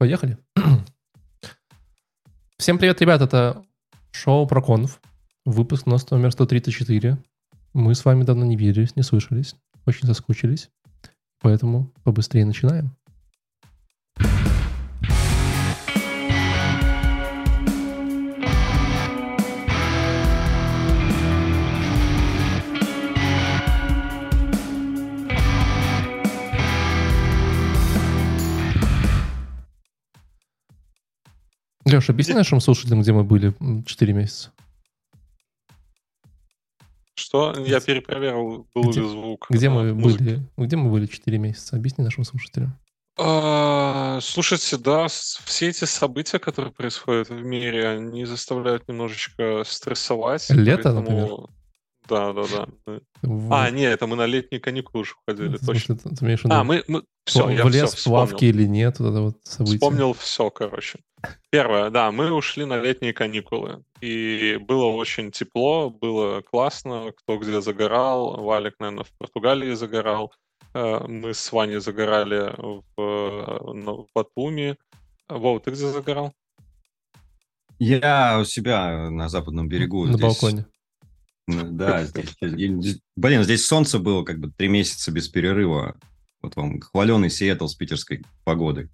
Поехали. Всем привет, ребят, это шоу про конф, выпуск у нас номер 134. Мы с вами давно не виделись, не слышались, очень соскучились, поэтому побыстрее начинаем. Леша, объясни нашим слушателям, где мы были 4 месяца. Что? Я перепроверил, был где, ли звук. Где мы, были, где мы были 4 месяца? Объясни нашим слушателям. А, слушайте, да, все эти события, которые происходят в мире, они заставляют немножечко стрессовать. Лето, поэтому... например? Да, да, да. Вот. А, нет, это мы на летние каникулы уже ходили, точно. Ты, ты имеешь а, мы, мы все, в я лес все в лавке или нет, вот это вот событие. Вспомнил все, короче. Первое, да, мы ушли на летние каникулы, и было очень тепло, было классно, кто где загорал, Валик, наверное, в Португалии загорал, э, мы с Ваней загорали в, в Батуми. Вов, ты где загорал? Я у себя на западном берегу. На здесь... балконе. Да, здесь, блин, здесь солнце было как бы три месяца без перерыва. Вот вам хваленый Сиэтл с питерской погодой.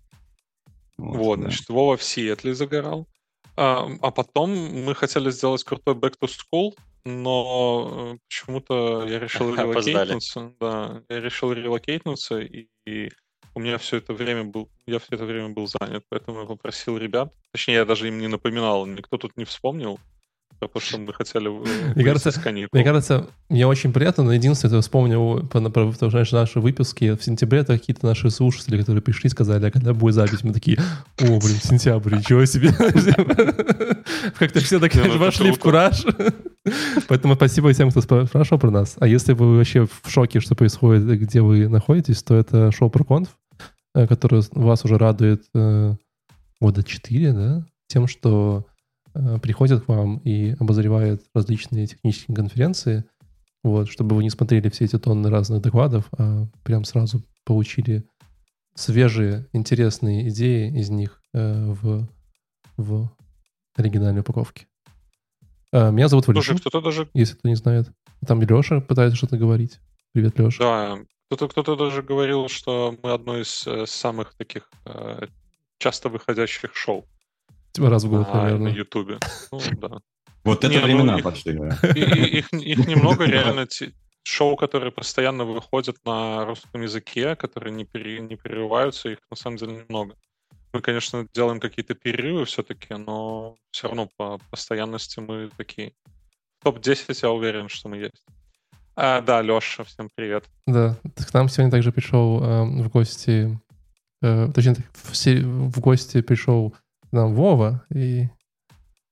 Вот, вот да. значит, Вова в Сиэтле загорал. А, а потом мы хотели сделать крутой back to school, но э, почему-то я решил релокейтнуться. Да, я решил релокейтнуться, и, и у меня все это время был, я все это время был занят, поэтому я попросил ребят, точнее, я даже им не напоминал, никто тут не вспомнил, потому что мы хотели мне кажется, мне кажется, мне очень приятно, но единственное, что я вспомнил, потому что наши выпуски в сентябре, это какие-то наши слушатели, которые пришли, сказали, а когда будет запись? Мы такие, о, блин, сентябрь, ничего себе. Как-то все так ну, вошли в кураж. Поэтому спасибо всем, кто спрашивал про нас. А если вы вообще в шоке, что происходит, где вы находитесь, то это шоу про конф, э, которое вас уже радует э, года 4, да, тем, что Э, приходит к вам и обозревает различные технические конференции, вот, чтобы вы не смотрели все эти тонны разных докладов, а прям сразу получили свежие, интересные идеи из них э, в, в оригинальной упаковке. Э, меня зовут Валерий. Слушай, кто-то даже... Если кто не знает. Там Леша пытается что-то говорить. Привет, Леша. Да, кто-то, кто-то даже говорил, что мы одно из самых таких э, часто выходящих шоу. Типа раз в год, а, наверное. На Ютубе. Ну, да. Вот это времена пошли. Их, их немного реально шоу, которые постоянно выходят на русском языке, которые не, пере, не перерываются, их на самом деле немного. Мы, конечно, делаем какие-то перерывы все-таки, но все равно по постоянности мы такие. Топ-10 я уверен, что мы есть. А, да, Леша, всем привет. Да, к нам сегодня также пришел э, в гости, э, точнее, в, в гости пришел нам Вова. И,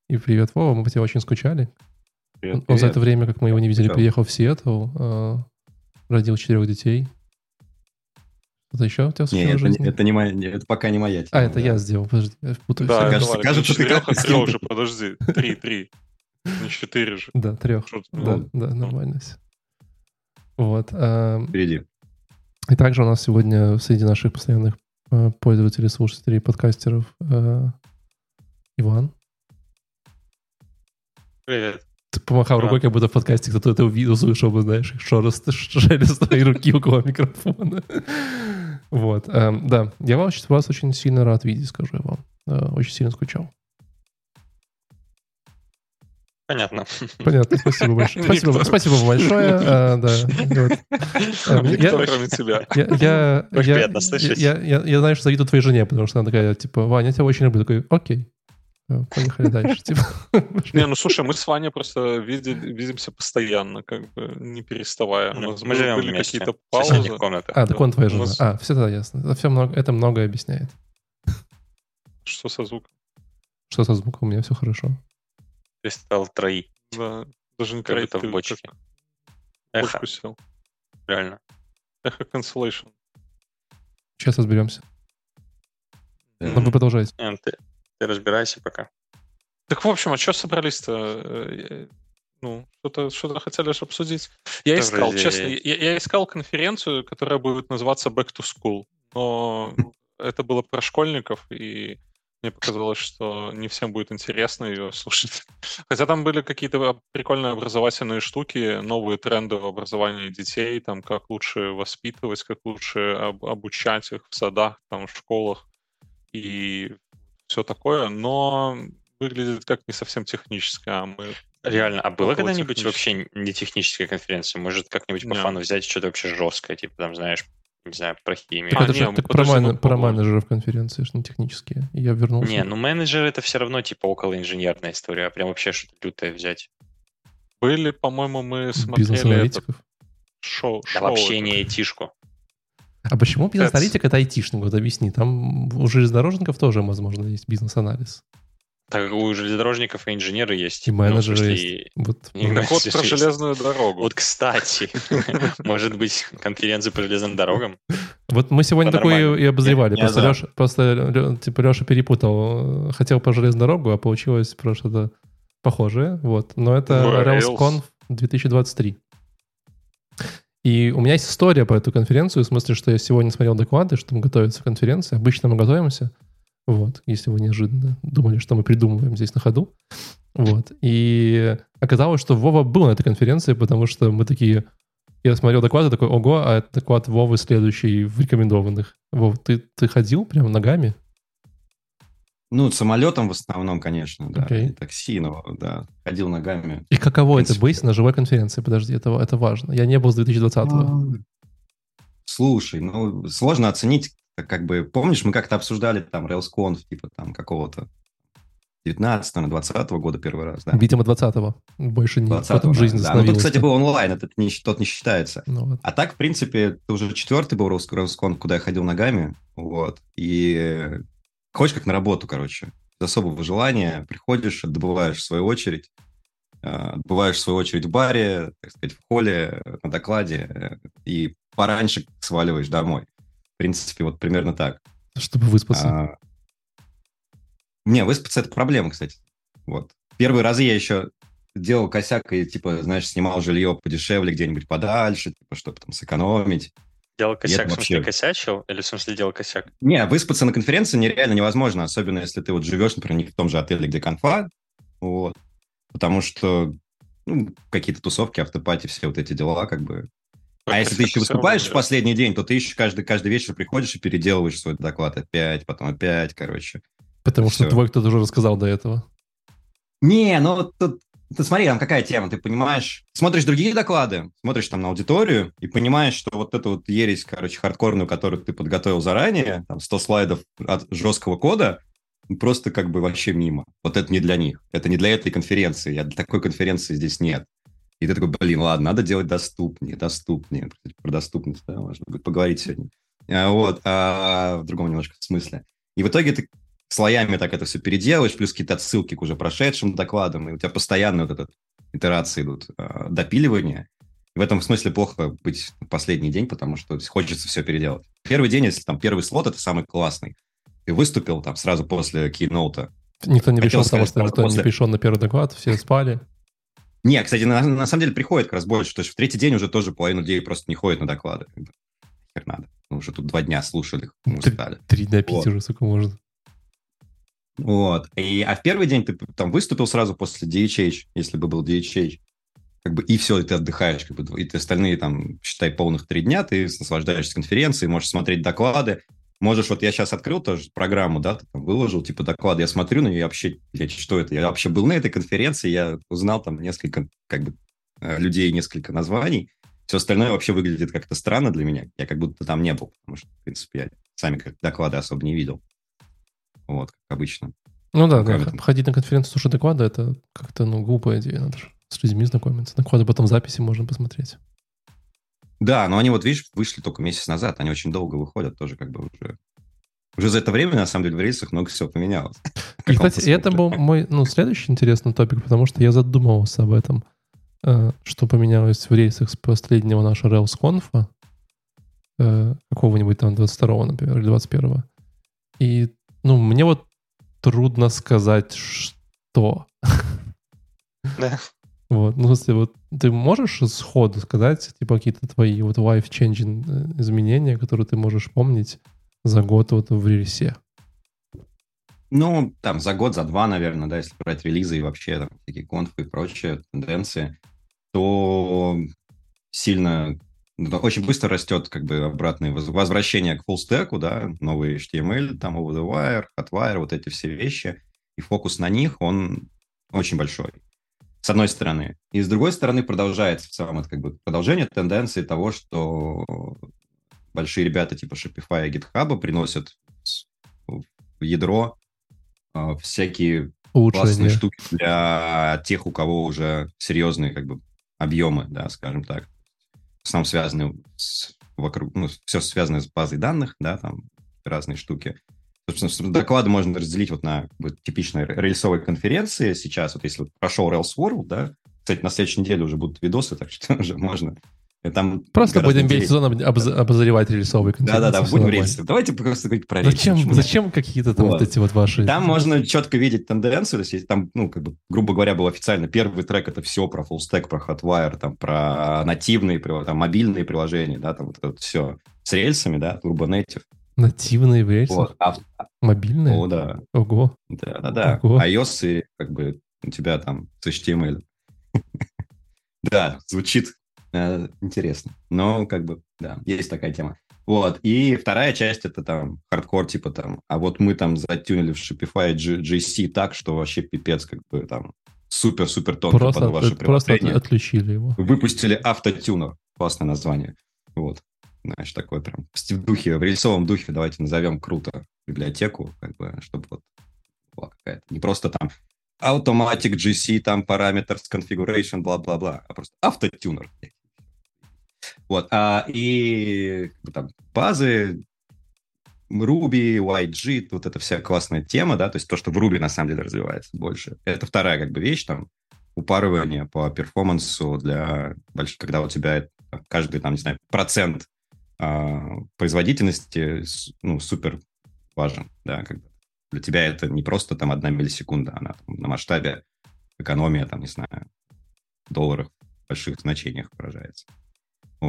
и привет, Вова. Мы по тебе очень скучали. Привет, Он привет. за это время, как мы его не видели, Что? приехал в Сиэтл, э, родил четырех детей. Что-то еще у тебя Нет, это, жизни? это, не моя, это пока не моя тема. А, это да. я сделал, подожди, я путаюсь. Да, кажется, кажется ты как трех же, подожди. Три, три. Не четыре же. Да, трех. Да, ну, да, нормально все. Вот. Э, Впереди. И также у нас сегодня среди наших постоянных э, пользователей, слушателей, подкастеров Иван. Привет. Ты помахал рукой, как будто в подкасте кто-то это увидел, услышал бы, знаешь, шелест, шелест твоей руки около микрофона. Вот. Эм, да, я вас, вас очень сильно рад видеть, скажу я вам. Э, очень сильно скучал. Понятно. Понятно, спасибо большое. Спасибо, спасибо большое. А, да, вот. Эм, Никто, я, кроме тебя. Я, я, я, я, я, я знаю, что завидую твоей жене, потому что она такая, типа, Ваня, я тебя очень люблю. Такой, окей, поехали дальше. Типа. Не, ну слушай, мы с Ваней просто видим, видимся постоянно, как бы не переставая. У нас мы живем были какие-то паузы. А, так он твоя жена. А, все тогда ясно. Это, это многое объясняет. Что со звуком? Что со звуком? У меня все хорошо. Ты стал трои. Да, даже не как будто в бочке. Эхо. Бочку сел. Реально. Эхо cancellation. Сейчас разберемся. Но вы продолжаете. Ты, разбирайся пока. Так, в общем, а что собрались-то? Э, ну, что-то, что-то хотели же обсудить. Я искал, честно, я, я искал конференцию, которая будет называться Back to School, но это было про школьников, и мне показалось, что не всем будет интересно ее слушать. Хотя там были какие-то прикольные образовательные штуки, новые тренды в образовании детей, там как лучше воспитывать, как лучше об, обучать их в садах, там в школах и все такое, но выглядит как не совсем технически, а мы... Реально, а было когда-нибудь вообще не техническая конференция? Может, как-нибудь по фану взять что-то вообще жесткое, типа там, знаешь, не знаю, про химию. А, это не, так про, мен, про менеджеров конференции, что не технические. Я вернулся. Не, ну менеджер это все равно типа около инженерная история, а прям вообще что-то лютое взять. Были, по-моему, мы смотрели этот шоу. Да шоу вообще это. не айтишку. А почему бизнес-аналитик это айтишник? Вот объясни. Там у железнодорожников тоже, возможно, есть бизнес-анализ. Так у железнодорожников и инженеры есть. И менеджеры ну, есть. Вот, ну, так вот про железную дорогу. Вот, кстати, может быть, конференция по железным дорогам? Вот мы сегодня такое и обозревали. Просто Леша, просто, типа, Леша перепутал. Хотел про железную дорогу, а получилось про что-то похожее. Вот. Но это RailsConf 2023. И у меня есть история по эту конференцию, в смысле, что я сегодня смотрел доклады, что мы готовимся к конференции. Обычно мы готовимся. Вот, если вы неожиданно думали, что мы придумываем здесь на ходу. Вот. И оказалось, что Вова был на этой конференции, потому что мы такие... Я смотрел доклады, такой, ого, а это доклад Вовы следующий в рекомендованных. Вов, ты, ты ходил прямо ногами? Ну, самолетом в основном, конечно, да. Okay. И такси, но, да, ходил ногами. И каково это быть на живой конференции? Подожди, это, это важно. Я не был с 2020-го. Ну, слушай, ну, сложно оценить, как бы, помнишь, мы как-то обсуждали там RailsConf, типа там какого-то 19 на 20 года первый раз, да? Видимо, 20-го. Больше не 20 потом жизнь да. Ну, тут, кстати, был онлайн, этот не, тот не считается. Ну, вот. А так, в принципе, это уже четвертый был RailsConf, куда я ходил ногами, вот. И ходишь как на работу, короче. Без особого желания приходишь, отбываешь свою очередь, э, отбываешь свою очередь в баре, так сказать, в холле, на докладе, э, и пораньше сваливаешь домой. В принципе, вот примерно так. Чтобы выспаться. А, не, выспаться это проблема, кстати. Вот. Первые разы я еще делал косяк и, типа, знаешь, снимал жилье подешевле где-нибудь подальше, типа, чтобы там сэкономить. Делал косяк, в смысле, вообще... косячил? Или в смысле делал косяк? Не, выспаться на конференции нереально невозможно, особенно если ты вот живешь, например, не в том же отеле, где конфа, вот, потому что ну, какие-то тусовки, автопати, все вот эти дела, как бы, а если ты еще выступаешь в последний день, то ты еще каждый, каждый вечер приходишь и переделываешь свой доклад опять, потом опять, короче. Потому что твой кто-то уже рассказал до этого. Не, ну тут ты смотри, там какая тема, ты понимаешь, смотришь другие доклады, смотришь там на аудиторию и понимаешь, что вот эту вот ересь, короче, хардкорную, которую ты подготовил заранее, там 100 слайдов от жесткого кода, просто как бы вообще мимо. Вот это не для них, это не для этой конференции, я для такой конференции здесь нет. И ты такой, блин, ладно, надо делать доступнее, доступнее. Про доступность, да, можно будет поговорить сегодня. А, вот, а в другом немножко смысле. И в итоге ты слоями так это все переделаешь, плюс какие-то отсылки к уже прошедшим докладам, и у тебя постоянно вот этот итерации идут, а, допиливания. В этом смысле плохо быть последний день, потому что хочется все переделать. Первый день, если там первый слот, это самый классный. Ты выступил там сразу после кейноута. Никто не пришел, потому что никто после... не пришел на первый доклад, все спали. Не, кстати, на, на самом деле приходит как раз больше. То есть в третий день уже тоже половина людей просто не ходит на доклады. Как надо. Мы уже тут два дня слушали, мы устали. Три до пяти вот. уже, сколько можно. Вот. И, а в первый день ты там выступил сразу после DHH, если бы был DHH. Как бы, и все, и ты отдыхаешь. Как бы, и ты остальные, там, считай, полных три дня, ты наслаждаешься конференцией, можешь смотреть доклады, Можешь, вот я сейчас открыл тоже программу, да, там выложил, типа, доклад, я смотрю на нее, я вообще, блядь, что это? Я вообще был на этой конференции, я узнал там несколько, как бы, э, людей, несколько названий. Все остальное вообще выглядит как-то странно для меня. Я как будто там не был, потому что, в принципе, я сами как доклады особо не видел. Вот, как обычно. Ну да, да ходить на конференцию, слушать доклады, это как-то, ну, глупая идея. Надо же с людьми знакомиться. Доклады потом в записи можно посмотреть. Да, но они вот, видишь, вышли только месяц назад, они очень долго выходят, тоже как бы уже... Уже за это время, на самом деле, в рейсах много всего поменялось. И, кстати, это был мой ну, следующий интересный топик, потому что я задумывался об этом, э, что поменялось в рейсах с последнего нашего RailsConf, э, какого-нибудь там 22-го, например, или 21-го. И, ну, мне вот трудно сказать, что. Да. Вот, ну, в смысле, вот ты можешь сходу сказать, типа, какие-то твои вот life-changing э, изменения, которые ты можешь помнить за год вот в релизе? Ну, там за год, за два, наверное, да, если брать релизы и вообще там всякие конфы и прочие тенденции, то сильно очень быстро растет как бы обратное возвращение к фуллстеку, да, новый HTML, там over the wire, hotwire, вот эти все вещи, и фокус на них, он очень большой, с одной стороны. И с другой стороны продолжается в целом это как бы продолжение тенденции того, что большие ребята типа Shopify и GitHub приносят в ядро э, всякие Улучшение. классные штуки для тех, у кого уже серьезные как бы объемы, да, скажем так в основном связаны с вокруг, ну, все связано с базой данных, да, там разные штуки. Собственно, доклады можно разделить вот на как бы, типичные рельсовые конференции. Сейчас, вот если прошел Rails World, да, кстати, на следующей неделе уже будут видосы, так что уже можно там просто будем весь сезон обозревать рельсовые Да-да-да, будем рельсы. Давайте просто говорить про рельсы. Зачем, зачем какие-то там вот. вот эти вот ваши... Там можно четко видеть тенденцию, то есть там, ну, как бы, грубо говоря, был официально первый трек, это все про stack, про hotwire, там, про нативные, там, мобильные приложения, да, там вот это вот все с рельсами, да, Turbo Native. Нативные в рельсах? Вот. А, Мобильные? О, да. Ого. Да-да-да. iOS и, как бы, у тебя там с HTML. Да, звучит Э, интересно. Но, как бы, да, есть такая тема. Вот. И вторая часть это там хардкор, типа там, а вот мы там затюнили в Shopify GC так, что вообще пипец, как бы там супер-супер тонко просто под ваше от, Просто отключили его. Выпустили автотюнер. Классное название. Вот. Знаешь, такой прям в духе, в рельсовом духе давайте назовем круто библиотеку, как бы, чтобы вот была какая-то. Не просто там Automatic GC, там параметр configuration, бла-бла-бла, а просто автотюнер. Вот. А, и там, базы, Ruby, YG, вот эта вся классная тема, да, то есть то, что в Ruby на самом деле развивается больше. Это вторая как бы вещь, там, упарывание по перформансу для больших, когда у тебя каждый, там, не знаю, процент а, производительности, ну, супер важен, да, когда для тебя это не просто там одна миллисекунда, она там, на масштабе экономия, там, не знаю, долларов в больших значениях выражается.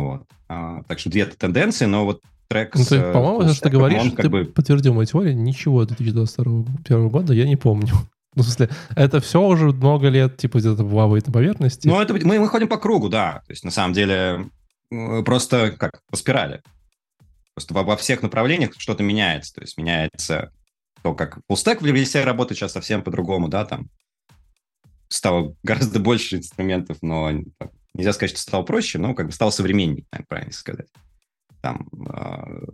Вот. А, так что две тенденции, но вот трек ну, с... По-моему, что ты говоришь, он, ты бы... подтвердил мою теорию, ничего 2022 года я не помню. Ну, в смысле, это все уже много лет, типа, где-то плавает на поверхности. Ну, это мы, мы ходим по кругу, да. То есть, на самом деле, просто как по спирали. Просто во, во всех направлениях что-то меняется. То есть, меняется то, как фуллстек в Левесе работает сейчас совсем по-другому, да, там стало гораздо больше инструментов, но Нельзя сказать, что стало проще, но как бы стало современнее, так правильно сказать. Там, uh,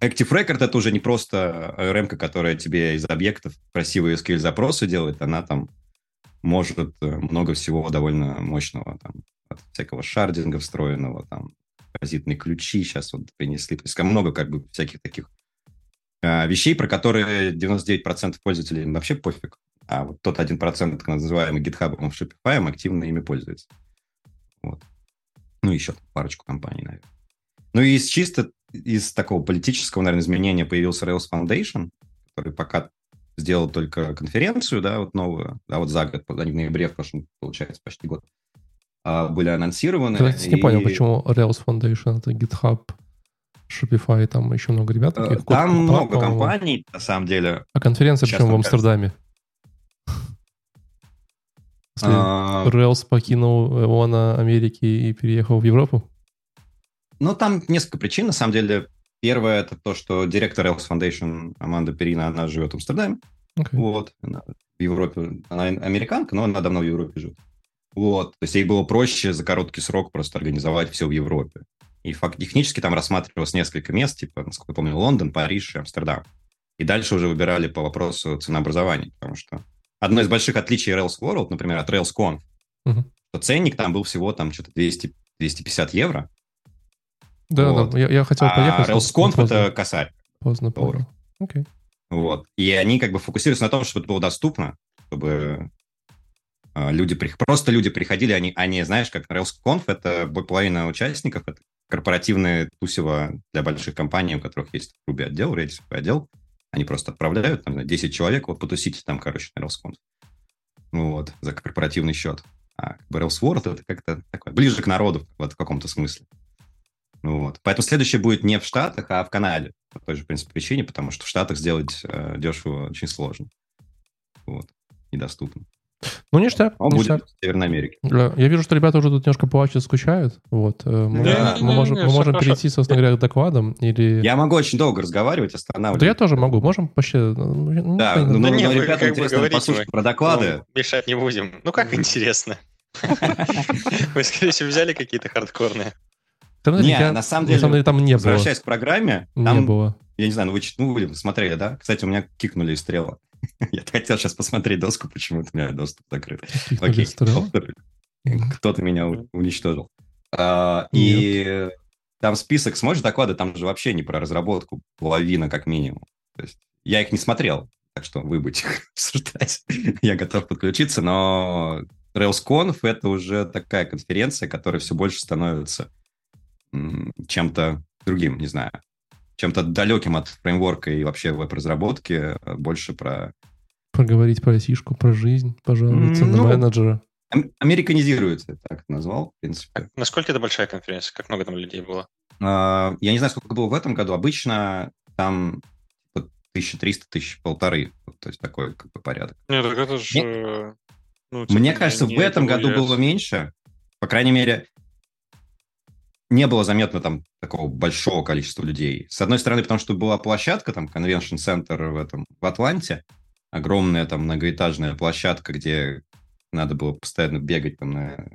Active Record это уже не просто ARM, которая тебе из объектов красивые SQL-запросы делает, она там может э, много всего довольно мощного, там, от всякого шардинга встроенного, там, композитные ключи сейчас вот принесли. То есть много как бы всяких таких uh, вещей, про которые 99% пользователей вообще пофиг, а вот тот 1%, так называемый GitHub в Shopify, активно ими пользуется. Вот. Ну, еще парочку компаний, наверное. Ну и из чисто из такого политического, наверное, изменения появился Rails Foundation, который пока сделал только конференцию, да, вот новую, да, вот за год, они в ноябре в прошлом, получается, почти год, а, были анонсированы. Я, и... не понял, почему Rails Foundation, это GitHub, Shopify, там еще много ребят таких. Там много компаний, на самом деле. А конференция почему в Амстердаме? А... Rails покинул ООН Америки и переехал в Европу? Ну, там несколько причин, на самом деле. Первое, это то, что директор Rails Foundation Аманда Перина, она живет в Амстердаме. Okay. Вот. Она в Европе, она американка, но она давно в Европе живет. Вот. То есть ей было проще за короткий срок просто организовать все в Европе. И факт, технически там рассматривалось несколько мест, типа, насколько я помню, Лондон, Париж и Амстердам. И дальше уже выбирали по вопросу ценообразования, потому что одно из больших отличий Rails World, например, от RailsConf, uh-huh. что ценник там был всего там что-то 200, 250 евро. Да, вот. да, я, я хотел поехать. А RailsConf это косарь. Поздно понял. Окей. Okay. Вот. И они как бы фокусируются на том, чтобы это было доступно, чтобы э, люди, просто люди приходили, они, они, знаешь, как RailsConf, это половина участников, это корпоративное тусево для больших компаний, у которых есть Ruby отдел, Redis отдел, они просто отправляют, там, 10 человек, вот потусите там, короче, на RailsConf. Ну вот, за корпоративный счет. А как бы Railsworld это как-то такое, ближе к народу вот, в каком-то смысле. Ну вот. Поэтому следующее будет не в Штатах, а в Канаде. по той же, в принципе, причине, потому что в Штатах сделать э, дешево очень сложно. Вот. Недоступно. Ну, ништяк. Он ништяк. будет в Северной Америке. Я вижу, что ребята уже тут немножко по скучают. Вот. Э, мы, да. мы, можем, не, мы можем перейти, собственно говоря, к докладам. Или... Я могу очень долго разговаривать, останавливать. Да я тоже могу. Можем почти... Ну, ну да, ну, ну, нет, ребята, интересно послушать про доклады. Ну, мешать не будем. Ну, как интересно. Вы, скорее всего, взяли какие-то хардкорные. Не, на самом деле, на самом деле там не было. Возвращаясь к программе, там, не было. Я не знаю, ну вы, ну, вы смотрели, да? Кстати, у меня кикнули из стрела. Я хотел сейчас посмотреть доску, почему-то у меня доступ закрыт. Окей, кто-то меня уничтожил. А, и там список, смотришь доклады, там же вообще не про разработку, половина как минимум. То есть я их не смотрел, так что вы будете обсуждать. я готов подключиться, но RailsConf — это уже такая конференция, которая все больше становится чем-то другим, не знаю, чем-то далеким от фреймворка и вообще веб-разработки, а больше про... Проговорить про сишку, про жизнь, пожалуйста, ну, на менеджера. Американизируется, так назвал, в принципе. А насколько это большая конференция? Как много там людей было? Uh, я не знаю, сколько было в этом году. Обычно там 1300, тысяч полторы. То есть такой как бы порядок. Нет, так это же... Мне, ну, типа, мне кажется, в этом году было меньше. По крайней мере, не было заметно там такого большого количества людей. С одной стороны, потому что была площадка, там, Center в этом, в Атланте, огромная там многоэтажная площадка, где надо было постоянно бегать там на,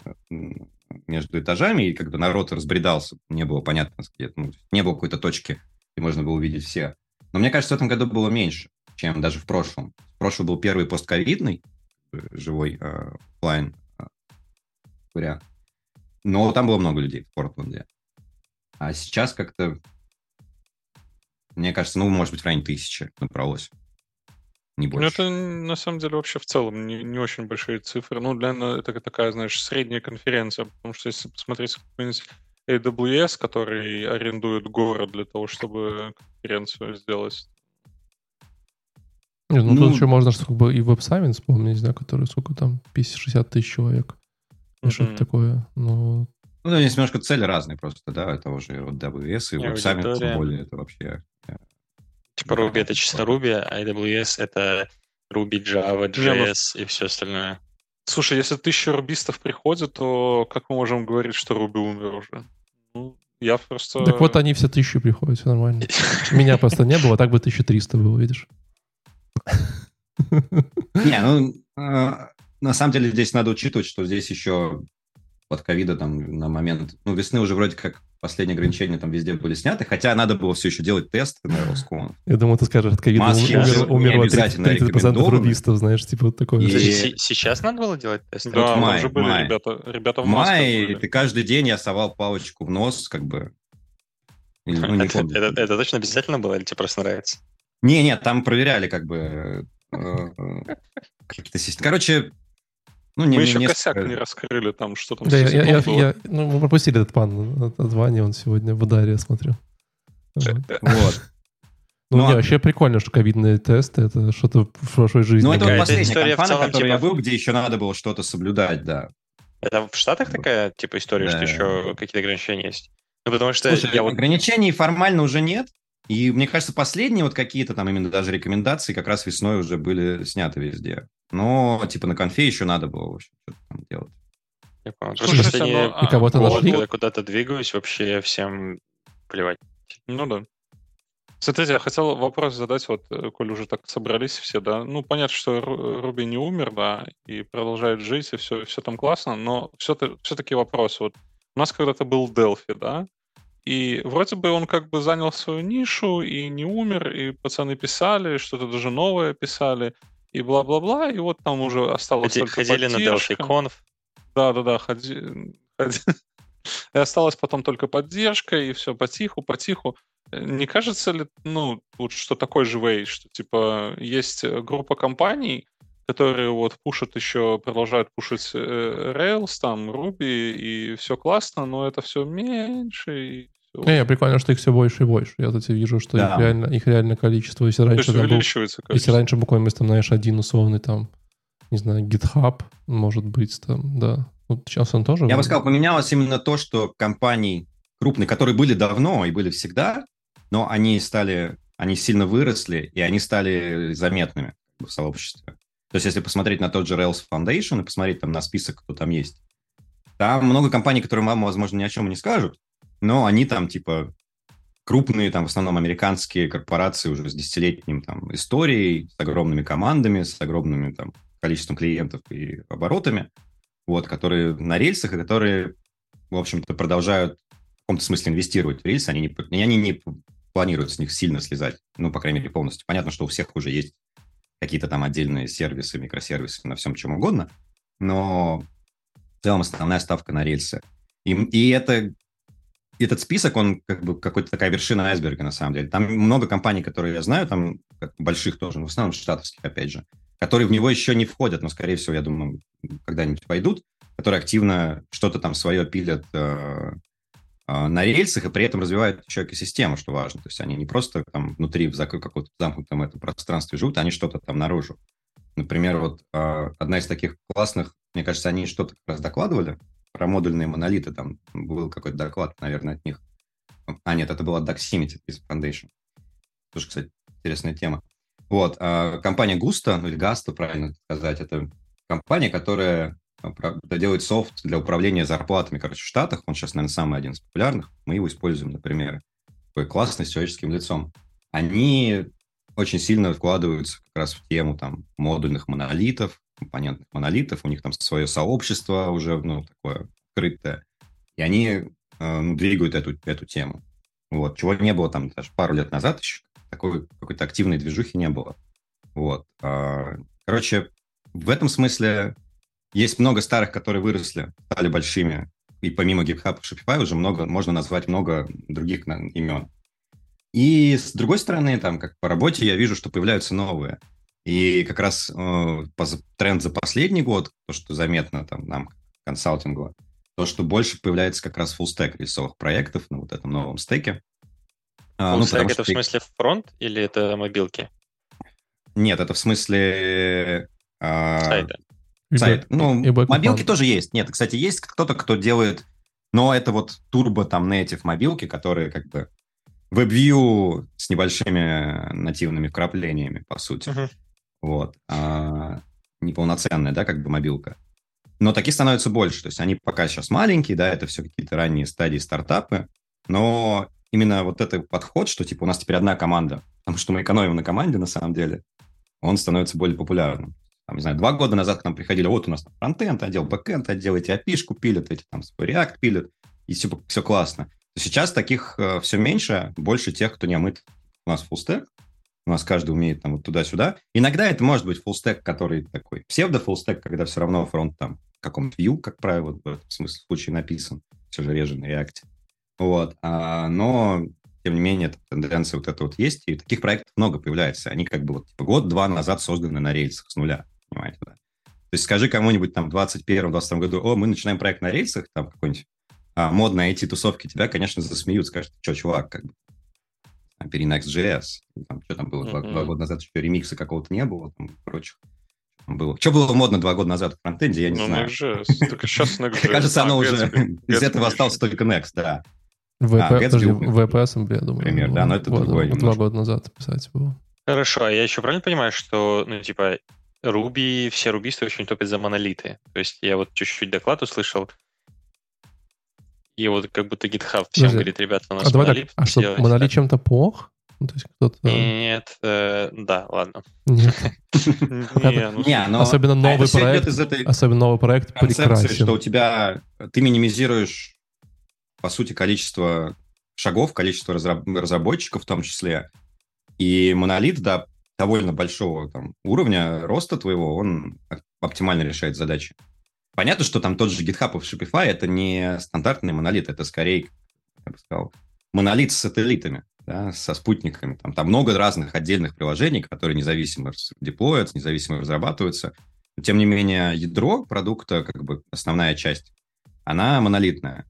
между этажами, и как бы народ разбредался, не было понятно, где, ну, не было какой-то точки, где можно было увидеть все. Но мне кажется, в этом году было меньше, чем даже в прошлом. В прошлом был первый постковидный живой э, офлайн э, вариант. Но там было много людей в Портленде. А сейчас как-то, мне кажется, ну, может быть, в районе тысячи набралось. Не ну, больше. Это, на самом деле, вообще в целом не, не очень большие цифры. Ну, для это такая, знаешь, средняя конференция. Потому что если посмотреть какой-нибудь AWS, который арендует город для того, чтобы конференцию сделать, нет, ну, ну тут еще можно чтобы и веб-саммит вспомнить, знаю, который сколько там, 50-60 тысяч человек. Mm-hmm. Что-то такое. Но... Ну, здесь немножко цели разные просто, да, это уже вот AWS и веб-саммит, тем более, это вообще... Э, типа Ruby это чисто Ruby, а AWS это Ruby, Java, JS и все остальное. Слушай, если тысяча рубистов приходит, то как мы можем говорить, что Ruby умер уже? Ну, я просто... Так вот они все тысячи приходят, все нормально. Меня просто не было, так бы 1300 было, видишь. Не, ну, а, на самом деле здесь надо учитывать, что здесь еще под ковида там на момент, ну, весны уже вроде как последние ограничения там везде были сняты, хотя надо было все еще делать тест на Роском. Я думаю, ты скажешь, от ковида умер, умерло 30%, 30% рубистов, знаешь, типа вот такое. И... Сейчас надо было делать тест? Да, вот май, уже были май. ребята, ребята в, в мае, ты каждый день я совал палочку в нос, как бы. Или, ну, не это, это, это точно обязательно было или тебе просто нравится? Не, нет, там проверяли как бы э, э, какие-то системы. Короче, ну, не, мы еще несколько... косяк не раскрыли там, что там. Да, я, я, я, я, ну, мы пропустили этот пан от, от Вани, он сегодня в ударе, я смотрю. Вот. Ну, ну не, вообще прикольно, что ковидные тесты, это что-то в прошлой жизни. Ну, это вот последняя конфа, на которой типа... я был, где еще надо было что-то соблюдать, да. Это в Штатах такая, типа, история, да. что еще какие-то ограничения есть? Ну, потому что Слушай, я вот... ограничений формально уже нет, и мне кажется, последние вот какие-то там именно даже рекомендации как раз весной уже были сняты везде. Но типа на конфе еще надо было, в общем, что-то там делать. Я понял. Слушай, последние ну, и кого-то нашли? Когда куда-то двигаюсь, вообще всем плевать. Ну да. Смотрите, я хотел вопрос задать, вот, э, коль уже так собрались все, да, ну, понятно, что Руби не умер, да, и продолжает жить, и все, все там классно, но все-таки вопрос, вот, у нас когда-то был Delphi, да, и вроде бы он как бы занял свою нишу и не умер, и пацаны писали, что-то даже новое писали, и бла-бла-бла, и вот там уже осталось Ходи, только Ходили поддержка. на Delphi Conf. Да-да-да, ходи, ходи. И осталась потом только поддержка, и все потиху, потиху. Не кажется ли, ну, вот что такой же вей, что, типа, есть группа компаний, которые вот пушат еще, продолжают пушить э, Rails, там, Ruby, и все классно, но это все меньше, и все. Не, прикольно, что их все больше и больше. Я, кстати, вижу, что да. их, реально, их реально количество. Если раньше, там был, если раньше какой-нибудь, там, знаешь, один условный, там, не знаю, GitHub, может быть, там, да. Вот сейчас он тоже... Я бы сказал, поменялось именно то, что компании крупные, которые были давно и были всегда, но они стали, они сильно выросли, и они стали заметными в сообществе. То есть, если посмотреть на тот же Rails Foundation и посмотреть там на список, кто там есть, там много компаний, которые вам, возможно, ни о чем не скажут, но они там, типа, крупные, там, в основном американские корпорации уже с десятилетним там историей, с огромными командами, с огромными там количеством клиентов и оборотами, вот, которые на рельсах и которые, в общем-то, продолжают в каком-то смысле инвестировать в рельсы, они не, они не планируют с них сильно слезать, ну, по крайней мере, полностью. Понятно, что у всех уже есть какие-то там отдельные сервисы, микросервисы на всем чем угодно, но в целом основная ставка на рельсы. И, и это этот список, он как бы какой-то такая вершина айсберга, на самом деле. Там много компаний, которые я знаю, там как больших тоже, в основном штатовских, опять же, которые в него еще не входят, но, скорее всего, я думаю, когда-нибудь пойдут, которые активно что-то там свое пилят э, на рельсах и при этом развивают еще экосистему, что важно. То есть они не просто там внутри в каком-то замкнутом этом пространстве живут, они что-то там наружу. Например, вот э, одна из таких классных, мне кажется, они что-то как раз докладывали про модульные монолиты, там был какой-то доклад, наверное, от них. А, нет, это была Doximity из Foundation. Тоже, кстати, интересная тема. Вот, а компания Gusto, ну или Gasto, правильно сказать, это компания, которая а, делает софт для управления зарплатами, короче, в Штатах. Он сейчас, наверное, самый один из популярных. Мы его используем, например. Такой классный, с человеческим лицом. Они очень сильно вкладываются как раз в тему там модульных монолитов, компонентных монолитов. У них там свое сообщество уже, ну, такое открытое. И они э, двигают эту, эту тему. Вот. Чего не было там даже пару лет назад еще такой какой-то активной движухи не было. Вот. А, короче, в этом смысле есть много старых, которые выросли, стали большими, и помимо GitHub и Shopify уже много, можно назвать много других имен. И с другой стороны, там, как по работе, я вижу, что появляются новые. И как раз э, тренд за последний год, то, что заметно там нам, консалтингу, то, что больше появляется как раз stack рисовых проектов на вот этом новом стеке. А, ну, это что... в смысле фронт или это мобилки? Нет, это в смысле... А... Сайта. Сайт. Ну, и мобилки тоже есть. Нет, кстати, есть кто-то, кто делает... Но это вот турбо там Native мобилки, которые как бы WebView с небольшими нативными вкраплениями, по сути. Uh-huh. Вот. А, неполноценная, да, как бы мобилка. Но таких становится больше. То есть они пока сейчас маленькие, да, это все какие-то ранние стадии стартапы. Но именно вот этот подход, что типа у нас теперь одна команда, потому что мы экономим на команде на самом деле, он становится более популярным. Там, не знаю, два года назад к нам приходили, вот у нас фронтенд отдел, бэкенд отдел, эти API-шку пилят, эти там React пилят, и все, все классно. Сейчас таких э, все меньше, больше тех, кто не омыт. У нас stack, у нас каждый умеет там вот туда-сюда. Иногда это может быть stack, который такой псевдо full stack, когда все равно фронт там в каком-то view, как правило, в этом смысле, в случае написан, все же реже на React. Вот. А, но, тем не менее, тенденция вот эта вот есть, и таких проектов много появляется. Они как бы вот типа, год-два назад созданы на рельсах с нуля, понимаете, да? То есть скажи кому-нибудь там в 21-22 году, о, мы начинаем проект на рельсах, там какой-нибудь а, модной IT-тусовки, тебя, конечно, засмеют, скажут, что, чувак, как бы, там, пери Next.js, там, что там было, mm-hmm. два, два года назад еще ремикса какого-то не было, там, прочих было. Что было модно два года назад в фронтенде, я не ну, знаю. Next.js, только сейчас Next.js. Кажется, оно уже... Из этого остался только Next, да. VPS, я думаю. Например, да, но это другое Два года назад писать было. Хорошо, а я еще правильно понимаю, что, ну, типа, Руби, все рубисты очень топят за монолиты. То есть я вот чуть-чуть доклад услышал, и вот как будто GitHub всем Подожди, говорит, ребята, у нас а монолит. Так, а что, монолит чем-то плох? Ну, то есть кто-то... Нет, э, да, ладно. Нет. Не, но... Особенно новый проект, особенно новый проект прекрасен. что у тебя... Ты минимизируешь по сути, количество шагов, количество разработчиков в том числе. И монолит, да, довольно большого там, уровня роста твоего, он оптимально решает задачи. Понятно, что там тот же GitHub и Shopify это не стандартный монолит, это скорее, я бы сказал, монолит с сателлитами, да, со спутниками. Там, там много разных отдельных приложений, которые независимо деплоятся, независимо разрабатываются. Но, тем не менее, ядро продукта, как бы основная часть, она монолитная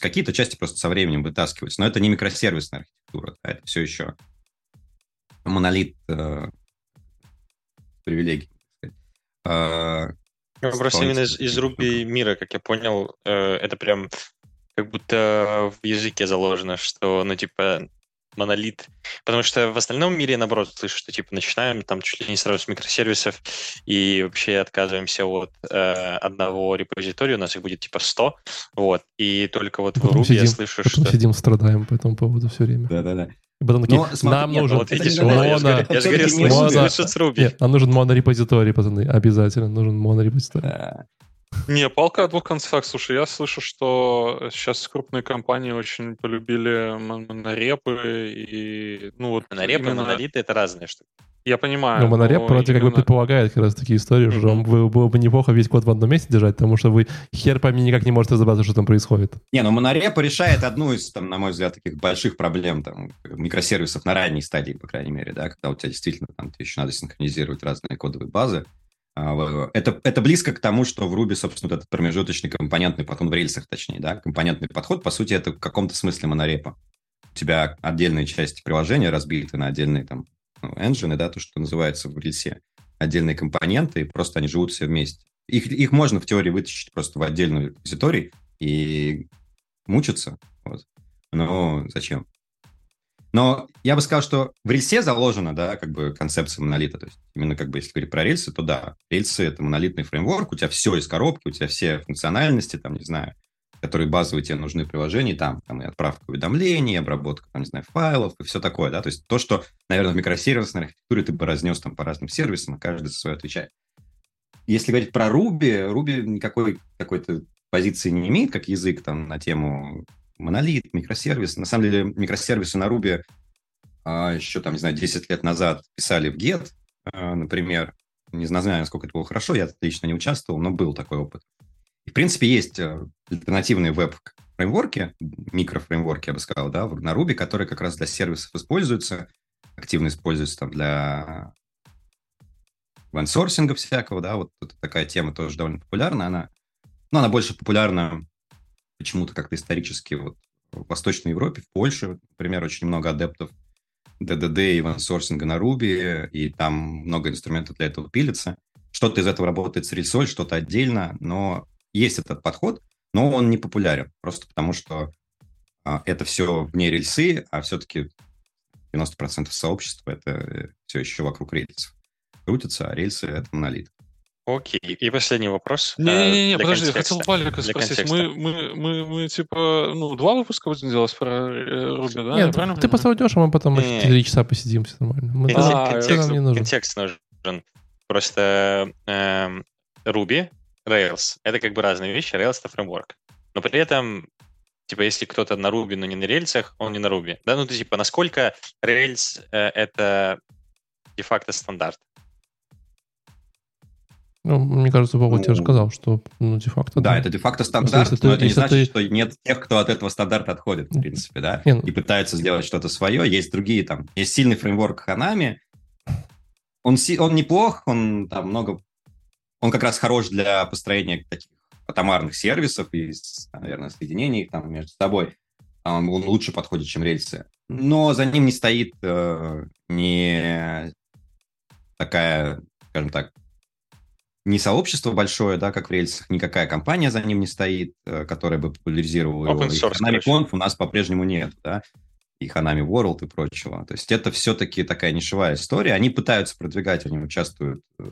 какие-то части просто со временем вытаскиваются, но это не микросервисная архитектура, да, это все еще монолит э, привилегий. Э, просто именно из, из Ruby мира, как я понял, э, это прям как будто в языке заложено, что, ну, типа, монолит. Потому что в остальном мире, наоборот, слышу, что типа начинаем там чуть ли не сразу с микросервисов и вообще отказываемся от э, одного репозитория, у нас их будет типа 100, вот, и только вот потом в Ruby сидим, я слышу, потом что... сидим, страдаем по этому поводу все время. Да-да-да. И потом такие, Но, смотри, нам нет, нужен вот видишь, моно... Я же говорю, слышат с Ruby. Нет, нам нужен монорепозиторий, пацаны, обязательно нужен монорепозиторий. Не, палка о двух концах. Слушай, я слышу, что сейчас крупные компании очень полюбили монорепы и... Ну, вот монорепы именно... и монолиты — это разные штуки. Я понимаю. Но монореп но вроде именно... как бы предполагает как раз такие истории, mm-hmm. что вам было бы неплохо весь код в одном месте держать, потому что вы хер пойми никак не можете разобраться, что там происходит. Не, ну монореп решает одну из, там, на мой взгляд, таких больших проблем там, микросервисов на ранней стадии, по крайней мере, да, когда у тебя действительно там еще надо синхронизировать разные кодовые базы. А, это, это близко к тому, что в Ruby, собственно, вот этот промежуточный компонентный подход, в рельсах точнее, да, компонентный подход, по сути, это в каком-то смысле монорепа. У тебя отдельные части приложения разбиты на отдельные там ну, engine, да, то, что называется в рельсе, отдельные компоненты, и просто они живут все вместе. Их, их можно в теории вытащить просто в отдельную репозиторий и мучиться, вот. но зачем? Но я бы сказал, что в рельсе заложена, да, как бы концепция монолита. То есть именно как бы если говорить про рельсы, то да, рельсы — это монолитный фреймворк, у тебя все из коробки, у тебя все функциональности, там, не знаю, которые базовые тебе нужны в приложении, там, там и отправка уведомлений, обработка, там, не знаю, файлов и все такое, да, то есть то, что, наверное, в микросервисной архитектуре ты бы разнес там по разным сервисам, а каждый за свое отвечает. Если говорить про Ruby, Ruby никакой какой-то позиции не имеет, как язык там на тему монолит, микросервис. На самом деле микросервисы на Ruby а, еще, там, не знаю, 10 лет назад писали в Get, а, например. Не знаю, насколько это было хорошо, я лично не участвовал, но был такой опыт. И, в принципе, есть э, альтернативные веб-фреймворки, микрофреймворки, я бы сказал, да, на Ruby, которые как раз для сервисов используются, активно используются там для вансорсинга всякого, да, вот это такая тема тоже довольно популярна, она, ну, она больше популярна почему-то как-то исторически вот в Восточной Европе, в Польше, например, очень много адептов ДДД и вансорсинга на Ruby, и там много инструментов для этого пилится. Что-то из этого работает с рельсой, что-то отдельно, но есть этот подход, но он не популярен, просто потому что а, это все вне рельсы, а все-таки 90% сообщества это все еще вокруг рельсов крутится, а рельсы — это монолит. Окей. И последний вопрос. Не-не-не, подожди, контекста. я хотел Валика спросить. Мы, мы, мы, мы, типа, ну, два выпуска будем делать про Руби, да? Нет, ты, ты просто уйдешь, а мы потом. 4 часа посидим, все нормально. Мы контекст, а, контекст, не нужен. контекст нужен. Просто э, Ruby, Rails — это как бы разные вещи. Rails — это фреймворк. Но при этом типа, если кто-то на Ruby, но не на рельсах, он не на Ruby. Да, ну, ты, типа, насколько Rails э, — это де-факто стандарт? Ну, мне кажется, Вова ну, тебе сказал, что ну, де-факто... Да, да, это де-факто стандарт, но ты, это не значит, ты... что нет тех, кто от этого стандарта отходит, в принципе, да, не, ну... и пытаются сделать что-то свое. Есть другие там, есть сильный фреймворк Hanami, он, он неплох, он там много... Он как раз хорош для построения таких атомарных сервисов и, наверное, соединений их там между собой. Он лучше подходит, чем рельсы. Но за ним не стоит э, не такая, скажем так, не сообщество большое, да, как в рельсах, никакая компания за ним не стоит, э, которая бы популяризировала его. Hanami Conf у нас по-прежнему нет, да, и Hanami World и прочего. То есть это все-таки такая нишевая история. Они пытаются продвигать, они участвуют, э,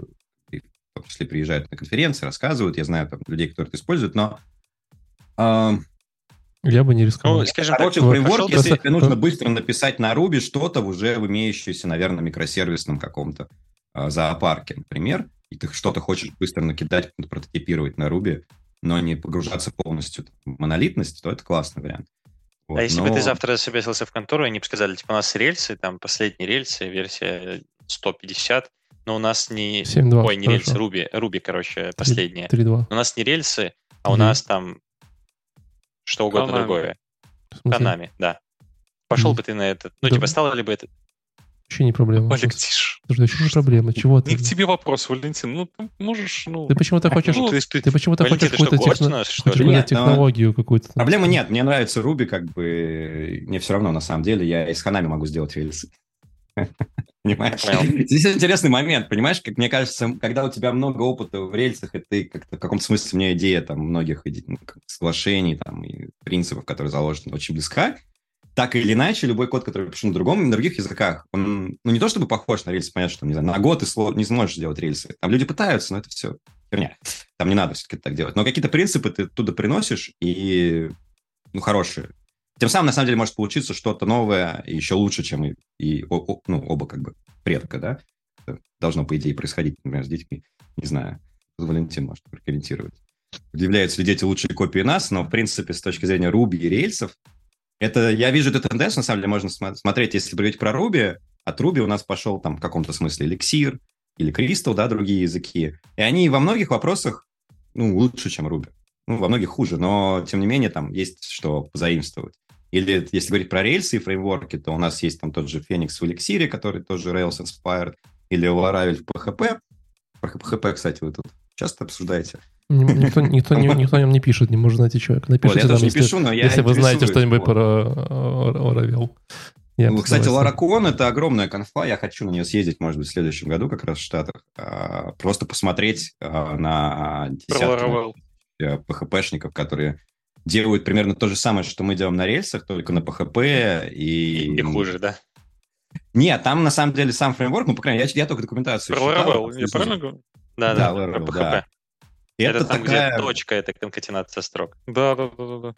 и в том числе приезжают на конференции, рассказывают. Я знаю там людей, которые это используют, но э, я бы не рисковал. Ну, скажем Короче, так, фреймворк, если просто... тебе нужно быстро написать на Ruby что-то уже в имеющемся, наверное, микросервисном каком-то э, зоопарке, например, и ты что-то хочешь быстро накидать, прототипировать на Ruby, но не погружаться полностью в монолитность, то это классный вариант. Вот, а если но... бы ты завтра собесился в контору, и они бы сказали, типа, у нас рельсы, там, последние рельсы, версия 150, но у нас не... 7.2, Ой, не хорошо. рельсы, Ruby, Ruby, короче, последняя. 3.2. У нас не рельсы, а у нас там что угодно Канами. другое. Канами, да. Пошел бы ты на это. Ну, да. типа, стало ли бы это Вообще не проблема. Олег, тише. Слушай, вообще не проблема. Чего ты? Не к тебе вопрос, Валентин. Ну, ты можешь, ну... Ты почему-то хочешь... Ну, ты, ты, ты почему-то хочешь какую-то техно... нет, технологию но... какую-то. Проблемы нет. Мне нравится Ruby, как бы... Мне все равно, на самом деле. Я из Ханами могу сделать рельсы. Понимаешь? Здесь интересный момент, понимаешь, как мне кажется, когда у тебя много опыта в рельсах, и ты как-то в каком-то смысле мне идея там многих ну, соглашений там и принципов, которые заложены, очень близка, так или иначе, любой код, который пишу на другом, на других языках, он, ну, не то чтобы похож на рельсы, понятно, что, не знаю, на год ты не сможешь сделать рельсы. Там люди пытаются, но это все херня. Там не надо все-таки так делать. Но какие-то принципы ты туда приносишь, и, ну, хорошие. Тем самым, на самом деле, может получиться что-то новое и еще лучше, чем и, и о, о, ну, оба как бы предка, да? Должно, по идее, происходить, например, с детьми. Не знаю, Валентин может прокомментировать. Удивляются ли дети лучшие копии нас, но, в принципе, с точки зрения Руби и рельсов, это, я вижу эту тенденцию, на самом деле, можно смотреть, если говорить про Руби, от Руби у нас пошел там в каком-то смысле эликсир или Crystal, да, другие языки. И они во многих вопросах, ну, лучше, чем Руби. Ну, во многих хуже, но, тем не менее, там есть что позаимствовать. Или если говорить про рельсы и фреймворки, то у нас есть там тот же Phoenix в эликсире, который тоже Rails inspired, или Laravel в PHP. Про PHP, кстати, вы тут часто обсуждаете. Никто, никто, никто о нем не пишет, не может знать человек. Напишите вот, я нам, не если, пишу, но я если вы знаете что-нибудь вот. про Laravel. ну, кстати, Лара Кон это огромная конфа. Я хочу на нее съездить, может быть, в следующем году, как раз в Штатах. А, просто посмотреть а, на десятки PHP-шников, которые делают примерно то же самое, что мы делаем на рельсах, только на PHP и... И хуже, да? Нет, там на самом деле сам фреймворк, ну, по крайней мере, я, я только документацию Про Laravel, я правильно говорю? Да, да, да, Laravel, да. Это, это там, такая... где точка, это конкатенация строк. Да, да, да, да.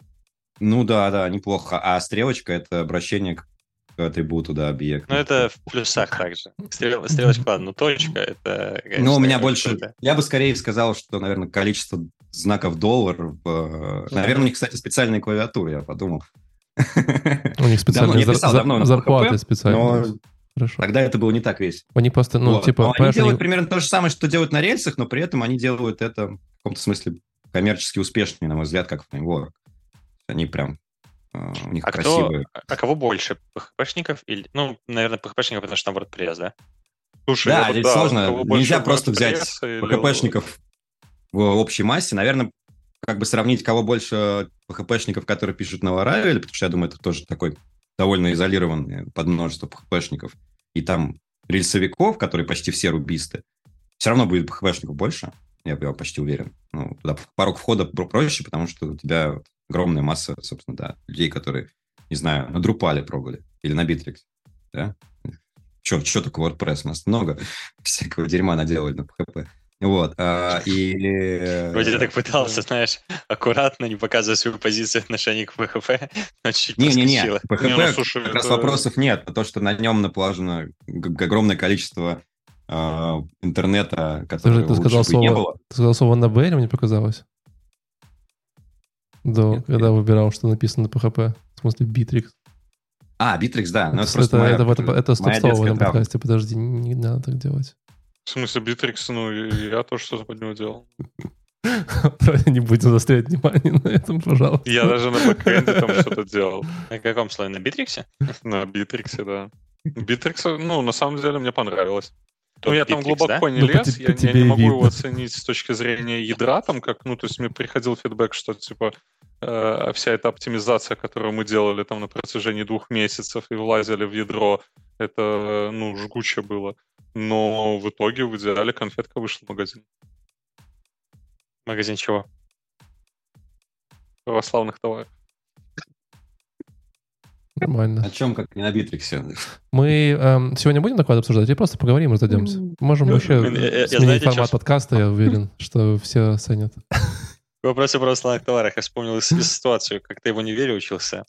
Ну да, да, неплохо. А стрелочка — это обращение к атрибуту, да, объекта. Ну, это в плюсах также. Стрел, стрелочка, ладно, но точка — это... Конечно, ну, у меня больше... Я бы скорее сказал, что, наверное, количество знаков доллар... Наверное, у них, кстати, специальные клавиатуры, я подумал. У них специальные зарплаты специальные. Хорошо. Тогда это было не так весело. Они просто, ну, вот. типа... Но они делают они... примерно то же самое, что делают на рельсах, но при этом они делают это в каком-то смысле коммерчески успешнее, на мой взгляд, как фреймворк. Они прям э, у них а красивые. Кто, а кого больше, PHP-шников или... Ну, наверное, PHP-шников, потому что там WordPress, да? Слушай, да, здесь да, сложно. Нельзя просто взять PHP-шников в общей массе. Наверное, как бы сравнить, кого больше PHP-шников, которые пишут на Laravel, потому что я думаю, это тоже такой довольно изолированные под множество PHP-шников, и там рельсовиков, которые почти все рубисты, все равно будет PHP-шников больше, я, я почти уверен. Ну, туда порог входа проще, потому что у тебя огромная масса, собственно, да, людей, которые, не знаю, на Drupal пробовали или на Bittrex, да? Что, что такое WordPress? У нас много всякого дерьма наделали на PHP. Вот, а, и... Вроде ты так пытался, знаешь, аккуратно, не показывая свою позицию отношения к PHP, но чуть-чуть Не-не-не, PHP не, ну, слушай, как это... раз вопросов нет, то, что на нем наположено огромное количество э, интернета, которое ты, ты сказал слово, не было. Ты сказал слово на Б, мне показалось? Да, нет, когда нет. выбирал, что написано на PHP, в смысле Битрикс. А, Битрикс, да. Ну, это, это, моя, это, это, это, это стоп-слово в этом подкасте, подожди, не, не надо так делать. В смысле, Битрикс, ну, я тоже что-то под него делал. Не будем заострять внимание на этом, пожалуйста. Я даже на бэкэнде там что-то делал. На каком слое? На Битриксе? На Битриксе, да. Битрикс, ну, на самом деле, мне понравилось. Ну, я там глубоко не ну, лез, я, я не могу его оценить с точки зрения ядра, там как, ну, то есть мне приходил фидбэк, что, типа, э, вся эта оптимизация, которую мы делали там на протяжении двух месяцев и влазили в ядро, это, ну, жгуче было. Но в итоге в идеале конфетка вышла в магазин. Магазин чего? Православных товаров. Нормально. О чем, как не на Битриксе? Мы эм, сегодня будем доклад обсуждать или просто поговорим, разойдемся? Можем еще я, сменить я, формат подкаста, я уверен, что все оценят. В вопросе о православных товарах я вспомнил ситуацию, как ты в универе учился.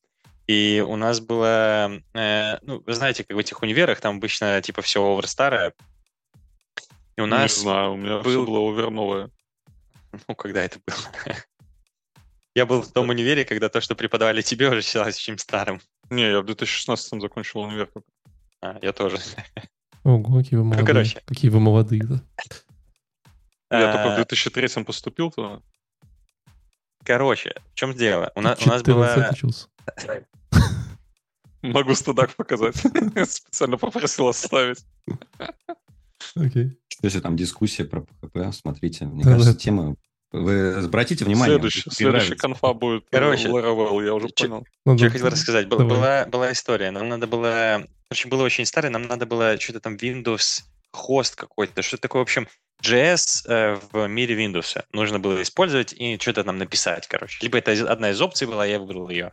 И у нас было, э, ну, вы знаете, как в этих универах там обычно типа все оверстарое. И у нас... Не знаю, у меня был... все было оверновое. Ну, когда это было? Я был в том универе, когда то, что преподавали тебе, уже считалось очень старым. Не, я в 2016 закончил универ. А, я тоже. Ого, какие вы молодые. Ну, короче. Какие вы молодые, да. Я только в 2003 а. поступил туда. Короче, в чем дело? У, на, у нас было... Могу студак показать. Специально попросил оставить. Окей. Если там дискуссия про ПХП, смотрите. Мне кажется, тема... Вы обратите внимание. Следующий, следующий конфа будет Короче, Laravel, я уже понял. Ну, что я хотел рассказать. Была, была, была история. Нам надо было... Короче, было очень старое, нам надо было что-то там Windows хост какой-то, что такое, в общем, JS э, в мире Windows нужно было использовать и что-то там написать, короче. Либо это одна из опций была, я выбрал ее.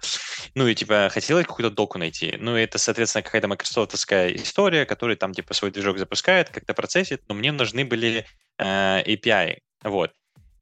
Ну и типа хотелось какую-то доку найти. Ну это, соответственно, какая-то майкрософтовская история, которая там типа свой движок запускает, как-то процессит, но мне нужны были э, API. Вот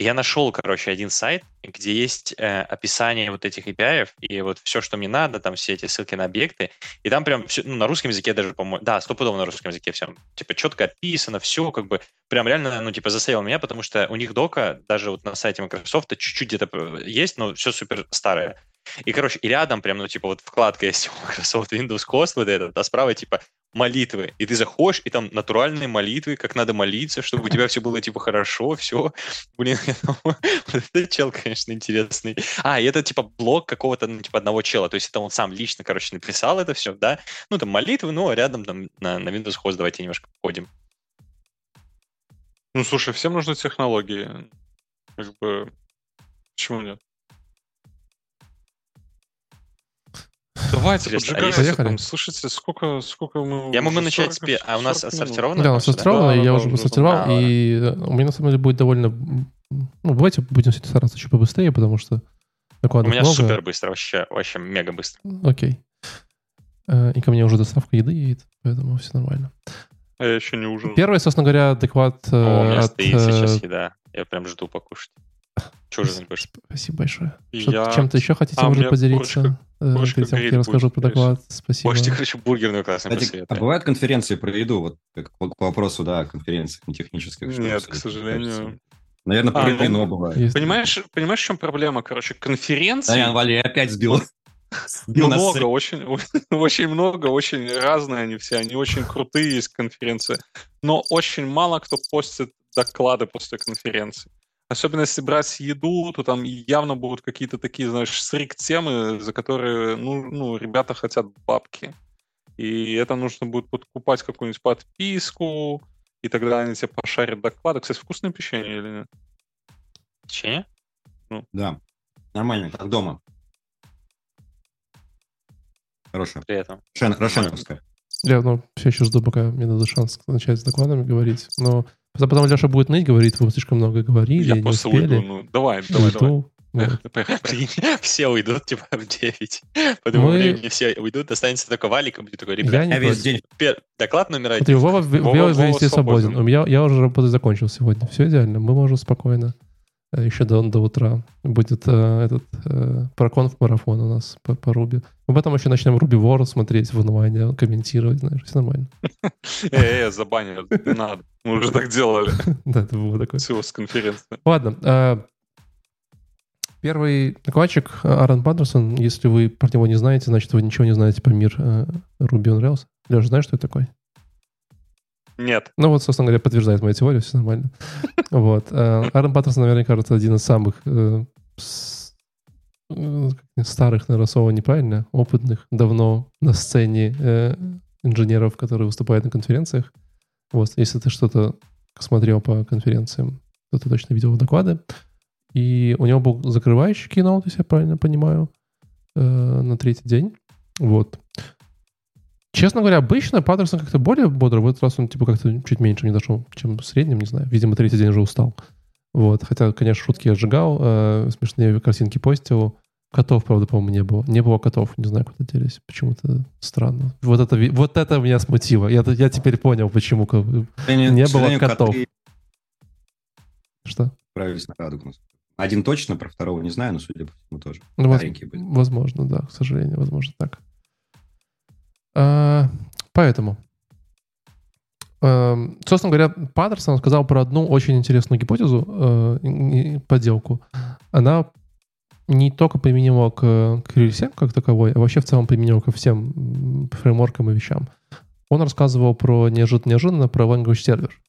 я нашел, короче, один сайт, где есть э, описание вот этих API, и вот все, что мне надо, там все эти ссылки на объекты, и там прям все, ну, на русском языке даже, по-моему, да, стопудово на русском языке все, типа, четко описано, все, как бы, прям реально, ну, типа, заставил меня, потому что у них дока, даже вот на сайте Microsoft, чуть-чуть где-то э, есть, но все супер старое. И, короче, и рядом прям, ну, типа, вот вкладка есть Microsoft Windows Host вот этот, а справа, типа, молитвы. И ты заходишь, и там натуральные молитвы, как надо молиться, чтобы у тебя все было, типа, хорошо, все. Блин, вот этот чел, конечно, интересный. А, и это, типа, блог какого-то, ну, типа, одного чела. То есть это он сам лично, короче, написал это все, да? Ну, там, молитвы, ну, а рядом там на, на Windows Host давайте немножко походим. Ну, слушай, всем нужны технологии. Как бы, почему нет? Давайте, поджигайте. Там, слушайте, сколько, сколько мы... Я могу начать... 40, а у нас отсортировано? Да, у нас отсортировано, да, я уже посортировал, да, и да. у меня на самом деле будет довольно... Ну, давайте будем стараться чуть побыстрее, потому что докладов У меня много. супер быстро, вообще, вообще мега быстро. Окей. Э, и ко мне уже доставка еды едет, поэтому все нормально. А я еще не ужинал. Первый, собственно говоря, доклад О, у меня от... стоит сейчас э, еда. Я прям жду покушать. Что же будешь? Спасибо большое. Я... Чем-то еще хотите, а, может, поделиться? Курочка, э, тем, как я расскажу про доклад. Спасибо. Можете, короче, бургерную классную Кстати, А бывают конференции про еду? Вот к вопросу, да, конференции не технических. Нет, к сожалению. Наверное, про а, ну, бывает. Понимаешь, понимаешь, в чем проблема? Короче, конференции... Да, Вали опять сбил. много, очень, очень много, очень разные они все, они очень крутые есть конференции, но очень мало кто постит доклады после конференции. Особенно если брать еду, то там явно будут какие-то такие, знаешь, срик-темы, за которые, ну, ну, ребята хотят бабки. И это нужно будет покупать какую-нибудь подписку, и тогда они тебе пошарят доклады. Кстати, вкусное печенье или нет? Печенье? Ну. Да. Нормально, как дома. Хорошая. При этом. Рошен, Рошеновская. Я ну, все еще жду, пока мне дадут шанс начать с докладами говорить. Но Потом Леша будет ныть, говорит, вы слишком много говорили, Я не просто успели. уйду, ну, давай, давай, Уйду. давай. Все уйдут, типа, в 9. По этому Мы... времени все уйдут, останется только Валик, будет такой, ребят, я, весь день. Доклад номер один. Вова, Вова, Вова, Вова свободен. Я, я уже работу закончил сегодня. Все идеально. Мы можем спокойно еще до, до утра будет э, этот э, проконф марафон у нас по, по Руби. Мы потом еще начнем Руби War смотреть в онлайне, комментировать, знаешь, все нормально. Э, забанили, не надо. Мы уже так делали. Да, это было такое. Всего с конференции. Ладно. Э, первый докладчик Аарон Паттерсон. Если вы про него не знаете, значит, вы ничего не знаете по мир Ruby on Rails. Леша, знаешь, что это такое? Нет. Ну вот, собственно говоря, подтверждает мою теорию, все нормально. Вот. Э, Аарон Паттерсон, наверное, кажется, один из самых э, э, старых, наверное, слова неправильно, опытных, давно на сцене инженеров, которые выступают на конференциях. Вот, если ты что-то смотрел по конференциям, то ты точно видел доклады. И у него был закрывающий кино, если я правильно понимаю, на третий день. Вот. Честно говоря, обычно Паттерсон как-то более бодро. В этот раз он типа как-то чуть меньше не дошел, чем в среднем, не знаю. Видимо, третий день уже устал. Вот. Хотя, конечно, шутки я сжигал, э, смешные картинки постил. Котов, правда, по-моему, не было. Не было котов, не знаю, куда делись. Почему-то странно. Вот это, вот это меня смутило. Я, я теперь понял, почему не, не было котов. Коты... Что? Правильно на радугу. Один точно, про второго не знаю, но, судя по всему, тоже. Ну, воз... Возможно, да, к сожалению, возможно так. А, поэтому, эм, собственно говоря, Паттерсон сказал про одну очень интересную гипотезу, э, подделку. Она не только применима к, к как таковой, а вообще в целом применима ко всем фреймворкам и вещам. Он рассказывал про неожиданно-неожиданно про language сервер.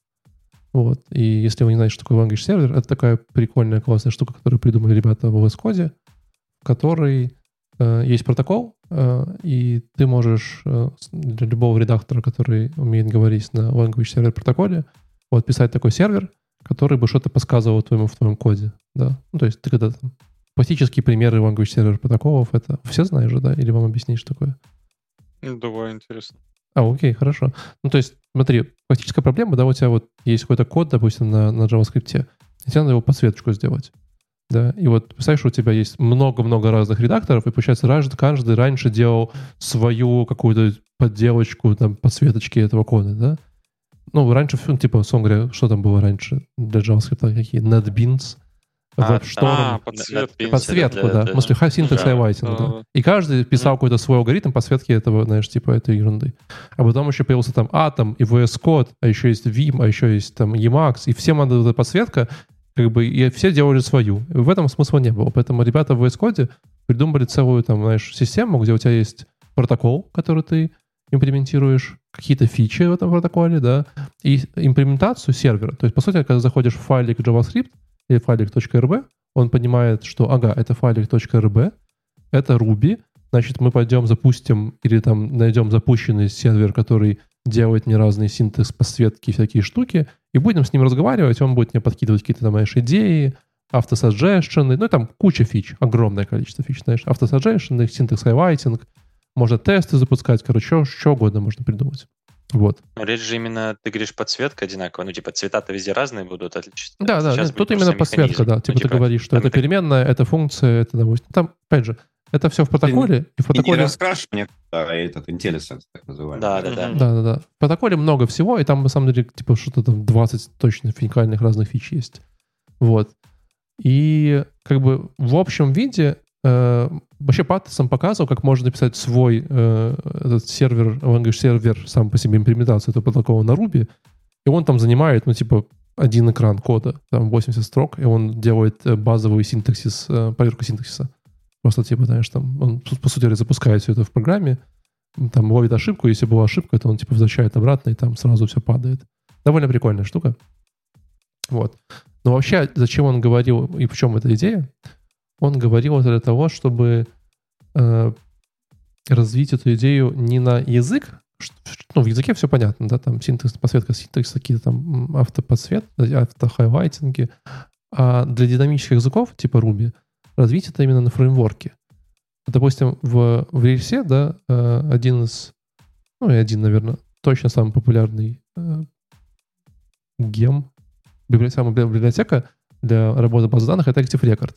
Вот. И если вы не знаете, что такое language сервер, это такая прикольная, классная штука, которую придумали ребята в VS Code, который Э, есть протокол, э, и ты можешь э, для любого редактора, который умеет говорить на language server протоколе, вот писать такой сервер, который бы что-то подсказывал твоему в твоем коде, да. Ну, то есть ты когда там классические примеры language server протоколов, это все знаешь же, да? Или вам объяснить, что такое? Ну, давай, интересно. А, окей, хорошо. Ну, то есть, смотри, фактическая проблема, да, у тебя вот есть какой-то код, допустим, на, на JavaScript, и тебе надо его подсветочку сделать. Да, и вот представляешь, у тебя есть много-много разных редакторов, и получается, каждый раньше делал свою какую-то подделочку, там, подсветочки этого кода, да? Ну, раньше, типа, условно говоря, что там было раньше для JavaScript? Какие? NetBeans, а, WebStorm. А, подсветки. Подсветку, да. В смысле, syntax highlighting, да. И каждый писал какой-то свой алгоритм подсветки этого, знаешь, типа этой ерунды. А потом еще появился там Atom и VS Code, а еще есть Vim, а еще есть там Emacs, и всем надо эта подсветка, как бы, и все делали свою. И в этом смысла не было. Поэтому ребята в VS Code придумали целую, там, знаешь, систему, где у тебя есть протокол, который ты имплементируешь, какие-то фичи в этом протоколе, да, и имплементацию сервера. То есть, по сути, когда заходишь в файлик JavaScript или файлик .rb, он понимает, что, ага, это файлик .rb, это Ruby, значит, мы пойдем запустим или там найдем запущенный сервер, который делает мне разные синтакс-подсветки, всякие штуки, и будем с ним разговаривать, он будет мне подкидывать какие-то, там, знаешь, идеи, auto suggestion'ы, ну, там куча фич, огромное количество фич, знаешь, auto suggestion'ы, syntax highlighting, можно тесты запускать, короче, что, угодно можно придумать. Вот. Но речь же именно, ты говоришь, подсветка одинаковая, ну, типа, цвета-то везде разные будут отличиться. Да, да, Сейчас тут именно подсветка, да. Типа, ну, типа ты говоришь, что это переменная, это функция, это, допустим, там, опять же, это все в протоколе. И в протоколе... Не раскрашивание, а этот IntelliSense, так называемый. Да, да, да. Да, да, да. В протоколе много всего, и там, на самом деле, типа, что-то там 20 точно уникальных разных фич есть. Вот. И как бы в общем виде Э, вообще Паттесон показывал, как можно написать свой э, этот сервер, language сервер сам по себе имплементацию этого протокола на Ruby, и он там занимает, ну, типа, один экран кода, там 80 строк, и он делает э, базовый синтаксис, э, проверку синтаксиса. Просто, типа, знаешь, там, он, по сути, запускает все это в программе, там ловит ошибку, если была ошибка, то он, типа, возвращает обратно, и там сразу все падает. Довольно прикольная штука. Вот. Но вообще, зачем он говорил, и в чем эта идея? он говорил это для того, чтобы э, развить эту идею не на язык, ну, в языке все понятно, да, там синтекс, подсветка синтекс, какие-то там автоподсвет, автохайлайтинги, а для динамических языков, типа Ruby, развить это именно на фреймворке. Допустим, в, в Rails, да, э, один из, ну, и один, наверное, точно самый популярный э, гем, самая библиотека для работы базы данных — это Active Record.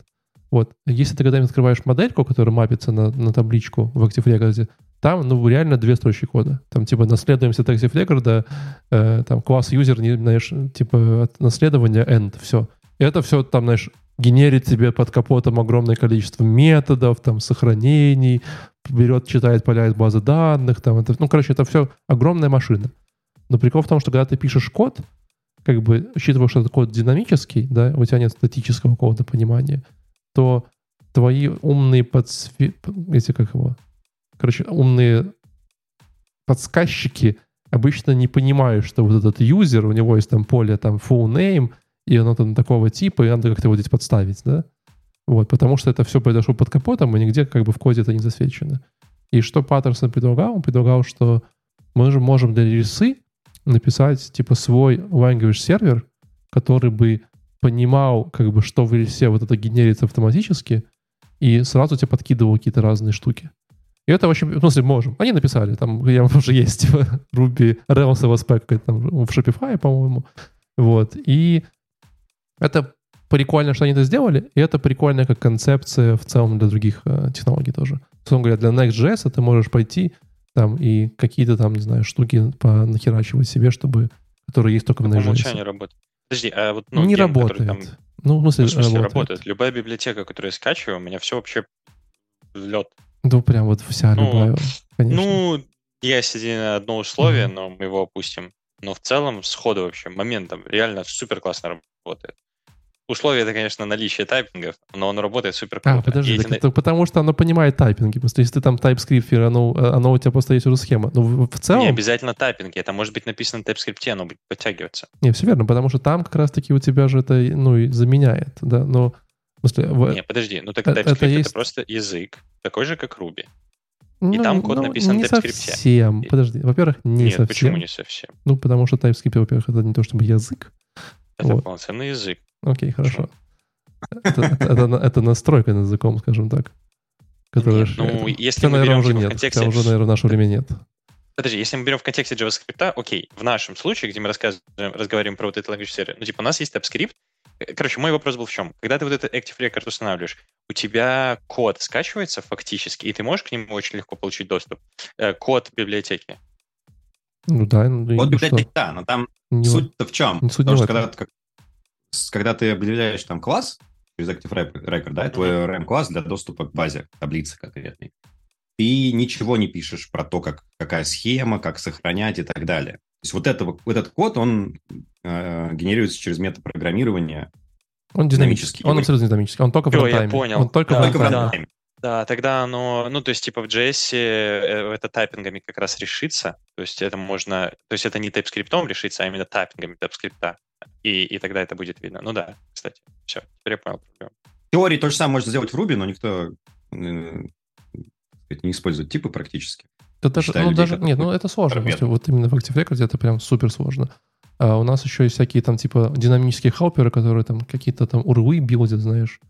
Вот. Если ты когда-нибудь открываешь модельку, которая мапится на, на табличку в Active Record, там, ну, реально две строчки кода. Там, типа, наследуемся от Active Record, э, там, класс юзер, не, знаешь, типа, от наследования end, все. И это все, там, знаешь, генерит тебе под капотом огромное количество методов, там, сохранений, берет, читает поля из базы данных, там, это, ну, короче, это все огромная машина. Но прикол в том, что когда ты пишешь код, как бы, учитывая, что этот код динамический, да, у тебя нет статического какого-то понимания, то твои умные подсве... эти как его? Короче, умные подсказчики обычно не понимают, что вот этот юзер, у него есть там поле там full name, и оно там такого типа, и надо как-то его здесь подставить, да? Вот, потому что это все произошло под капотом, и нигде как бы в коде это не засвечено. И что Паттерсон предлагал? Он предлагал, что мы же можем для рельсы написать типа свой language сервер, который бы понимал, как бы, что в рельсе вот это генерится автоматически, и сразу тебе подкидывал какие-то разные штуки. И это очень... Ну, смысле, можем. Они написали. Там я уже есть типа, Ruby Rails LSP там, в Shopify, по-моему. Вот. И это прикольно, что они это сделали, и это прикольно как концепция в целом для других э, технологий тоже. Условно говоря, для Next.js ты можешь пойти там и какие-то там, не знаю, штуки нахерачивать себе, чтобы которые есть только в Next.js. По умолчанию работает. Подожди, а вот... Ну, не гем, работает. Там... Ну, в смысле, ну, в смысле работает. работает. Любая библиотека, которую я скачиваю, у меня все вообще взлет. Ну, прям вот вся ну, любая, конечно. Ну, есть на одно условие, mm-hmm. но мы его опустим. Но в целом, сходу вообще, моментом, реально супер классно работает. Условие это, конечно, наличие тайпингов, но он работает супер круто. А, подожди, так, это потому что оно понимает тайпинги. Просто если ты там TypeScript, оно, оно у тебя просто есть уже схема. Но в, в целом... Не обязательно тайпинги. Это может быть написано на TypeScript, оно будет подтягиваться. Не, все верно, потому что там как раз-таки у тебя же это, ну, и заменяет, да, но... Смысле, в... Не, подожди, ну так TypeScript это, это, есть... это просто язык, такой же, как Ruby. И ну, там код ну, написан на TypeScript. совсем. Подожди, во-первых, не Нет, совсем. почему не совсем? Ну, потому что TypeScript, во-первых, это не то чтобы язык. Это вот. полноценный язык. Окей, хорошо. Это, это, это настройка над языком, скажем так. Которая, нет, ну, если мы наверное, уже нет. контексте... уже, наверное, в наше время нет. Подожди, если мы берем в контексте JavaScript, окей, в нашем случае, где мы рассказываем, разговариваем про вот этот language сервер, ну, типа, у нас есть TypeScript. Э, короче, мой вопрос был в чем? Когда ты вот этот Active Record устанавливаешь, у тебя код скачивается фактически, и ты можешь к нему очень легко получить доступ. Э, код библиотеки. Ну да. Ну, вот библиотеки, да, но там не суть-то в чем? Суть Потому что когда, когда ты определяешь там класс через Active Record, да, твой RM-класс для доступа к базе, таблицы конкретной, ты ничего не пишешь про то, как, какая схема, как сохранять и так далее. То есть вот, это, вот этот код, он э, генерируется через метапрограммирование. Он динамический. Он абсолютно динамический. Он только в рантайме. я понял. Он только, да, в рантайме. в рантайме. Да, тогда оно, ну, то есть, типа, в JS э, это тайпингами как раз решится. То есть, это можно, то есть, это не TypeScript решится, а именно тайпингами TypeScript. И, и тогда это будет видно. Ну да, кстати, все, теперь я понял проблему. В теории то же самое можно сделать в Ruby, но никто не использует типы практически. Это даже, ну, людей, даже, нет, ну это сложно. Если вот именно в Active Record это прям супер сложно. А у нас еще есть всякие там типа динамические хелперы, которые там какие-то там урлы билдят, знаешь.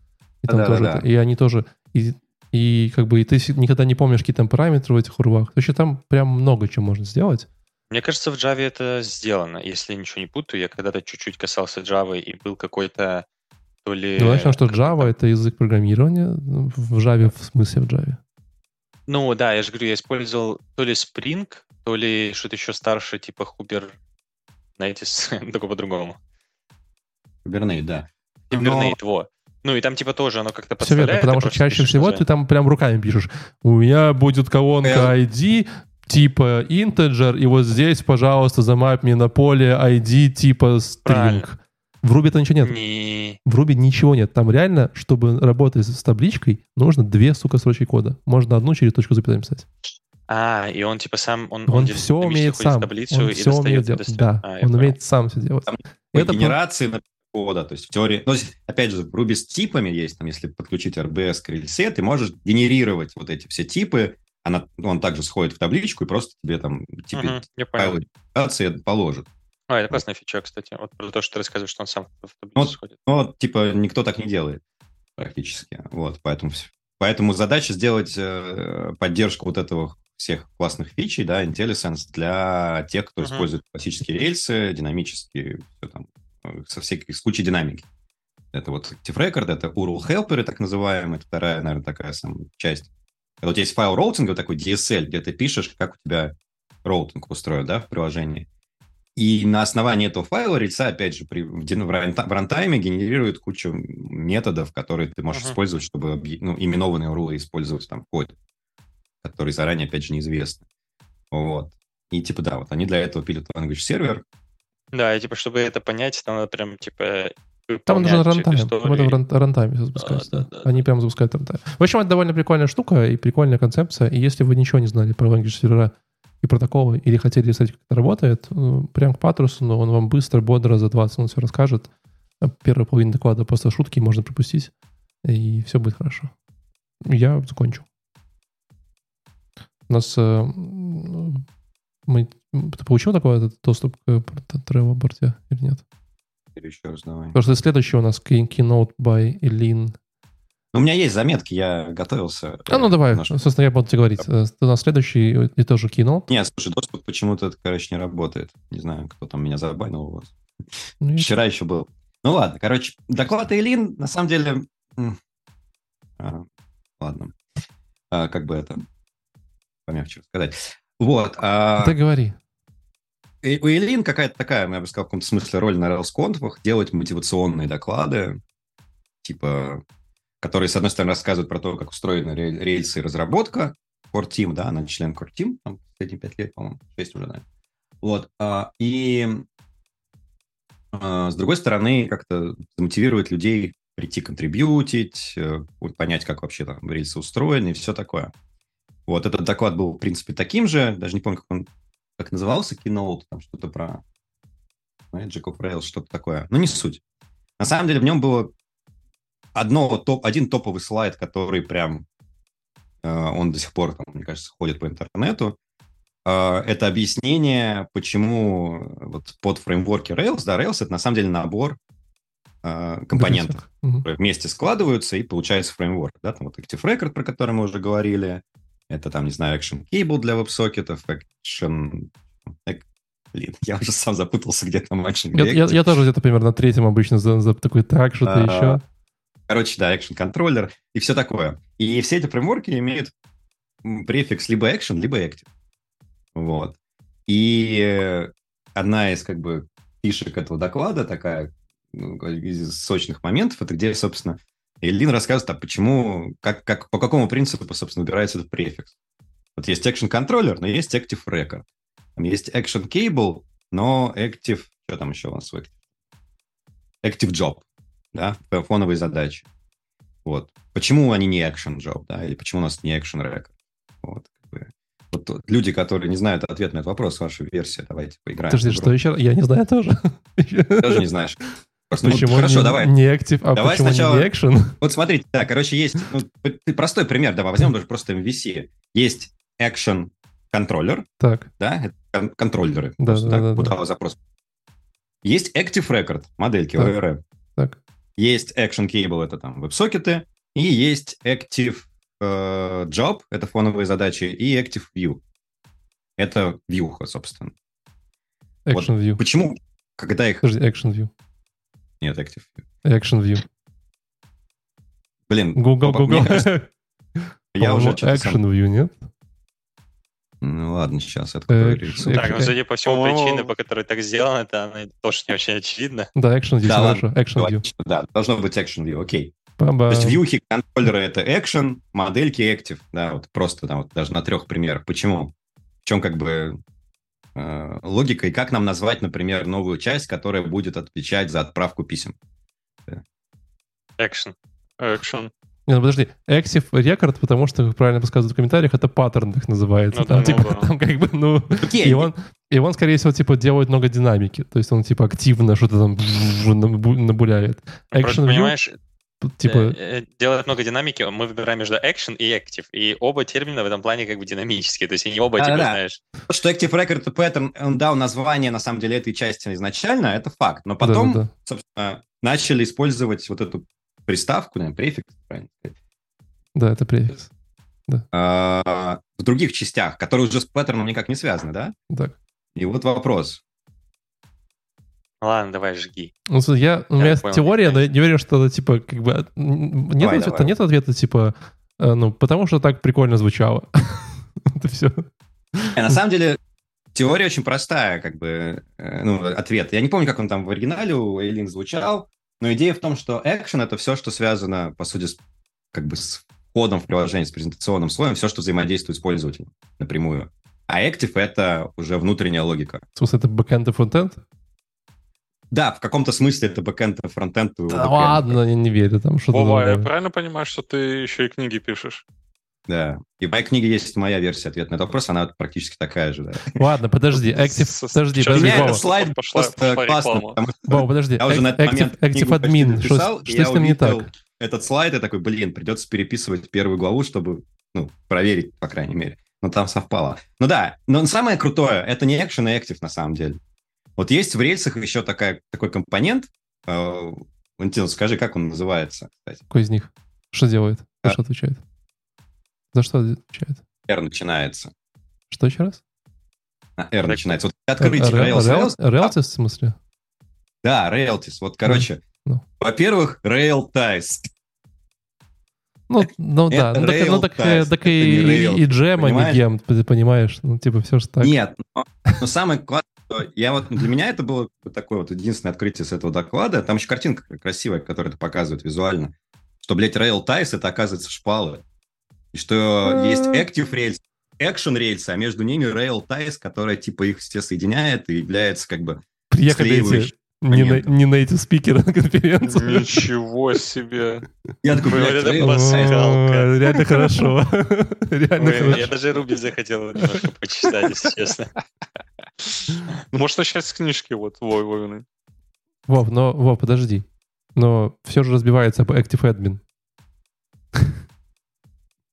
И, там да, тоже, да, да. и они тоже... И, и как бы и ты никогда не помнишь, какие там параметры в этих урвах. Вообще там прям много чего можно сделать. Мне кажется, в Java это сделано. Если я ничего не путаю, я когда-то чуть-чуть касался Java, и был какой-то то ли... Ну, начнем, что Java — это язык программирования в Java, в смысле в Java. Ну да, я же говорю, я использовал то ли Spring, то ли что-то еще старше, типа Hubert, знаете, только по-другому. Kubernetes, да. Но... во. Ну и там типа тоже оно как-то подставляет. Все верно, потому что чаще всего название. ты там прям руками пишешь. У меня будет колонка ID, типа integer, и вот здесь, пожалуйста, замайп мне на поле ID типа string. Правильно. В Ruby-то ничего нет. Не... В Ruby ничего нет. Там реально, чтобы работать с табличкой, нужно две, сука, строчки кода. Можно одну через точку запятой написать. А, и он типа сам... Он, он, он все умеет сам. Таблицу он и все умеет делать. Да, а, он понял. умеет сам все делать. Там Это генерации по... кода, то есть в теории... Ну, опять же, в Ruby с типами есть, там, если подключить RBS к рельсе, ты можешь генерировать вот эти все типы, она, он также сходит в табличку и просто тебе там типа, угу, файлы положит. А, это классная фича, кстати. Вот про то, что ты рассказываешь, что он сам в таблицу ну, сходит. Ну, типа, никто так не делает практически. Вот, поэтому, поэтому задача сделать э, поддержку вот этого всех классных фичей, да, IntelliSense для тех, кто uh-huh. использует классические рельсы, динамические, все там, э, со всякой, с кучей динамики. Это вот Active Record, это URL helper, так называемый, это вторая, наверное, такая самая часть. Когда у тебя есть файл роутинга, такой DSL, где ты пишешь, как у тебя роутинг устроен, да, в приложении. И на основании этого файла Rails'а, опять же, при, в, в рантайме генерирует кучу методов, которые ты можешь uh-huh. использовать, чтобы ну, именованные URL'ы использовать там в коде, которые заранее, опять же, неизвестны. Вот. И типа, да, вот они для этого пилят language сервер. Да, и типа, чтобы это понять, там надо прям, типа, там нужен рантайм. Там это в рантайме запускается. Да, да, да, Они да. прям запускают рантайм. В общем, это довольно прикольная штука и прикольная концепция. И если вы ничего не знали про language сервера, и протоколы, или хотели смотреть, как это работает, э, прям к Патрусу, но он вам быстро, бодро за 20 минут все расскажет. Первая половина доклада просто шутки можно пропустить, и все будет хорошо. Я закончу. У нас... Э, мы, ты получил такой этот доступ к Travel борте или нет? Еще раз давай. Потому что следующий у нас Keynote by Elin у меня есть заметки, я готовился. А ну давай, немножко. собственно, я буду тебе говорить. Ты э, на следующий и тоже кинул. Нет, слушай, доступ почему-то, короче, не работает. Не знаю, кто там меня забанил вас. Ну, Вчера еще был. Ну ладно, короче, доклад Эйлин, на самом деле... А, ладно. А, как бы это помягче сказать. Вот. А... Ты говори. У Эйлин какая-то такая, я бы сказал, в каком-то смысле роль на RailsConf, делать мотивационные доклады, типа которые, с одной стороны, рассказывают про то, как устроены рельсы и разработка. Core Team, да, она член Core Team, там, последние пять лет, по-моему, шесть уже, наверное. Вот. А, и а, с другой стороны, как-то замотивирует людей прийти контрибьютить, э, понять, как вообще там рельсы устроены и все такое. Вот этот доклад был, в принципе, таким же. Даже не помню, как он как назывался, Keynote, там что-то про Magic of Rails, что-то такое. Но не суть. На самом деле в нем было одно, топ, один топовый слайд, который прям, э, он до сих пор, там, мне кажется, ходит по интернету, э, это объяснение, почему вот под фреймворки Rails, да, Rails это на самом деле набор э, компонентов, которые вместе складываются и получается фреймворк, да, там вот Active Record, про который мы уже говорили, Это там, не знаю, Action Cable для веб-сокетов, Action... Блин, я уже сам запутался, где там Action я, я, я тоже где-то примерно на третьем обычно за, за такой так, что-то а, еще. Короче, да, Action контроллер и все такое. И все эти фреймворки имеют префикс либо Action, либо Active. Вот. И одна из как бы фишек этого доклада такая, ну, из сочных моментов, это где, собственно, Ильин рассказывает, а почему, как, как, по какому принципу, собственно, убирается этот префикс. Вот есть Action Controller, но есть Active Record. Там есть Action Cable, но Active... Что там еще у нас в? Active Job, да, фоновые задачи. Вот. Почему они не Action Job, да, или почему у нас не Action Record? Вот. Вот люди, которые не знают ответ на этот вопрос, ваша версия, давайте поиграем. Подожди, что еще? Я не знаю тоже. Тоже не знаешь. Просто, почему ну, хорошо, не, давай. Не актив, а давай почему сначала, не экшен? Вот смотрите, да, короче, есть ну, простой пример, давай возьмем даже просто MVC. Есть action контроллер, так. да, это контроллеры, да, просто, да, да, куда да. запрос. Есть Active Record, модельки так. ORM. Так. Есть Action Cable, это там веб-сокеты, и есть Active э, Job, это фоновые задачи, и Active View. Это вьюха, собственно. Action вот View. Почему, когда их... Подожди, Action View. Нет, Active View. Action View. Блин. Google, Google. Я уже Action View, нет? Ну ладно, сейчас открою рисунок. Так, ну, судя по всему, причины, по которой так сделано, это она тоже не очень очевидно. Да, Action View, да, хорошо. Action View. Да, должно быть Action View, окей. То есть вьюхи контроллеры это action, модельки active, да, вот просто там вот даже на трех примерах. Почему? В чем как бы э, логика и как нам назвать, например, новую часть, которая будет отвечать за отправку писем? Action. Action. Не, ну подожди, Active Record, потому что, как правильно подсказывают в комментариях, это паттерн так называется. Ну, там, да, типа, ну, да. там как бы, ну... Okay. И, он, и он, скорее всего, типа, делает много динамики. То есть он, типа, активно что-то там набуляет. Action Просто, view, понимаешь, типа... Э, э, делает много динамики, мы выбираем между action и active, и оба термина в этом плане как бы динамические, то есть они оба, а, типа, да. знаешь... Что active record и pattern, дал название, на самом деле, этой части изначально, это факт, но потом, да, да, да. собственно, начали использовать вот эту приставку, наверное, префикс, правильно сказать? Да, это префикс. Да. А, в других частях, которые уже с паттерном никак не связаны, да? Так. И вот вопрос. Ладно, давай, жги. Ну, я, у меня есть теория, но я не верю, что это, типа, как бы... Нет, давай, ответа, давай. нет ответа, типа, э, ну, потому что так прикольно звучало. это все. Э, на самом деле, теория очень простая, как бы, э, ну, ответ. Я не помню, как он там в оригинале у Эйлин звучал, но идея в том, что action — это все, что связано, по сути, с, как бы с входом в приложение, с презентационным слоем, все, что взаимодействует с пользователем напрямую. А active — это уже внутренняя логика. В смысле, это бэкэнд и фронтенд? Да, в каком-то смысле это бэкэнд и фронтенд. Да ладно, я не верю. Там что-то Вова, я правильно понимаю, что ты еще и книги пишешь? Да. И в моей книге есть моя версия ответа на этот вопрос, она практически такая же, да. Ладно, подожди, Active, подожди, подожди, Меня этот слайд пошла, просто пошла классно, Вова, подожди, я уже на этот момент Active Admin, что, что с ним не так? Этот слайд, я такой, блин, придется переписывать первую главу, чтобы, ну, проверить, по крайней мере. Но там совпало. Ну да, но самое крутое, это не Action и Active на самом деле. Вот есть в рельсах еще такая, такой компонент. Э, Валентин, скажи, как он называется, кстати? Какой из них? Что делает? А? что отвечает? За что отвечает? R начинается. Что еще раз? На R начинается. Вот открыть Rails. Rails, в смысле? Да, Rails. Вот, короче, ну. во-первых, Rail Ties. Ну, ну да, ну так, ну, так, э, так и, и джем, а не гем, ты понимаешь? Ну, типа, все же так. Нет, но, но самое я вот для меня это было такое вот единственное открытие с этого доклада. Там еще картинка красивая, которая это показывает визуально. Что, блядь, Rail Ties это оказывается шпалы. И что есть Active Rails, Action Rails, а между ними Rail Ties, которая типа их все соединяет и является как бы Приехали эти не на, не на эти спикеры на конференцию. Ничего себе. Я такой, блядь, Реально хорошо. Реально хорошо. Я даже Руби захотел немножко почитать, если честно. Ну, может, начать с книжки вот Вой Вовиной. Вов, но, Вов, подожди. Но все же разбивается об Active Admin.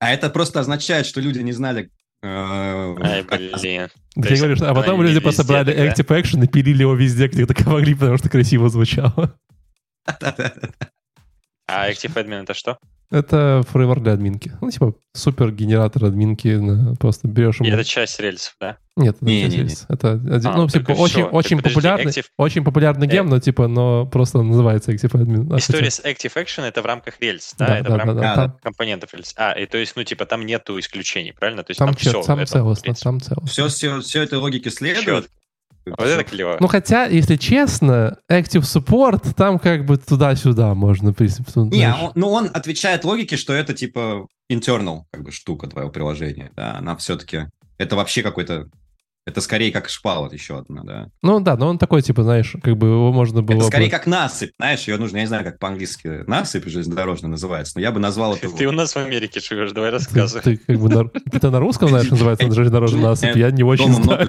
А это просто означает, что люди не знали, э, Ай, блин. Ты говоришь, а потом люди просто брали Active Action и пилили его везде, где только могли, потому что красиво звучало. А Active Admin это что? Это фреймворк для админки. Ну, типа, супер генератор админки. Просто берешь ему... И это часть рельсов, да? Нет, это не, часть не, рельсов. Это один, а, ну, типа, очень, очень, так, популярный, Active... очень популярный гем, э... но, типа, но просто называется Active Admin. История с Active Action — это в рамках рельс, да? да это да, в рамках да, да, компонентов рельс. А, и то есть, ну, типа, там нету исключений, правильно? То есть там, там все. Там целостно, там целостно. Все, все, все этой логике следует. Вот это клево. Ну, хотя, если честно, Active Support, там как бы туда-сюда можно, в принципе. Не, он, ну, он отвечает логике, что это, типа, internal, как бы, штука твоего приложения, да, она все-таки, это вообще какой-то это скорее как шпала еще одна, да. Ну да, но он такой, типа, знаешь, как бы его можно было... Это скорее бы... как насыпь, знаешь, ее нужно, я не знаю, как по-английски насыпь железнодорожная называется, но я бы назвал это... Ты у нас в Америке живешь, давай рассказывай. Ты, как бы на русском, знаешь, называется железнодорожная насыпь, я не очень знаю.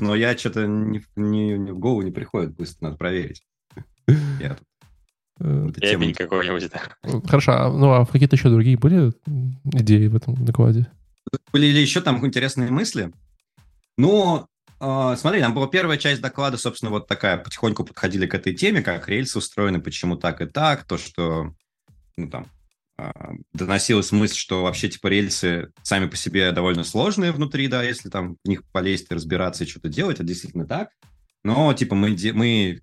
Но я что-то не, не, не в голову не приходит, быстро надо проверить. Я Эбень какой-нибудь. Хорошо, а, ну а какие-то еще другие были идеи в этом докладе? Были ли еще там интересные мысли? Ну, э, смотри, там была первая часть доклада, собственно, вот такая, потихоньку подходили к этой теме, как рельсы устроены, почему так и так, то, что, ну, там, доносилась мысль, что вообще типа рельсы сами по себе довольно сложные внутри, да, если там в них полезть разбираться и что-то делать, это действительно так. Но типа мы, мы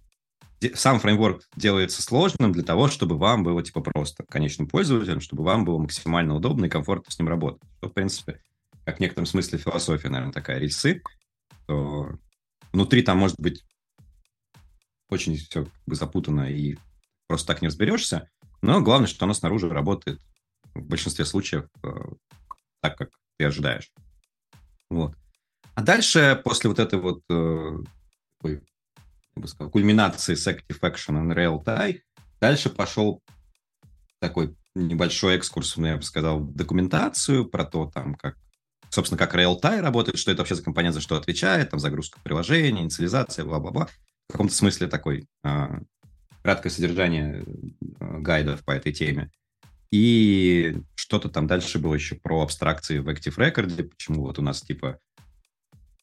сам фреймворк делается сложным для того, чтобы вам было типа просто конечным пользователям, чтобы вам было максимально удобно и комфортно с ним работать. Что, в принципе, как в некотором смысле философия, наверное, такая рельсы, то внутри там может быть очень все запутано и просто так не разберешься. Но главное, что оно снаружи работает в большинстве случаев э, так, как ты ожидаешь. Вот. А дальше, после вот этой вот э, такой, я бы сказал, кульминации с Active Action and Real Time, дальше пошел такой небольшой экскурс, ну, я бы сказал, в документацию про то, там, как, собственно, как Real Time работает, что это вообще за компонент, за что отвечает, там, загрузка приложения, инициализация, бла-бла-бла. В каком-то смысле такой а, краткое содержание э, гайдов по этой теме. И что-то там дальше было еще про абстракции в Active Record, почему вот у нас типа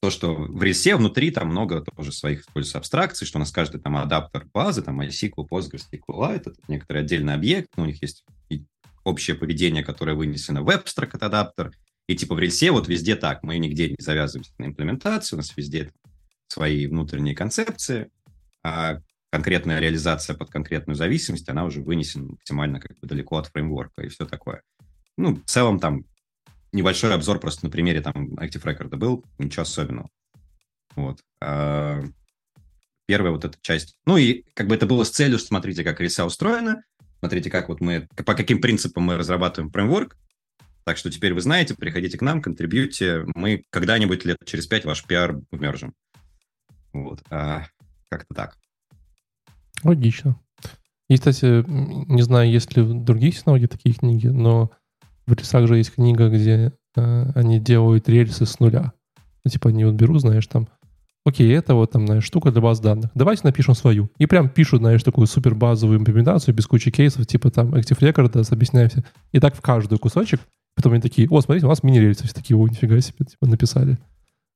то, что в рельсе внутри там много тоже своих используется абстракций, что у нас каждый там адаптер базы, там MySQL, Postgres, SQLite, это некоторый отдельный объект, но у них есть общее поведение, которое вынесено в WebStrack от адаптер, и типа в рельсе вот везде так, мы нигде не завязываемся на имплементацию, у нас везде свои внутренние концепции, а конкретная реализация под конкретную зависимость, она уже вынесена максимально как бы далеко от фреймворка и все такое. Ну, в целом там небольшой обзор просто на примере там Active Record был, ничего особенного. Вот. А первая вот эта часть. Ну и как бы это было с целью, смотрите, как риса устроена, смотрите, как вот мы, по каким принципам мы разрабатываем фреймворк. Так что теперь вы знаете, приходите к нам, контрибьюте, мы когда-нибудь лет через пять ваш пиар вмержим. Вот. А, как-то так. Логично. И, кстати, не знаю, есть ли в других технологиях такие книги, но в рельсах же есть книга, где э, они делают рельсы с нуля. Ну, типа они вот берут, знаешь, там, окей, это вот там, знаешь, штука для баз данных. Давайте напишем свою. И прям пишут, знаешь, такую супер базовую имплементацию без кучи кейсов, типа там Active Record, объясняем все. И так в каждый кусочек. Потом они такие, о, смотрите, у нас мини-рельсы. Все такие, о, нифига себе, типа написали.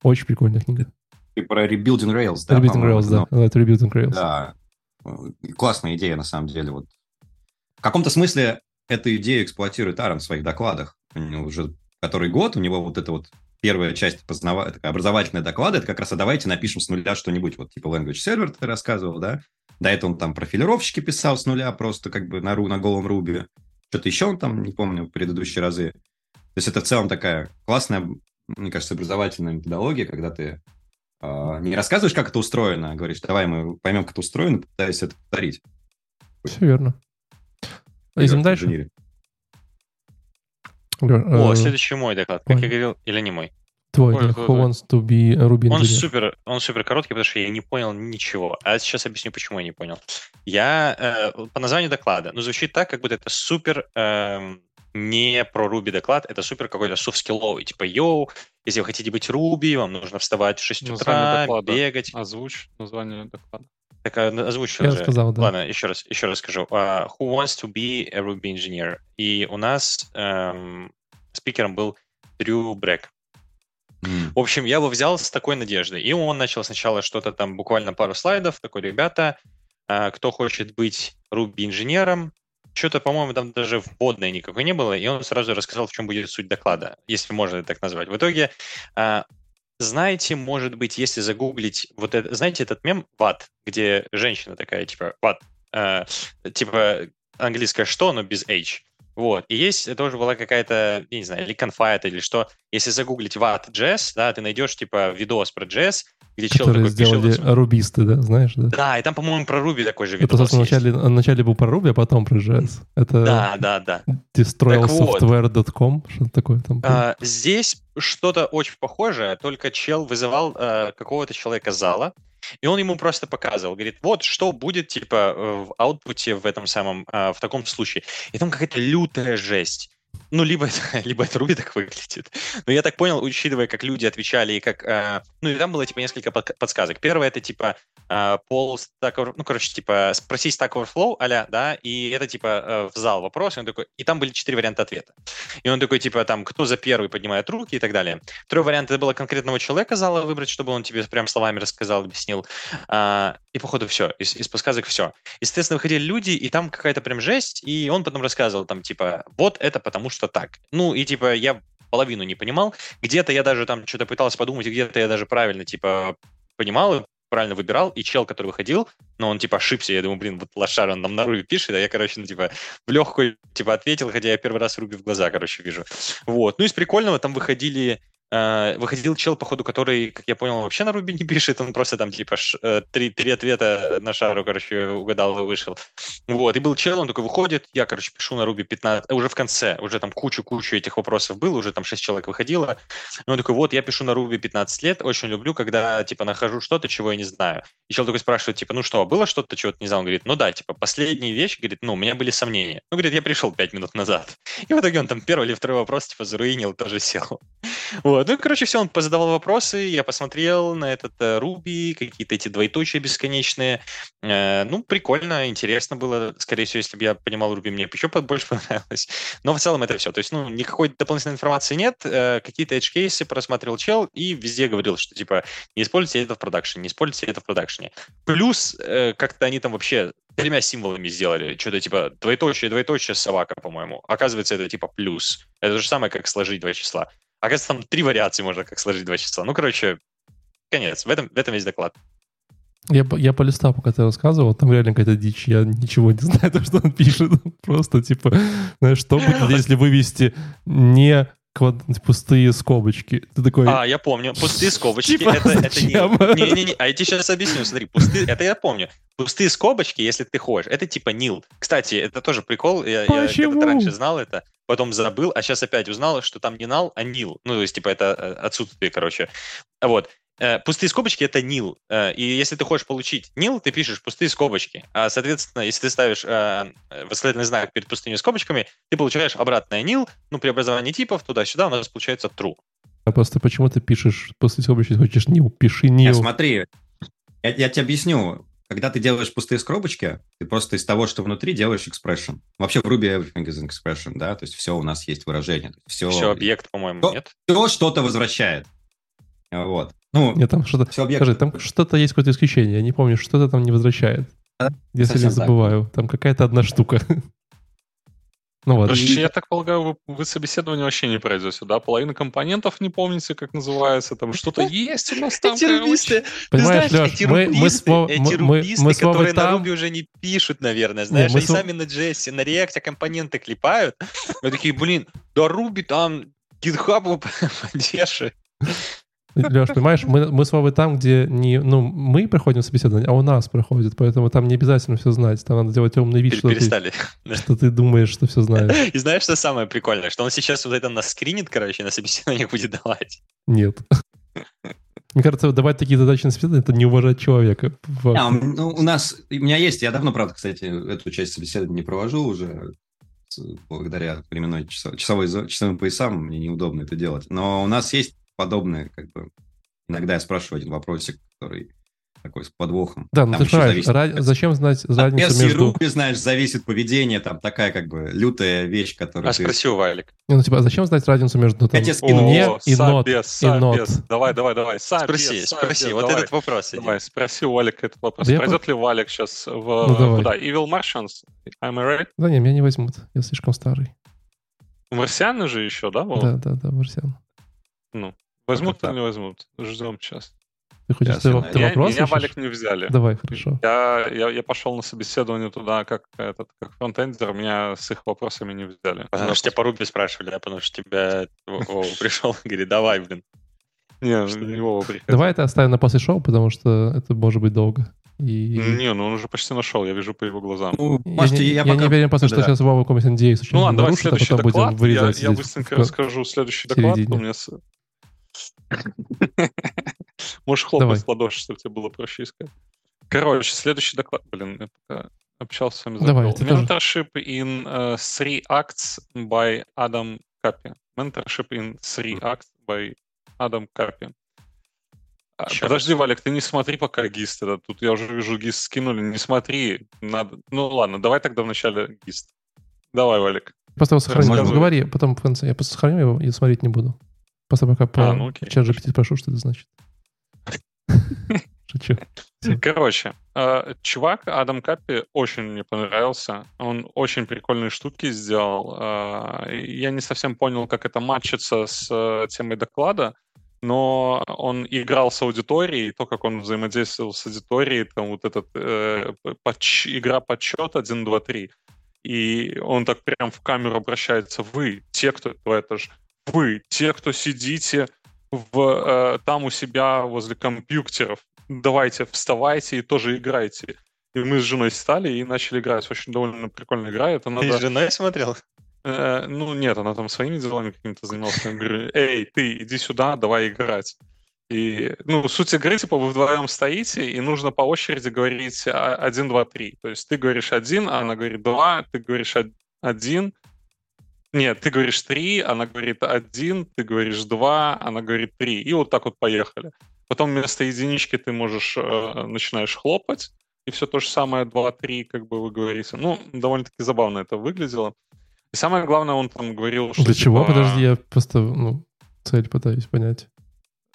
Очень прикольная книга. Ты про Rebuilding Rails, да? Rebuilding Rails, да. Это Rebuilding Rails. Да, классная идея, на самом деле. Вот. В каком-то смысле эту идею эксплуатирует Аарон в своих докладах. У него уже который год, у него вот эта вот первая часть познава... такая образовательная доклада, это как раз, а давайте напишем с нуля что-нибудь, вот типа Language Server ты рассказывал, да? До этого он там профилировщики писал с нуля просто как бы на, ру, на голом руби. Что-то еще он там, не помню, предыдущие разы. То есть это в целом такая классная, мне кажется, образовательная методология, когда ты не рассказываешь, как это устроено, а говоришь, давай мы поймем, как это устроено, пытаясь это повторить. Все верно. Идем дальше. О, э, следующий мой доклад. Как я говорил, или не мой? Твой, Ой, Who wants to be Ruby он супер, он супер короткий, потому что я не понял ничего. А сейчас объясню, почему я не понял. Я э, по названию доклада, ну, звучит так, как будто это супер э, не про Ruby доклад, это супер какой-то софт-скилловый. Типа, йоу, если вы хотите быть Ruby, вам нужно вставать в 6 утра, доклада. бегать. Озвучь название доклада. Так, а, озвучь Я уже. сказал, да. Ладно, еще раз, еще раз скажу. Uh, who wants to be a Ruby engineer? И у нас эм, спикером был Дрю Брэк. Mm. В общем, я его взял с такой надеждой. И он начал сначала что-то там, буквально пару слайдов, такой, ребята, э, кто хочет быть Ruby инженером, что-то, по-моему, там даже вводной никакой не было, и он сразу рассказал, в чем будет суть доклада, если можно так назвать. В итоге, э, знаете, может быть, если загуглить вот это, знаете этот мем «ват», где женщина такая, типа «ват», э, типа английское «что», но без «h». Вот. И есть тоже была какая-то, я не знаю, или конфайт, или что. Если загуглить Watt.js, да, ты найдешь, типа, видос про JS, где чел такой сделали пишет... рубисты, да, знаешь, да? Да, и там, по-моему, про Ruby такой же видос Это, собственно, вначале, вначале был про Ruby, а потом про JS. Это да, да, да. destroyalsoftware.com, вот. что-то такое там. А, здесь что-то очень похожее, только чел вызывал а, какого-то человека зала, и он ему просто показывал, говорит, вот что будет, типа, в аутпуте в этом самом, а, в таком случае. И там какая-то лютая жесть. Ну, либо либо это Руби так выглядит. Но я так понял, учитывая, как люди отвечали, и как... Э, ну, и там было, типа, несколько подсказок. Первое, это, типа, э, пол Stack Ну, короче, типа, спроси Stack Overflow, а да, и это, типа, э, в зал вопрос, и он такой... И там были четыре варианта ответа. И он такой, типа, там, кто за первый поднимает руки и так далее. Второй вариант, это было конкретного человека зала выбрать, чтобы он тебе прям словами рассказал, объяснил. А, и, походу, все. Из, из подсказок все. Естественно, выходили люди, и там какая-то прям жесть, и он потом рассказывал, там, типа, вот это потому что так. Ну, и типа я половину не понимал. Где-то я даже там что-то пытался подумать, где-то я даже правильно, типа, понимал, правильно выбирал, и чел, который выходил, но он, типа, ошибся, я думаю, блин, вот лошар, он нам на Руби пишет, а я, короче, ну, типа, в легкую, типа, ответил, хотя я первый раз Руби в глаза, короче, вижу. Вот. Ну, из прикольного там выходили выходил чел, походу, который, как я понял, вообще на Руби не пишет, он просто там, типа, э, три, три ответа на шару, короче, угадал и вышел. Вот, и был чел, он такой выходит, я, короче, пишу на Руби 15, уже в конце, уже там кучу-кучу этих вопросов было, уже там 6 человек выходило. И он такой, вот, я пишу на Руби 15 лет, очень люблю, когда, типа, нахожу что-то, чего я не знаю. И чел такой спрашивает, типа, ну что, было что-то, чего ты не знал? Он говорит, ну да, типа, последняя вещь, говорит, ну, у меня были сомнения. Ну, говорит, я пришел 5 минут назад. И в итоге он там первый или второй вопрос, типа, заруинил, тоже сел. Вот, ну, и, короче, все, он позадавал вопросы, я посмотрел на этот э, Руби, какие-то эти двоеточия бесконечные. Э, ну, прикольно, интересно было. Скорее всего, если бы я понимал Руби, мне еще больше понравилось. Но в целом это все. То есть, ну, никакой дополнительной информации нет. Э, какие-то edge-кейсы просматривал чел и везде говорил, что, типа, не используйте это в продакшене, не используйте это в продакшене. Плюс, как-то они там вообще тремя символами сделали. Что-то типа двоеточие, двоеточие, собака, по-моему. Оказывается, это типа плюс. Это то же самое, как сложить два числа. Оказывается, там три вариации можно как сложить два числа. Ну, короче, конец. В этом, в этом весь доклад. Я, я полистал, пока ты рассказывал, там реально какая-то дичь. Я ничего не знаю, то, что он пишет. Просто, типа, знаешь, что будет, если вывести не квад... пустые скобочки. Ты такой... А, я помню. Пустые скобочки типа, это, это не... Не-не-не, а я тебе сейчас объясню. Смотри, пустые... Это я помню. Пустые скобочки, если ты хочешь, это типа нил. Кстати, это тоже прикол. Я, я когда-то раньше знал это, потом забыл, а сейчас опять узнал, что там не нал, а нил. Ну, то есть, типа, это э, отсутствие, короче. Вот. Э, пустые скобочки это nil. Э, и если ты хочешь получить nil, ты пишешь пустые скобочки. А, соответственно, если ты ставишь э, восклицательный знак перед пустыми скобочками, ты получаешь обратное nil. Ну, при образовании типов туда-сюда у нас получается true. А просто почему ты пишешь пустые скобочки, хочешь nil, пиши nil. смотри, я, я тебе объясню. Когда ты делаешь пустые скобочки, ты просто из того, что внутри, делаешь expression. Вообще в Ruby everything is an expression, да, то есть все у нас есть выражение. Все, все объект, по-моему, нет? Все что-то возвращает. Вот. Ну, Нет, там что-то... Скажи, там что-то есть какое-то исключение. Я не помню, что-то там не возвращает. А, если не забываю. Так. Там какая-то одна штука. Ну вот. Короче, я так полагаю, вы, вы собеседование вообще не пройдете, да? Половина компонентов не помните, как называется, там что-то есть у нас там. Эти рубисты, Понимаешь, Леш, эти мы, мы, эти рубисты, мы, мы которые на Руби уже не пишут, наверное, знаешь, не, они сами на Джесси, на React компоненты клепают. Мы такие, блин, да Руби там GitHub поддержит. Леш, понимаешь, мы, мы с Вовой там, где не, ну, мы проходим собеседование, а у нас проходит, поэтому там не обязательно все знать. Там надо делать умный вид, что ты, что ты думаешь, что все знаешь. И знаешь, что самое прикольное? Что он сейчас вот это нас скринит, короче, на собеседование будет давать. Нет. Мне кажется, давать такие задачи на собеседование – это не уважать человека. А, ну, у нас, у меня есть, я давно, правда, кстати, эту часть собеседования не провожу уже, благодаря временной часовой, часовым поясам, мне неудобно это делать. Но у нас есть подобное, как бы, иногда я спрашиваю один вопросик, который такой с подвохом. Да, ну там ты понимаешь, ра- зачем знать разницу от между... руки, знаешь, зависит поведение, там такая как бы лютая вещь, которая... А ты... спроси у Валик. Ну, типа, а зачем знать разницу между там, не и not, и not? Давай, давай, давай. Спроси, спроси, вот этот вопрос. Давай, спроси у Валика этот вопрос. Пройдет ли Валик сейчас в... Ну, Evil Martians? Am I right? Да не, меня не возьмут, я слишком старый. Марсианы же еще, да, Вова? Да, да, да, марсиан. Ну, возьмут или не возьмут? Ждем сейчас. Ты хочешь, ты, ты вопрос Меня Валик не взяли. Давай, хорошо. Я, я, я пошел на собеседование туда как, этот, как фронтендер, меня с их вопросами не взяли. Потому что тебя по Руби спрашивали, да? Потому что тебя Вова пришел и говорит, давай, блин. Не, не Вова приходил. Давай это оставим на после шоу, потому что это может быть долго. И... Не, ну он уже почти нашел, я вижу по его глазам. Ну, Можете, я, я, я пока... не уверен, просто, да. что сейчас Вова какой-нибудь NDA случайно Ну ладно, давай следующий а доклад. Будем вырезать я, я быстренько в... расскажу следующий доклад. У меня... Можешь хлопать в ладоши, чтобы тебе было проще искать. Короче, следующий доклад. Блин, я общался с вами. Давай, Mentorship in uh, Three Acts by Adam Капи. Mentorship in Three Acts by Адам Капи. Подожди. Валик, ты не смотри пока гист этот. Тут я уже вижу гист скинули. Не смотри. Надо... Ну ладно, давай тогда вначале гист. Давай, Валик. Просто его сохраню. Говори, потом в конце. Я сохраню его и смотреть не буду. Просто пока по а, ну, чат GPT спрошу, что это значит. Шучу. Короче, э, чувак Адам Каппи очень мне понравился. Он очень прикольные штуки сделал. Э, я не совсем понял, как это матчится с э, темой доклада, но он играл с аудиторией, то, как он взаимодействовал с аудиторией, там вот этот э, подч, игра подсчет 1, 2, 3. И он так прям в камеру обращается. Вы, те, кто это же, вы, те, кто сидите в, э, там у себя возле компьютеров, давайте вставайте и тоже играйте. И мы с женой стали и начали играть. Очень довольно прикольная игра. Это надо... Ты с женой смотрел? Э, ну, нет, она там своими делами какими-то занималась. Я говорю, эй, ты, иди сюда, давай играть. И, ну, суть игры, типа, вы вдвоем стоите, и нужно по очереди говорить один, два, три. То есть ты говоришь один, а она говорит два, ты говоришь один, нет, ты говоришь три, она говорит один, ты говоришь два, она говорит три. И вот так вот поехали. Потом вместо единички ты можешь, э, начинаешь хлопать, и все то же самое, два, три, как бы вы говорите. Ну, довольно-таки забавно это выглядело. И самое главное, он там говорил, что... Для типа... чего? Подожди, я просто ну, цель пытаюсь понять.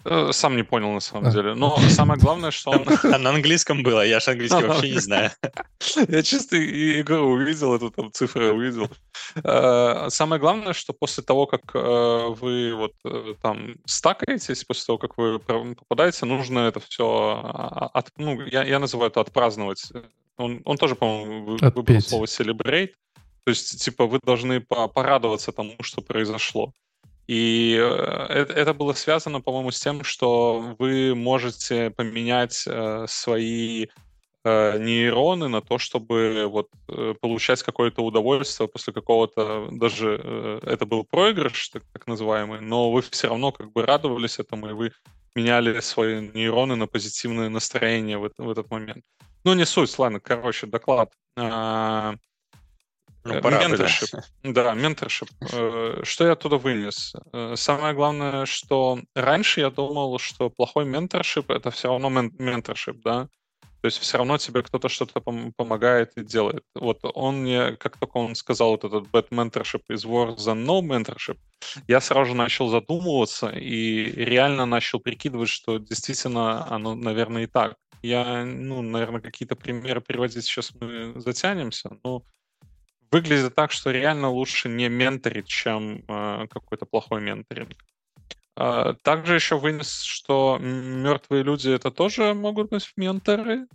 Э, сам не понял, на самом а. деле. Но самое главное, что он... А на английском было, я же английский вообще не знаю. Я чисто игру увидел, эту там цифры увидел. Э, самое главное, что после того, как э, вы вот там стакаетесь, после того, как вы попадаете, нужно это все... А, от, ну, я, я называю это отпраздновать. Он, он тоже, по-моему, выбрал слово celebrate. То есть, типа, вы должны порадоваться тому, что произошло. И это, это было связано, по-моему, с тем, что вы можете поменять э, свои э, нейроны на то, чтобы вот э, получать какое-то удовольствие после какого-то, даже э, это был проигрыш, так, так называемый, но вы все равно как бы радовались этому, и вы меняли свои нейроны на позитивное настроение в, в этот момент. Ну, не суть, ладно, короче, доклад. Ну, э, пора менторшип. Да, менторшип. Э, что я оттуда вынес? Э, самое главное, что раньше я думал, что плохой менторшип — это все равно менторшип, да? То есть все равно тебе кто-то что-то помогает и делает. Вот он мне, как только он сказал вот этот bad mentorship is worse than no mentorship, я сразу же начал задумываться и реально начал прикидывать, что действительно оно, наверное, и так. Я, ну, наверное, какие-то примеры приводить сейчас мы затянемся, но выглядит так, что реально лучше не менторить, чем э, какой-то плохой менторинг. Э, также еще вынес, что мертвые люди это тоже могут быть менторы.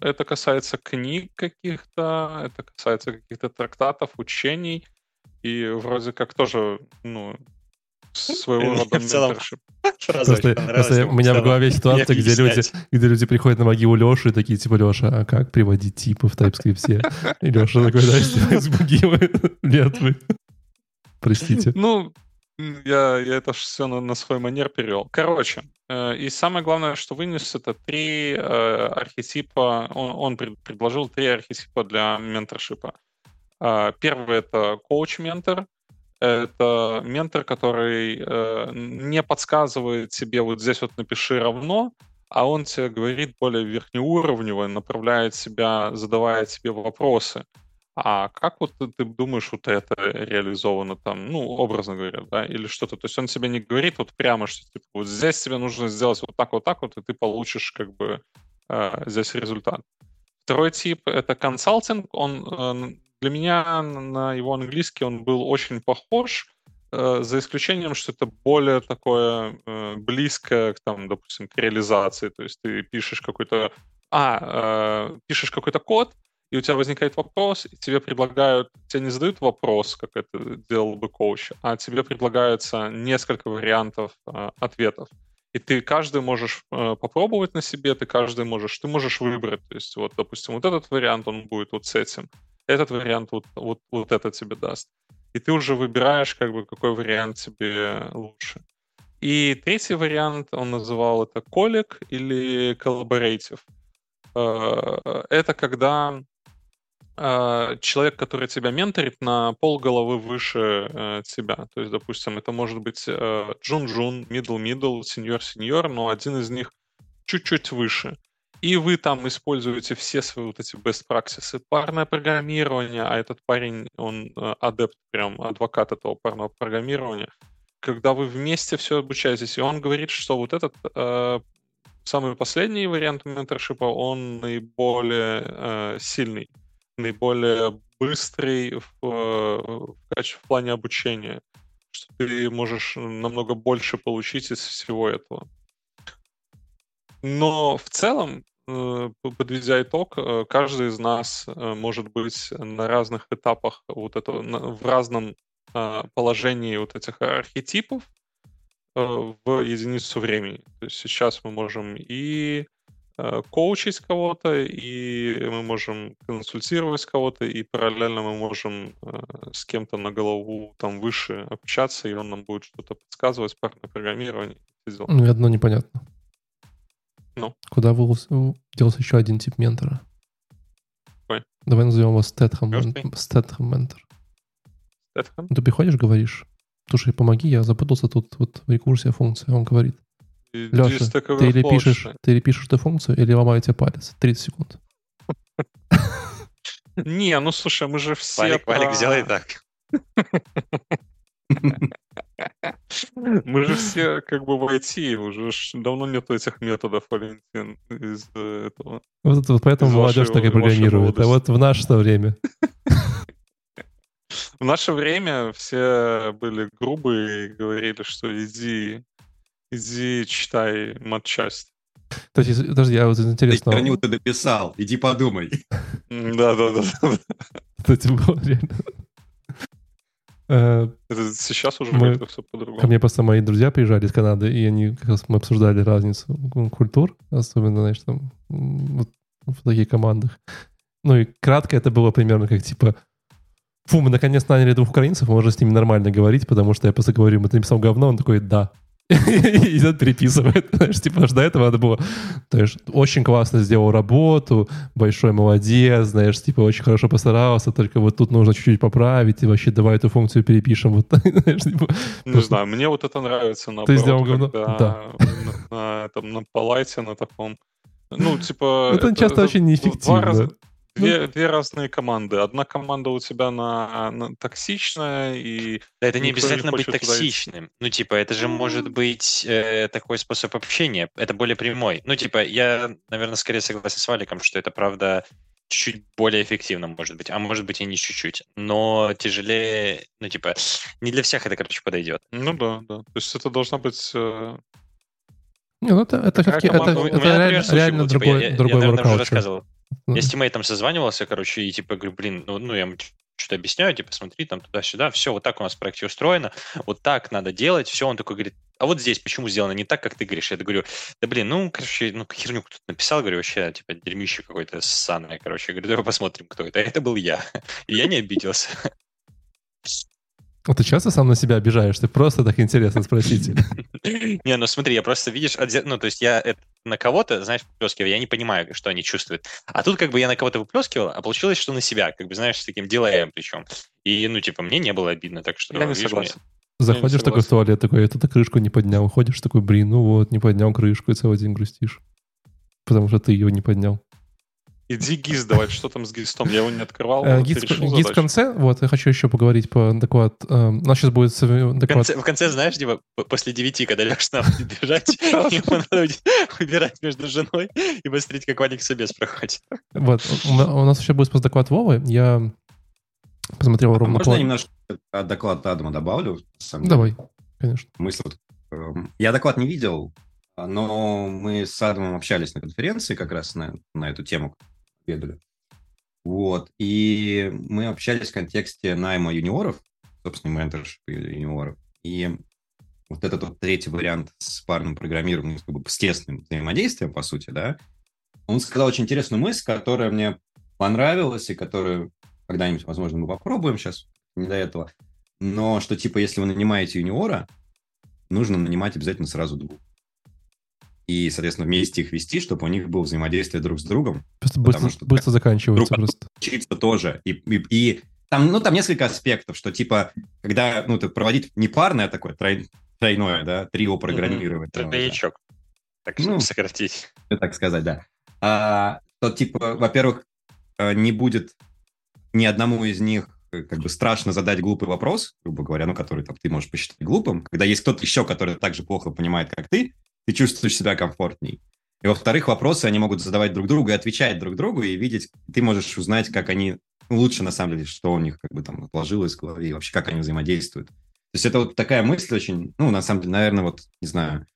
Это касается книг каких-то, это касается каких-то трактатов, учений. И вроде как тоже, ну, своего рода менторшип. Просто, просто у меня в голове ситуация, где люди, где люди приходят на могилу Леши и такие, типа, Леша, а как приводить типы в TypeScript? И Леша такой, да, из могилы мертвый. Простите. Ну, я, я это все на, на свой манер перевел. Короче, э, и самое главное, что вынес, это три э, архетипа. Он, он пред, предложил три архетипа для менторшипа. Э, первый — это коуч-ментор, это ментор, который э, не подсказывает тебе вот здесь вот напиши равно, а он тебе говорит более верхнеуровнево, направляет себя, задавая тебе вопросы. А как вот ты, ты думаешь, вот это реализовано там, ну, образно говоря, да, или что-то? То есть он тебе не говорит вот прямо, что типа вот здесь тебе нужно сделать вот так, вот так вот, и ты получишь как бы э, здесь результат. Второй тип — это консалтинг. Он э, для меня на его английский он был очень похож, э, за исключением, что это более такое э, близкое, там, допустим, к реализации. То есть ты пишешь какой-то а, пишешь какой-то код, и у тебя возникает вопрос, и тебе предлагают, тебе не задают вопрос, как это делал бы коуч, а тебе предлагается несколько вариантов э, ответов. И ты каждый можешь э, попробовать на себе, ты каждый можешь, ты можешь выбрать. То есть, вот, допустим, вот этот вариант, он будет вот с этим, этот вариант вот, вот, вот это тебе даст. И ты уже выбираешь, как бы, какой вариант тебе лучше. И третий вариант, он называл это коллег или collaborative. Э, это когда э, человек, который тебя менторит, на пол головы выше э, тебя. То есть, допустим, это может быть джун-джун, middle-middle, сеньор-сеньор, но один из них чуть-чуть выше. И вы там используете все свои вот эти best practices. Парное программирование, а этот парень, он адепт, прям адвокат этого парного программирования. Когда вы вместе все обучаетесь, и он говорит, что вот этот самый последний вариант менторшипа, он наиболее э, сильный, наиболее быстрый в, э, в, в плане обучения, что ты можешь намного больше получить из всего этого. Но в целом, э, подведя итог, э, каждый из нас может быть на разных этапах вот этого, в разном положении вот этих архетипов, Э, в единицу времени. То есть сейчас мы можем и э, коучить кого-то, и мы можем консультировать кого-то, и параллельно мы можем э, с кем-то на голову там выше общаться, и он нам будет что-то подсказывать, парное программирование. Ну, одно непонятно. Ну? Куда вы делся еще один тип ментора? Ой. Давай назовем его Стэтхэм, Стэтхэм ментор. Стэтхэм? Ты приходишь, говоришь, Слушай, помоги, я запутался тут вот в рекурсия функции. Он говорит, Леша, ты или, пишешь, ты или пишешь эту функцию, или ломаю тебе палец. 30 секунд. Не, ну слушай, мы же все... Валик, Валик, сделай так. Мы же все как бы в IT, уже давно нету этих методов, Валентин, из этого. Вот, вот поэтому молодежь так и программирует. А вот в наше время в наше время все были грубые и говорили, что иди, иди читай матчасть. То есть, подожди, я вот интересно... Храню ты написал, иди подумай. Да-да-да. Это было реально... Э, сейчас уже мы, все по-другому. Ко мне просто мои друзья приезжали из Канады, и они как раз мы обсуждали разницу культур, особенно, знаешь, там вот в таких командах. Ну и кратко это было примерно как типа фу, мы наконец наняли двух украинцев, мы можем с ними нормально говорить, потому что я просто говорю, мы ты написал говно, он такой, да. И идет переписывает. Знаешь, типа, до этого надо было... То есть, очень классно сделал работу, большой молодец, знаешь, типа, очень хорошо постарался, только вот тут нужно чуть-чуть поправить, и вообще давай эту функцию перепишем. Вот, знаешь, типа, Не знаю, мне вот это нравится. Наоборот, Ты сделал говно? Да. На, на, там, на полайте, на таком... Ну, типа... Это, это часто очень неэффективно. Два, две, две разные команды. Одна команда у тебя на, на токсичная и... Да, это не обязательно не быть токсичным. Идти. Ну, типа, это же может быть э, такой способ общения. Это более прямой. Ну, типа, я, наверное, скорее согласен с Валиком, что это, правда, чуть более эффективно, может быть. А может быть и не чуть-чуть. Но тяжелее, ну, типа, не для всех это, короче, подойдет. Ну да, да. То есть это должна быть... Э... Не, ну это, это все-таки это, это, это реально, реально был, другой, типа, я, другой я, я, рассказывал. Я с тиммейтом созванивался, короче, и типа говорю, блин, ну, ну я ему что-то объясняю, типа, смотри, там туда-сюда, все, вот так у нас в проекте устроено, вот так надо делать, все, он такой говорит, а вот здесь почему сделано не так, как ты говоришь? Я говорю, да блин, ну, короче, ну, херню кто-то написал, говорю, вообще, типа, дерьмище какое-то ссаное, короче. Я говорю, давай посмотрим, кто это. А это был я. И я не обиделся. А ты часто сам на себя обижаешь? Ты просто так интересно спросите. Не, ну смотри, я просто, видишь, ну, то есть я на кого-то, знаешь, выплескиваю, я не понимаю, что они чувствуют. А тут как бы я на кого-то выплескивал, а получилось, что на себя, как бы, знаешь, с таким делаем причем. И, ну, типа, мне не было обидно, так что... Я не согласен. Заходишь такой в туалет, такой, я тут крышку не поднял. Ходишь такой, блин, ну вот, не поднял крышку, и целый день грустишь. Потому что ты ее не поднял. Иди ГИС давать, что там с ГИСом? Я его не открывал. Э, ГИС, ГИС в конце, вот, я хочу еще поговорить по доклад. Э, у нас сейчас будет доклад. В конце, в конце знаешь, типа, после девяти, когда лежишь на бежать, ему надо выбирать между женой и посмотреть, как Ваник собес проходит. Вот, у нас еще будет доклад Вовы. Я посмотрел а ровно... Можно я немножко доклад Адама добавлю? Давай, конечно. Мысль вот... Эм, я доклад не видел, но мы с Адамом общались на конференции как раз на, на эту тему, бегали. Вот. И мы общались в контексте найма юниоров, собственно, менторшип юниоров. И вот этот вот третий вариант с парным программированием, как бы с тесным взаимодействием, по сути, да, он сказал очень интересную мысль, которая мне понравилась и которую когда-нибудь, возможно, мы попробуем сейчас, не до этого. Но что, типа, если вы нанимаете юниора, нужно нанимать обязательно сразу двух и, соответственно, вместе их вести, чтобы у них было взаимодействие друг с другом. Просто быстро, что быстро заканчивается друг просто. Учиться тоже. И, и, и там, ну, там несколько аспектов, что, типа, когда, ну, ты проводить не парное а такое, трой, тройное, да, трио программировать. Mm-hmm. Тройничок. Так ну, сократить. Так сказать, да. А, то, типа, во-первых, э, не будет ни одному из них как бы страшно задать глупый вопрос, грубо говоря, ну, который там, ты можешь посчитать глупым, когда есть кто-то еще, который так же плохо понимает, как ты, ты чувствуешь себя комфортней. И во-вторых, вопросы они могут задавать друг другу и отвечать друг другу, и видеть, ты можешь узнать, как они, ну, лучше на самом деле, что у них как бы там отложилось в голове, и вообще как они взаимодействуют. То есть это вот такая мысль очень, ну, на самом деле, наверное, вот, не знаю,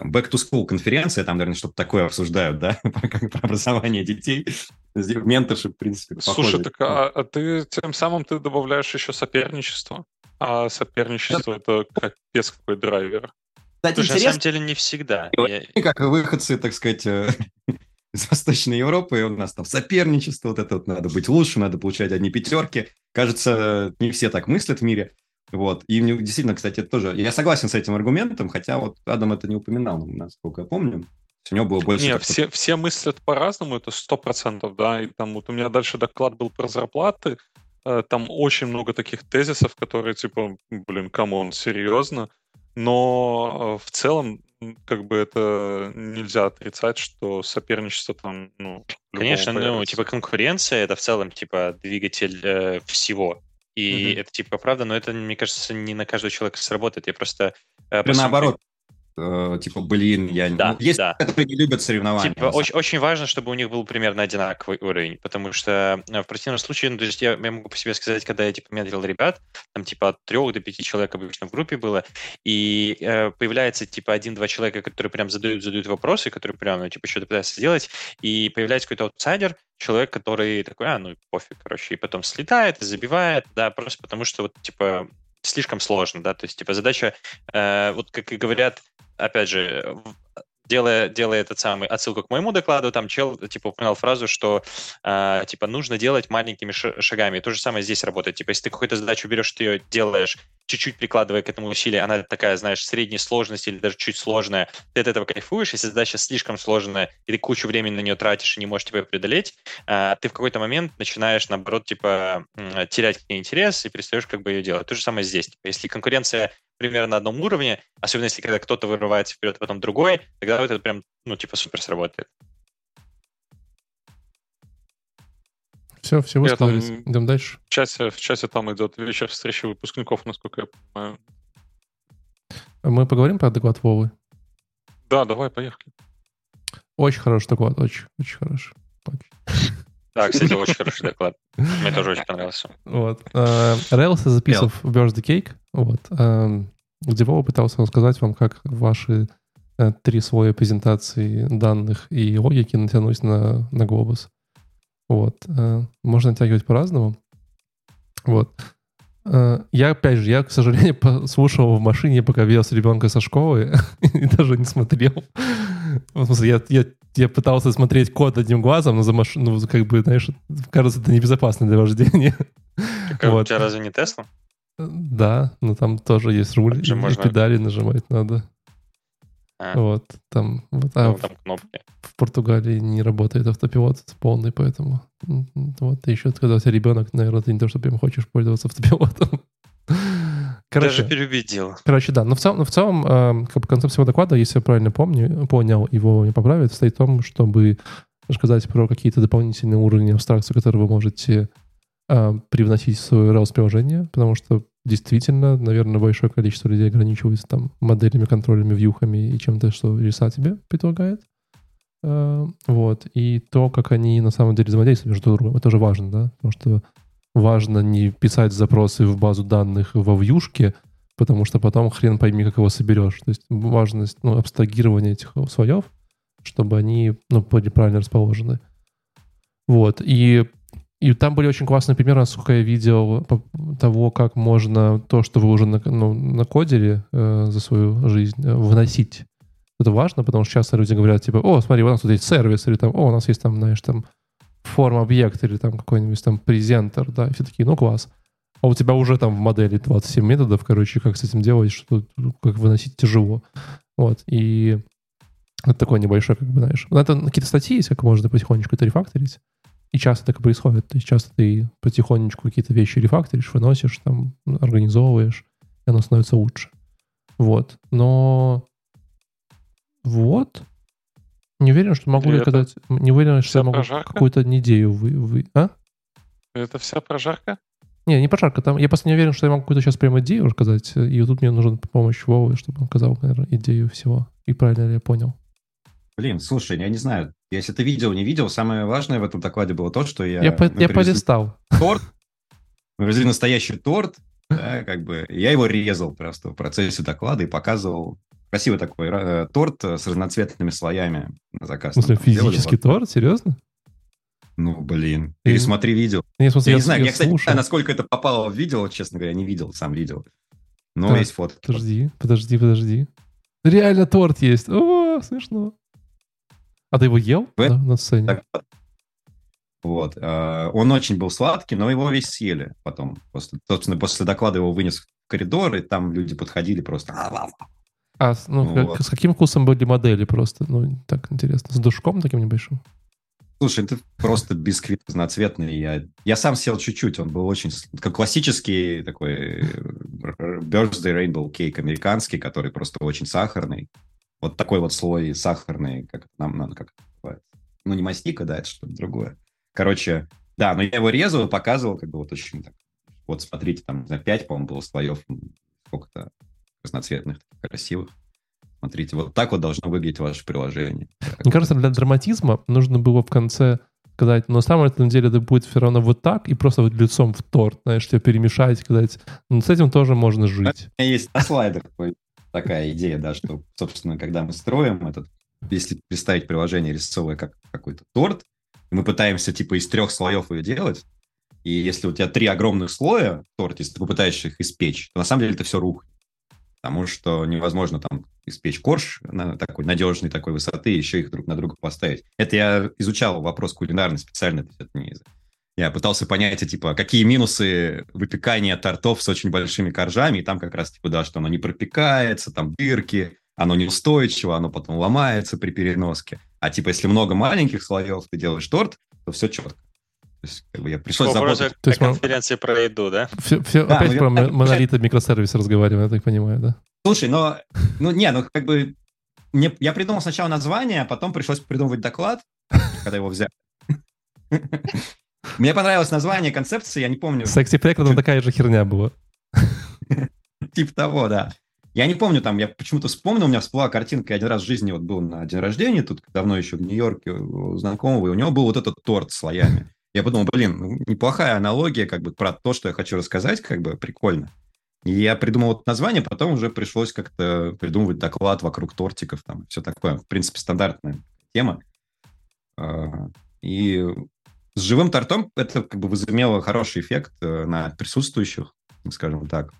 back to school конференция, там, наверное, что-то такое обсуждают, да, про образование детей. Менторшип, в принципе, Слушай, так а, а ты тем самым ты добавляешь еще соперничество. А соперничество это капец какой драйвер. Кстати, Слушай, интересно... на самом деле не всегда. И как выходцы, так сказать, э, из Восточной Европы, у нас там соперничество, вот это вот надо быть лучше, надо получать одни пятерки. Кажется, не все так мыслят в мире. Вот. И действительно, кстати, это тоже... Я согласен с этим аргументом, хотя вот Адам это не упоминал, насколько я помню. У него было больше... Не, все, все мыслят по-разному, это сто процентов, да. И там вот у меня дальше доклад был про зарплаты, э, там очень много таких тезисов, которые типа, блин, come on, серьезно? но э, в целом как бы это нельзя отрицать, что соперничество там, ну, Конечно, ну, типа конкуренция это в целом типа двигатель э, всего. И угу. это типа правда, но это, мне кажется, не на каждого человека сработает. Я просто... Э, наоборот, э, типа, блин, я... Да, ну, есть, да. которые не любят соревнования. Типа, очень, очень важно, чтобы у них был примерно одинаковый уровень, потому что э, в противном случае, ну, то есть я, я могу по себе сказать, когда я, типа, менторил ребят, там, типа, от трех до пяти человек обычно в группе было, и э, появляется, типа, один-два человека, которые прям задают, задают вопросы, которые прям, ну, типа, что-то пытаются сделать, и появляется какой-то аутсайдер, человек, который такой, а, ну, пофиг, короче, и потом слетает, забивает, да, просто потому что, вот, типа, слишком сложно, да, то есть, типа, задача, э, вот как и говорят, опять же, делая, делая этот самый отсылку к моему докладу, там чел типа упоминал фразу, что э, типа нужно делать маленькими шагами. То же самое здесь работает. Типа, если ты какую-то задачу берешь, ты ее делаешь, чуть-чуть прикладывая к этому усилие, она такая, знаешь, средней сложности или даже чуть сложная, ты от этого кайфуешь. Если задача слишком сложная, и ты кучу времени на нее тратишь и не можешь тебя преодолеть, э, ты в какой-то момент начинаешь, наоборот, типа терять к ней интерес и перестаешь как бы ее делать. То же самое здесь. Типа, если конкуренция примерно на одном уровне, особенно если когда кто-то вырывается вперед, а потом другой, тогда это прям, ну, типа, супер сработает. Все, все высказались. Там, Идем дальше. В часе, в часе там идет вечер встречи выпускников, насколько я понимаю. Мы поговорим про доклад Вовы? Да, давай, поехали. Очень хороший доклад, очень, очень хороший. Очень. Да, кстати, очень хороший доклад. Мне тоже очень понравился. Вот. Rails записав в Birthday Cake, вот, эм, где Вова пытался рассказать вам, как ваши э, три слоя презентации данных и логики натянуть на, на глобус. Вот. Э, можно натягивать по-разному. Вот. Я, опять же, я, к сожалению, послушал в машине, пока вез ребенка со школы, и даже не смотрел. В смысле, я, я я пытался смотреть код одним глазом, но за машину, ну, как бы, знаешь, кажется, это небезопасно для вождения. Так, вот. У тебя разве не Тесла? Да, но там тоже есть руль, и можно... педали нажимать надо. А. Вот, там, вот, а ну, там кнопки. В Португалии не работает автопилот полный, поэтому вот, еще когда у тебя ребенок, наверное, ты не то, что прям хочешь пользоваться автопилотом. Короче, Даже переубедил. Короче, да. Но в целом, но в целом э, как бы концепция доклада, если я правильно помню, понял, его не поправить, стоит в том, чтобы рассказать про какие-то дополнительные уровни абстракции, которые вы можете э, привносить в свое RAWS-приложение, потому что действительно, наверное, большое количество людей ограничивается там моделями, контролями, вьюхами и чем-то, что RSA тебе предлагает. Э, вот. И то, как они на самом деле взаимодействуют между другом, это уже важно, да? Потому что важно не писать запросы в базу данных во вьюшке, потому что потом хрен пойми, как его соберешь. То есть важность ну, абстрагирования этих слоев, чтобы они ну, были правильно расположены. Вот. И, и там были очень классные примеры, насколько я видел, того, как можно то, что вы уже на, ну, накодили э, за свою жизнь, э, выносить. Это важно, потому что часто люди говорят, типа, о, смотри, у нас тут есть сервис, или там, о, у нас есть там, знаешь, там форм объект, или там какой-нибудь там презентер, да, все такие, ну, класс а у тебя уже там в модели 27 методов, короче, как с этим делать, что как выносить тяжело. Вот, и это такой небольшой, как бы, знаешь. Ну, это какие-то статьи есть, как можно потихонечку это рефакторить. И часто так и происходит. То есть часто ты потихонечку какие-то вещи рефакторишь, выносишь, там, организовываешь, и оно становится лучше. Вот. Но вот. Не уверен, что могу ли сказать... Не уверен, что я могу какую-то идею вы, вы... А? Это вся прожарка? Не, не прожарка. Там, я просто не уверен, что я могу какую-то сейчас прям идею рассказать. И тут мне нужен помощь Вовы, чтобы он сказал, наверное, идею всего. И правильно ли я понял? Блин, слушай, я не знаю. Если ты видел, не видел, самое важное в этом докладе было то, что я... Я, по, я полистал. Торт. Мы привезли настоящий торт. Да, как бы. Я его резал просто в процессе доклада и показывал. Красивый такой э, торт с разноцветными слоями на заказ. Смысле, физический торт? Серьезно? Ну, блин, пересмотри видео. Я, смотрю, я, я не знаю, я, кстати, не знаю, насколько это попало в видео, честно говоря, не видел сам видео. Но так, есть фото. Подожди, подожди, подожди. Реально торт есть. О, смешно. А ты его ел в... на, на сцене? Так, вот. Э, он очень был сладкий, но его весь съели потом. После, собственно, после доклада его вынес в коридор, и там люди подходили просто... А ну, вот. с каким вкусом были модели просто? Ну, так интересно. С душком таким небольшим? Слушай, это просто бисквит разноцветный. Я, я сам сел чуть-чуть, он был очень... Как классический такой э, birthday rainbow cake американский, который просто очень сахарный. Вот такой вот слой сахарный, как нам надо, как это называется. Ну, не мастика, да, это что-то другое. Короче, да, но я его резал, показывал, как бы вот очень так. Вот смотрите, там, за пять, по-моему, было слоев, сколько-то разноцветных, красивых. Смотрите, вот так вот должно выглядеть ваше приложение. Мне кажется, для драматизма нужно было в конце сказать, но на самом деле это будет все равно вот так, и просто вот лицом в торт, знаешь, тебя перемешать, сказать, ну, с этим тоже можно жить. У меня есть на слайдах такая идея, да, что, собственно, когда мы строим этот, если представить приложение рисовое как какой-то торт, мы пытаемся, типа, из трех слоев ее делать, и если у тебя три огромных слоя в торте, если ты попытаешься их испечь, то на самом деле это все рухнет потому что невозможно там испечь корж на такой надежной такой высоты, еще их друг на друга поставить. Это я изучал вопрос кулинарный специально, это не я пытался понять, типа, какие минусы выпекания тортов с очень большими коржами, и там как раз, типа, да, что оно не пропекается, там дырки, оно неустойчиво, оно потом ломается при переноске. А, типа, если много маленьких слоев ты делаешь торт, то все четко. То есть, как бы я пришлось заботиться. То есть, конференции про еду, да? Все, все да, опять ну, про я, монолиты микросервисы разговариваем, я так понимаю, да? Слушай, но, ну, не, ну, как бы, мне, я придумал сначала название, а потом пришлось придумывать доклад, когда его взяли. Мне понравилось название, концепция, я не помню. Секси Прекрон такая же херня была. Типа того, да. Я не помню, там, я почему-то вспомнил, у меня всплыла картинка, я один раз в жизни вот был на день рождения, тут давно еще в Нью-Йорке у знакомого, и у него был вот этот торт с слоями. Я подумал, блин, ну, неплохая аналогия как бы про то, что я хочу рассказать, как бы прикольно. И я придумал вот название, потом уже пришлось как-то придумывать доклад вокруг тортиков, там, все такое. В принципе, стандартная тема. А, и с живым тортом это как бы возымело хороший эффект э, на присутствующих, скажем так.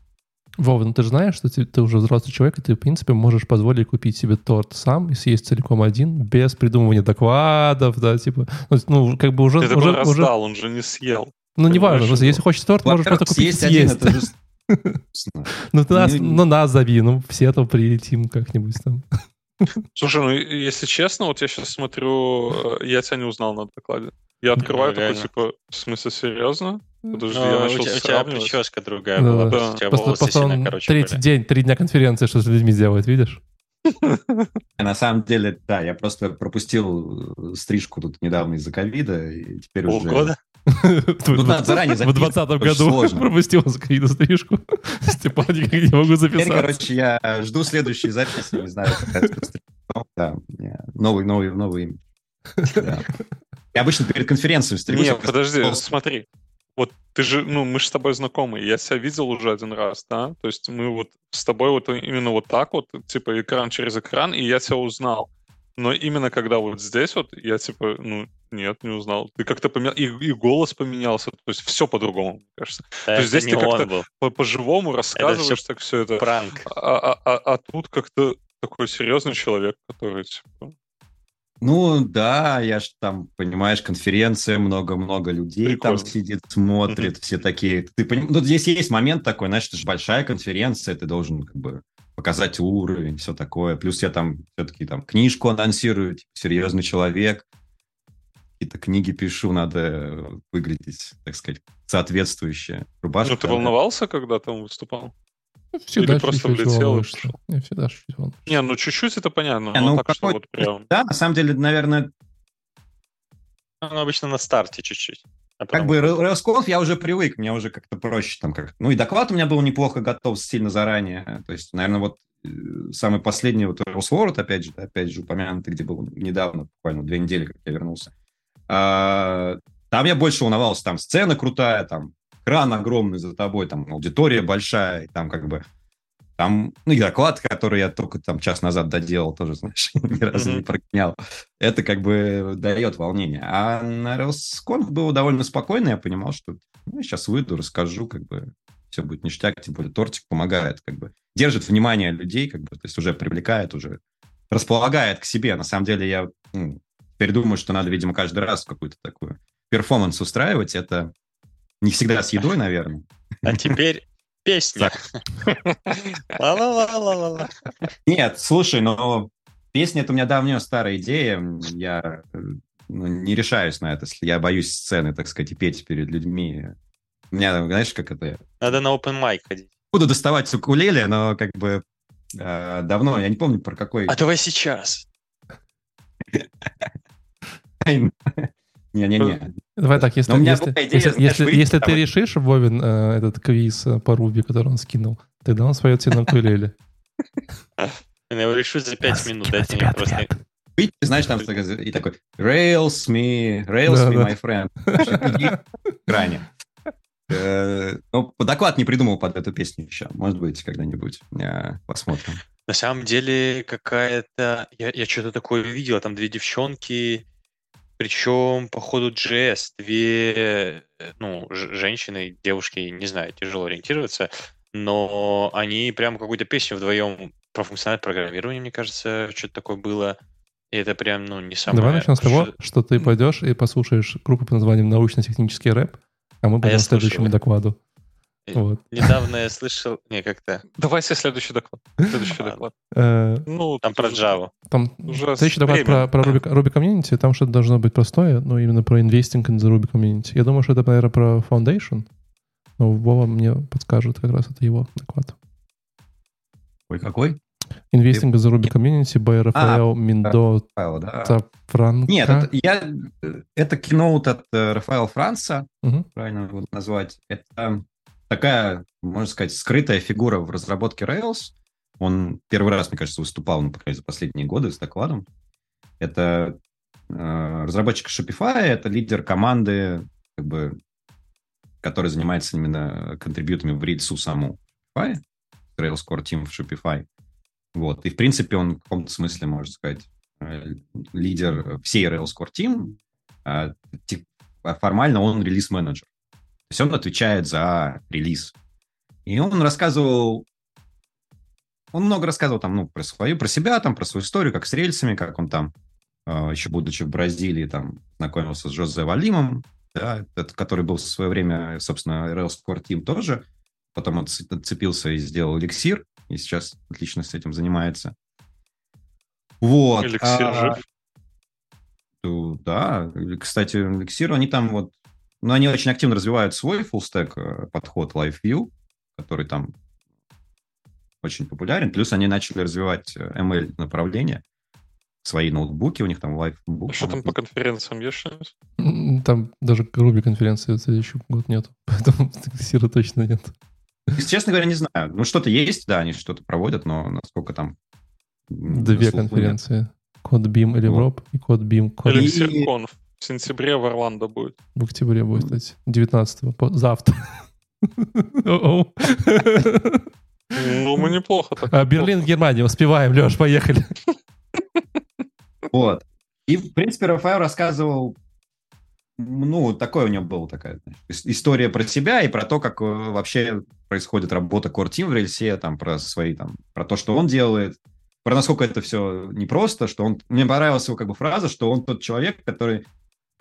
Вова, ну ты же знаешь, что ты, ты уже взрослый человек, и ты, в принципе, можешь позволить купить себе торт сам и съесть целиком один, без придумывания докладов, да, типа, ну, ну как бы уже... Ты уже, раздал, уже... он же не съел. Ну, не важно, если хочешь торт, можешь просто купить и съесть. Ну, ты нас, ну, нас зови, ну, все там прилетим как-нибудь там. Слушай, ну, если честно, вот я сейчас смотрю, э, я тебя не узнал на докладе. Я открываю такой, типа, в смысле, серьезно? Подожди, я начал у, тебя, у тебя прическа другая да, была, да. у тебя просто, волосы просто сильно короче Третий были. день, три дня конференции, что с людьми делает, видишь? На самом деле, да, я просто пропустил э, стрижку тут недавно из-за ковида, и теперь уже... Полгода? Ну, надо заранее В 2020 году пропустил за ковида стрижку. Степан, никак не могу записаться. Теперь, короче, я жду следующей записи, не знаю, да, новый, новый, новый. Я обычно перед конференцией стригусь. Нет, подожди, смотри. Вот ты же, ну, мы же с тобой знакомы, я себя видел уже один раз, да? То есть мы вот с тобой вот именно вот так вот, типа экран через экран, и я тебя узнал. Но именно когда вот здесь вот, я типа, ну, нет, не узнал. Ты как-то поменял, и, и голос поменялся, то есть все по-другому, мне кажется. Да, то есть здесь ты как-то по- по-живому рассказываешь это все так все это. Пранк. А, а, а, а тут как-то такой серьезный человек, который типа, ну да, я ж там, понимаешь, конференция, много-много людей Прикольно. там сидит, смотрит, все такие. Ты поним... Ну, здесь есть момент такой, знаешь, это же большая конференция, ты должен как бы показать уровень, все такое. Плюс я там все-таки там книжку анонсирую, типа, серьезный человек, какие-то книги пишу, надо выглядеть, так сказать, соответствующе. Рубашка. Ну, ты волновался, когда там выступал? Всегда Или просто влетел и пошел? Я всегда чуть-чуть Не, ну чуть-чуть это понятно. Не, ну, так, что вот прям... Да, на самом деле, наверное... Ну, обычно на старте чуть-чуть. А как бы RailsConf я уже привык, мне уже как-то проще там как Ну и доклад у меня был неплохо готов сильно заранее. То есть, наверное, вот э, самый последний вот Railsworld, опять же, опять же упомянутый, где был недавно, буквально две недели, как я вернулся. А, там я больше волновался, там сцена крутая, там экран огромный за тобой, там аудитория большая, там как бы там, ну, и доклад, который я только там час назад доделал, тоже, знаешь, ни разу не прогонял. Это как бы дает волнение. А на RailsConf было довольно спокойно, я понимал, что ну, сейчас выйду, расскажу, как бы все будет ништяк, тем более тортик помогает, как бы держит внимание людей, как бы, то есть уже привлекает, уже располагает к себе. На самом деле я ну, теперь думаю, что надо, видимо, каждый раз какую-то такую перформанс устраивать. Это не всегда с едой, наверное. А теперь песня. Нет, слушай, но песня это у меня давняя старая идея. Я ну, не решаюсь на это, я боюсь сцены, так сказать, и петь перед людьми. У меня, знаешь, как это... Надо на open mic ходить. Буду доставать укулеле, но как бы э, давно, я не помню про какой... А давай сейчас. Не-не-не. Давай так, если, если, идея, если, знаешь, если, выйти, если ты решишь, Вовин, э, этот квиз э, по Руби, который он скинул, тогда он споет тебе на укулеле. Я его решу за 5 минут. Дайте мне просто... Выйти, знаешь, там и такой Rails me, Rails me, my friend. В экране. Э, ну, доклад не придумал под эту песню еще. Может быть, когда-нибудь. Посмотрим. На самом деле, какая-то... Я, я что-то такое видел. Там две девчонки причем по ходу JS две э, ну, женщины, девушки, не знаю, тяжело ориентироваться, но они прям какую-то песню вдвоем про функциональное программирование, мне кажется, что-то такое было. И это прям, ну, не самое... Давай начнем с того, что ты пойдешь и послушаешь группу под названием «Научно-технический рэп», а мы пойдем а к следующему докладу. Вот. Недавно я слышал... Не, как-то... Давайте следующий доклад. Следующий доклад. Э, ну, там про Java. Там следующий доклад про, про Ruby, Ruby Community, там что-то должно быть простое, но именно про investing in the Ruby Community. Я думаю, что это, наверное, про Foundation. Но Вова мне подскажет, как раз это его доклад. Ой, какой? Investing in the Ruby Community by а, Миндо да. Франко. Нет, это, я, это киноут от Рафаэла Франца, угу. правильно его назвать. Это такая, можно сказать, скрытая фигура в разработке Rails. Он первый раз, мне кажется, выступал, ну, по крайней мере, за последние годы с докладом. Это э, разработчик Shopify, это лидер команды, как бы, который занимается именно контрибьютами в рельсу саму Shopify, Rails Core Team в Shopify. Вот. И, в принципе, он в каком-то смысле, можно сказать, э, лидер всей Rails Core Team. А, формально он релиз-менеджер. То есть он отвечает за релиз. И он рассказывал, он много рассказывал там, ну, про свою, про себя, там, про свою историю, как с рельсами, как он там, э, еще будучи в Бразилии, там, знакомился с Жозе Валимом, да, который был в свое время, собственно, Rails Core Team тоже. Потом он отцепился и сделал эликсир, и сейчас отлично с этим занимается. Вот. Эликсир а, жив? Да, кстати, эликсир, они там вот но они очень активно развивают свой full stack э, подход LiveView, который там очень популярен. Плюс они начали развивать э, ML направление, свои ноутбуки, у них там лайфбук. А что там по конференциям есть что-нибудь? Там даже Руби конференции в следующий год нет, поэтому Сира точно нет. Честно говоря, не знаю. Ну, что-то есть, да, они что-то проводят, но насколько там... Две конференции. CodeBeam или вот. и CodeBeam. Code... Или CirConf. В сентябре в Орландо будет. В октябре будет, кстати. 19-го. Завтра. Ну, мы неплохо так. А Берлин, Германия, успеваем, Леш, поехали. Вот. И, в принципе, Рафаэл рассказывал, ну, такое у него была такая история про себя и про то, как э, вообще происходит работа Core Team в рельсе, там, про свои, там, про то, что он делает, про насколько это все непросто, что он... Мне понравилась его как бы фраза, что он тот человек, который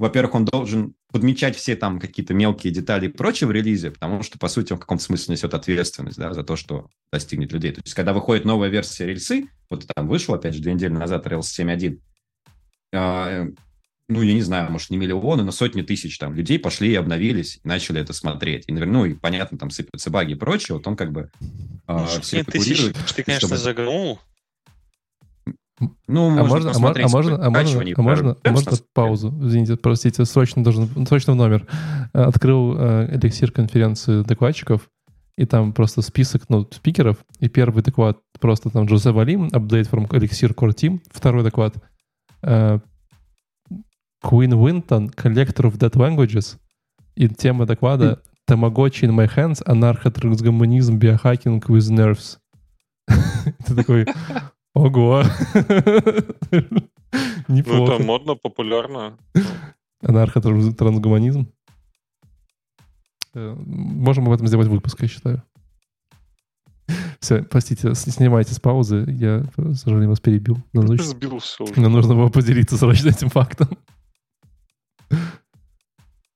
во-первых, он должен подмечать все там какие-то мелкие детали и прочее в релизе, потому что, по сути, он в каком-то смысле несет ответственность да, за то, что достигнет людей. То есть, когда выходит новая версия рельсы, вот там вышел, опять же, две недели назад Rails 7.1, э, ну, я не знаю, может, не миллионы, но сотни тысяч там людей пошли и обновились, и начали это смотреть. И, ну, и понятно, там сыпятся баги и прочее, вот он как бы э, все это тысяч, ты, конечно, чтобы... загнул, ну, а можно, а, а можно, а можно, а можно, а можно паузу? Извините, простите, срочно должен, срочно в номер. Открыл э, эликсир конференции докладчиков, и там просто список, ну, спикеров, и первый доклад просто там Джозе Валим, update from Elixir Core Team, второй доклад э, Queen Winton, Collector of Dead Languages, и тема доклада Tamagotchi in my hands, анархотрансгуманизм, биохакинг with nerves. Ты такой, Ого! Неплохо. Ну, это модно, популярно. Анархотрансгуманизм. Э, можем об этом сделать выпуск, я считаю. Все, простите, снимайте с паузы. Я, к сожалению, вас перебил. Нам нужно, сбил все уже. Нам нужно было поделиться срочно этим фактом.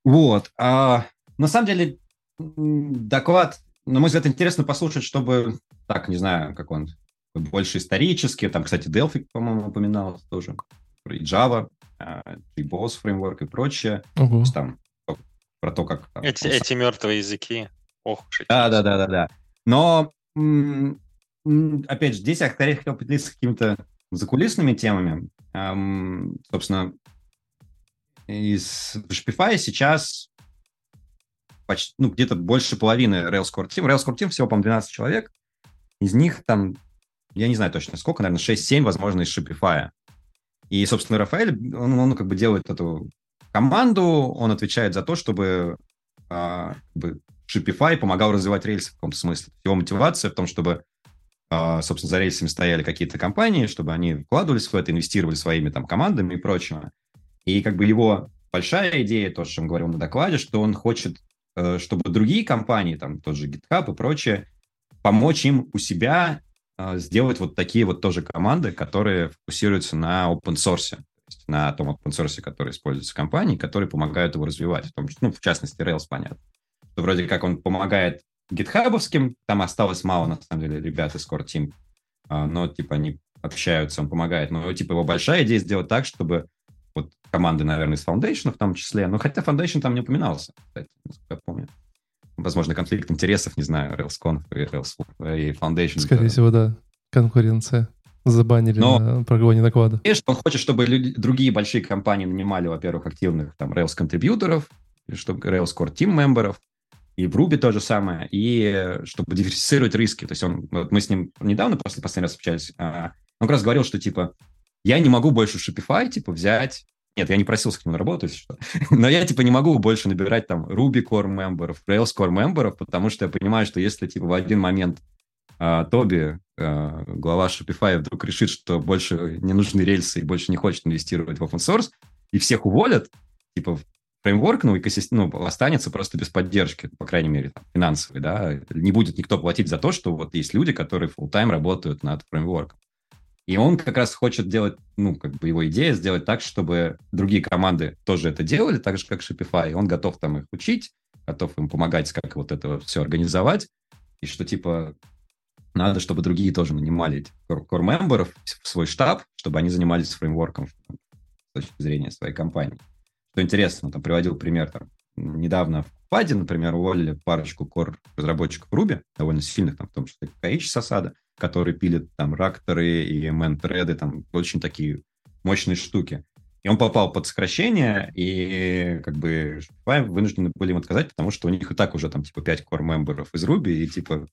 Вот. А, на самом деле, доклад, на мой взгляд, интересно послушать, чтобы, так, не знаю, как он, больше исторические. Там, кстати, Delphi, по-моему, упоминалось тоже. И Java, и JBoss фреймворк и прочее. Угу. То есть, там про то, как... Там, эти, эти мертвые языки. Ох уж Да, да, да, да, да. Но, опять же, здесь я скорее хотел поделиться какими-то закулисными темами. Эм, собственно, из Shopify сейчас почти, ну, где-то больше половины Rails Core Team. Rails Core Team всего, по-моему, 12 человек. Из них там я не знаю точно сколько, наверное, 6-7, возможно, из Shopify. И, собственно, Рафаэль, он, он как бы делает эту команду, он отвечает за то, чтобы а, как бы Shopify помогал развивать рельсы в каком-то смысле. Его мотивация в том, чтобы, а, собственно, за рельсами стояли какие-то компании, чтобы они вкладывались в это, инвестировали своими там командами и прочего. И как бы его большая идея, то, о чем говорил на докладе, что он хочет, э, чтобы другие компании, там тот же GitHub и прочее, помочь им у себя сделать вот такие вот тоже команды, которые фокусируются на open source, на том open source, который используется компанией, которые помогают его развивать, в, том, ну, в частности, Rails, понятно. То вроде как он помогает гитхабовским, там осталось мало, на самом деле, ребят из Core Team, а, но, типа, они общаются, он помогает. Но, типа, его большая идея сделать так, чтобы вот команды, наверное, из Foundation в том числе, ну, хотя Foundation там не упоминался, кстати, я помню возможно, конфликт интересов, не знаю, RailsConf и, Rails, и Foundation. Скорее всего, да. Конкуренция. Забанили Но, на прогоне доклада. Конечно, он хочет, чтобы люди, другие большие компании нанимали, во-первых, активных там Rails-контрибьюторов, чтобы Rails Core Team мемберов, и в Ruby то же самое, и чтобы диверсифицировать риски. То есть он, вот мы с ним недавно, после последний раз общались, а, он как раз говорил, что типа я не могу больше Shopify типа взять нет, я не просился к нему на работу, что. Но я, типа, не могу больше набирать там Ruby Core мемберов, Rails Core мемберов, потому что я понимаю, что если, типа, в один момент а, Тоби, а, глава Shopify, вдруг решит, что больше не нужны рельсы и больше не хочет инвестировать в open source, и всех уволят, типа, фреймворк, ну, экосистема, ну, останется просто без поддержки, по крайней мере, там, финансовой, да, не будет никто платить за то, что вот есть люди, которые full-time работают над фреймворком. И он как раз хочет делать, ну, как бы его идея сделать так, чтобы другие команды тоже это делали, так же, как Shopify. И он готов там их учить, готов им помогать, как вот это все организовать. И что, типа, надо, чтобы другие тоже нанимали core-мемберов в свой штаб, чтобы они занимались фреймворком с точки зрения своей компании. Что интересно, там приводил пример, там, недавно в Паде, например, уволили парочку core-разработчиков Ruby, довольно сильных, там, в том числе KH с осада, которые пилят там ракторы и мэн-треды, там очень такие мощные штуки. И он попал под сокращение, и как бы вынуждены были им отказать, потому что у них и так уже там типа 5 core мемберов из Ruby, и типа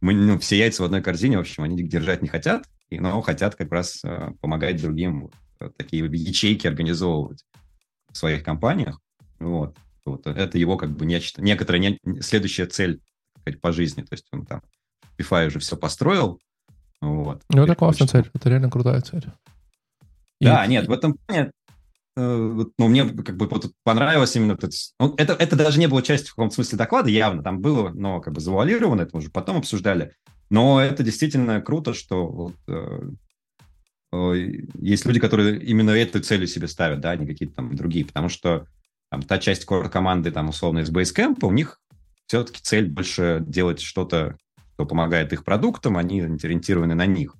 мы, ну, все яйца в одной корзине, в общем, они держать не хотят, и, но хотят как раз э, помогать другим э, такие ячейки организовывать в своих компаниях. Вот. вот. Это его как бы нечто, некоторая не, следующая цель сказать, по жизни. То есть он там Shopify уже все построил. Вот. Ну, это классная цель, это реально крутая цель. Да, и... нет, в этом плане Э, ну, мне как бы понравилось именно это, ну, это, это даже не было частью в каком-то смысле доклада, явно там было, но как бы завуалировано, это мы уже потом обсуждали. Но это действительно круто, что вот, э, э, есть люди, которые именно эту целью себе ставят, да, а не какие-то там другие, потому что там, та часть команды, там, условно, из Basecamp, у них все-таки цель больше делать что-то, что помогает их продуктам, они ориентированы на них.